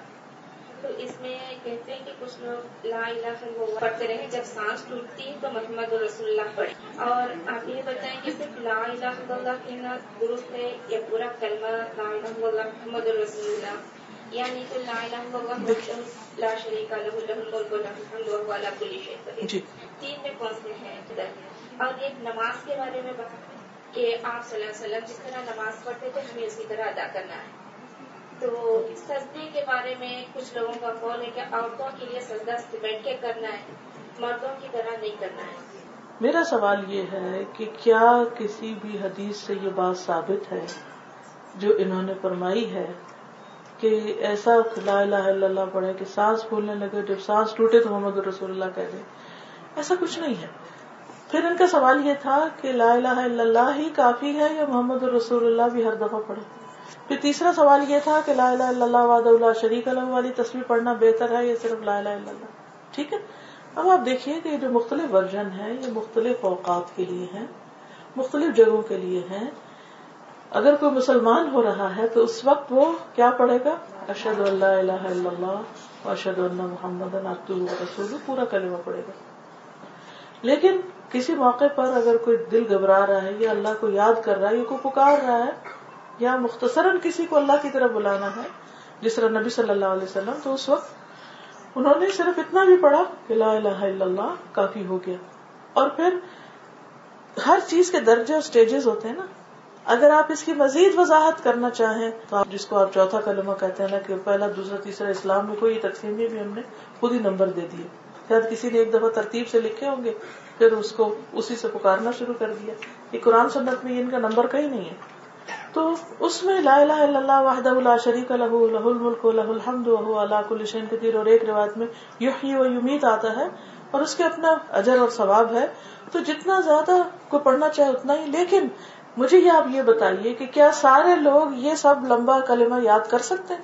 [SPEAKER 5] تو اس میں کہتے ہیں کہ کچھ لوگ لا الہ الا اللہ پڑھتے رہے، جب سانس ٹوٹتی ہے تو محمد رسول اللہ پڑھے اور آپ یہ بتائیں کہ صرف لا الہ الا اللہ کہنا درست ہے یا پورا کلمہ لا الہ الا اللہ محمد رسول اللہ؟ یعنی قدير تین میں کون سے ہیں؟ اور ایک نماز کے بارے میں بتا۔ کہ آپ صلی اللہ علیہ وسلم جس طرح نماز پڑھتے تھے ہمیں اسی طرح ادا کرنا ہے۔ تو سجدے کے بارے میں کچھ لوگوں کا قول ہے کہ عورتوں کے لیے سجدہ بیٹھ کے کرنا ہے مردوں کی طرح نہیں کرنا ہے۔
[SPEAKER 1] میرا سوال یہ ہے کہ کیا کسی بھی حدیث سے یہ بات ثابت ہے جو انہوں نے فرمائی ہے کہ ایسا لا الہ الا اللہ پڑھے کہ سانس پھولنے لگے، جب سانس ٹوٹے تو محمد رسول اللہ کہہ دیں ایسا کچھ نہیں ہے۔ پھر ان کا سوال یہ تھا کہ لا الہ الا اللہ ہی کافی ہے یا محمد رسول اللہ بھی ہر دفعہ پڑھے؟ پھر تیسرا سوال یہ تھا کہ لا الہ الا اللہ واد اللہ شریک اللہ والی تصویر پڑھنا بہتر ہے یا صرف لا الہ الا اللہ؟ ٹھیک ہے۔ اب آپ دیکھیے کہ جو مختلف ورژن ہے یہ مختلف اوقات کے لیے ہیں، مختلف جگہوں کے لیے ہیں۔ اگر کوئی مسلمان ہو رہا ہے تو اس وقت وہ کیا پڑھے گا؟ اشد اللہ الہ الا اللہ اشد اللہ محمد رسول پورا کلمہ پڑے گا۔ لیکن کسی موقع پر اگر کوئی دل گھبرا رہا ہے یا اللہ کو یاد کر رہا ہے، یا کوئی پکار رہا ہے، یا مختصراً کسی کو اللہ کی طرف بلانا ہے، جس طرح نبی صلی اللہ علیہ وسلم، تو اس وقت انہوں نے صرف اتنا بھی پڑھا کہ لا الہ الا اللہ کافی ہو گیا۔ اور پھر ہر چیز کے درجے اور سٹیجز ہوتے ہیں نا۔ اگر آپ اس کی مزید وضاحت کرنا چاہیں تو آپ جس کو آپ چوتھا کلمہ کہتے ہیں نا کہ پہلا، دوسرا، تیسرا اسلام میں کوئی تقسیم بھی ہم نے خود ہی نمبر دے دیے۔ شاید کسی نے ایک دفعہ ترتیب سے لکھے ہوں گے، پھر اس کو اسی سے پکارنا شروع کر دیا۔ یہ قرآن سنت میں ان کا نمبر کہیں نہیں ہے۔ تو اس میں لا الہ الا اللہ وحدہ لا شریک لہ لہ الملک لہ الحمد وهو على كل شيء قدیر۔ اور ایک روایت میں یحیی و یمیت آتا ہے اور اس کے اپنا اجر اور ثواب ہے۔ تو جتنا زیادہ کو پڑھنا چاہے اتنا ہی، لیکن مجھے یہ آپ یہ بتائیے کہ کیا سارے لوگ یہ سب لمبا کلمہ یاد کر سکتے ہیں؟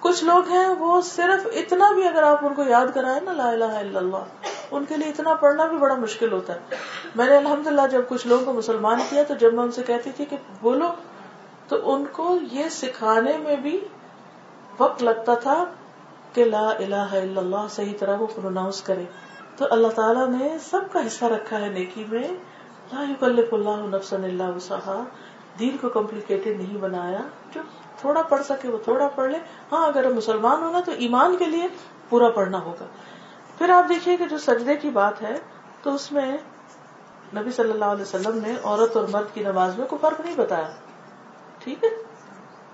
[SPEAKER 1] کچھ لوگ ہیں وہ صرف اتنا بھی اگر آپ ان کو یاد کرائے نا لا الہ الا اللہ، ان کے لیے اتنا پڑھنا بھی بڑا مشکل ہوتا ہے۔ میں نے الحمد للہ جب کچھ لوگوں کو مسلمان کیا تو جب میں ان سے کہتی تھی کہ بولو، تو ان کو یہ سکھانے میں بھی وقت لگتا تھا کہ لا الہ الا اللہ صحیح طرح وہ پروناؤنس کرے۔ تو اللہ تعالیٰ نے سب کا حصہ رکھا ہے نیکی میں۔ لا یکلف اللہ نفسا الا وسعها دین کو کمپلیکیٹڈ نہیں بنایا۔ جو تھوڑا پڑھ سکے وہ تھوڑا پڑھ لے۔ ہاں اگر مسلمان ہونا تو ایمان کے لیے پورا پڑھنا ہوگا۔ پھر آپ دیکھیے کہ جو سجدے کی بات ہے، تو اس میں نبی صلی اللہ علیہ وسلم نے عورت اور مرد کی نماز میں کوئی فرق نہیں بتایا۔ ٹھیک ہے؟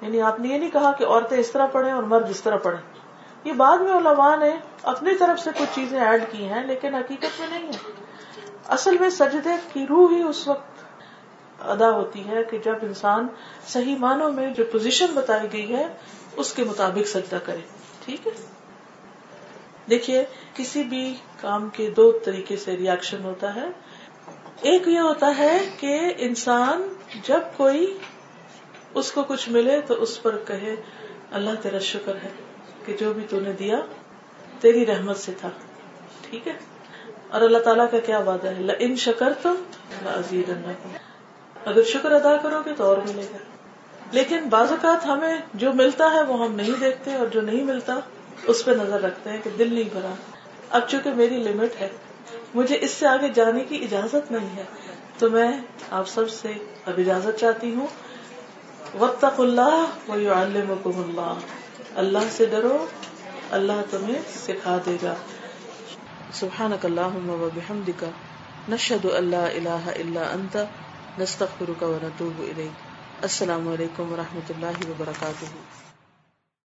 [SPEAKER 1] یعنی آپ نے یہ نہیں کہا کہ عورتیں اس طرح پڑھیں اور مرد اس طرح پڑھیں۔ یہ بعد میں علماء نے اپنی طرف سے کچھ چیزیں ایڈ کی ہیں، لیکن حقیقت میں نہیں ہے۔ اصل میں سجدے کی روح ہی اس وقت ادا ہوتی ہے کہ جب انسان صحیح معنوں میں جو پوزیشن بتائی گئی ہے، اس کے مطابق سجدہ کرے۔ ٹھیک ہے؟ دیکھیے، کسی بھی کام کے دو طریقے سے ریئیکشن ہوتا ہے۔ ایک یہ ہوتا ہے کہ انسان جب کوئی اس کو کچھ ملے تو اس پر کہے، اللہ تیرا شکر ہے کہ جو بھی تو نے دیا، تیری رحمت سے تھا۔ ٹھیک ہے؟ اور اللہ تعالیٰ کا کیا وعدہ ہے؟ ان شکر تم اگر شکر ادا کرو گے تو اور ملے گا۔ لیکن بعض اوقات ہمیں جو ملتا ہے وہ ہم نہیں دیکھتے اور جو نہیں ملتا، اس پہ نظر رکھتے ہیں کہ دل نہیں بھرا۔ اب چونکہ میری لمٹ ہے، مجھے اس سے آگے جانے کی اجازت نہیں ہے، تو میں آپ سب سے اب اجازت چاہتی ہوں۔ وقت اللہ وہ اللہ اللہ سے ڈرو، اللہ تمہیں سکھا دے گا۔ سبحانك اللهم وبحمدك نشهد ان لا اله الا انت نستغفرك ونتوب اليك السلام علیکم و رحمۃ اللہ وبرکاتہ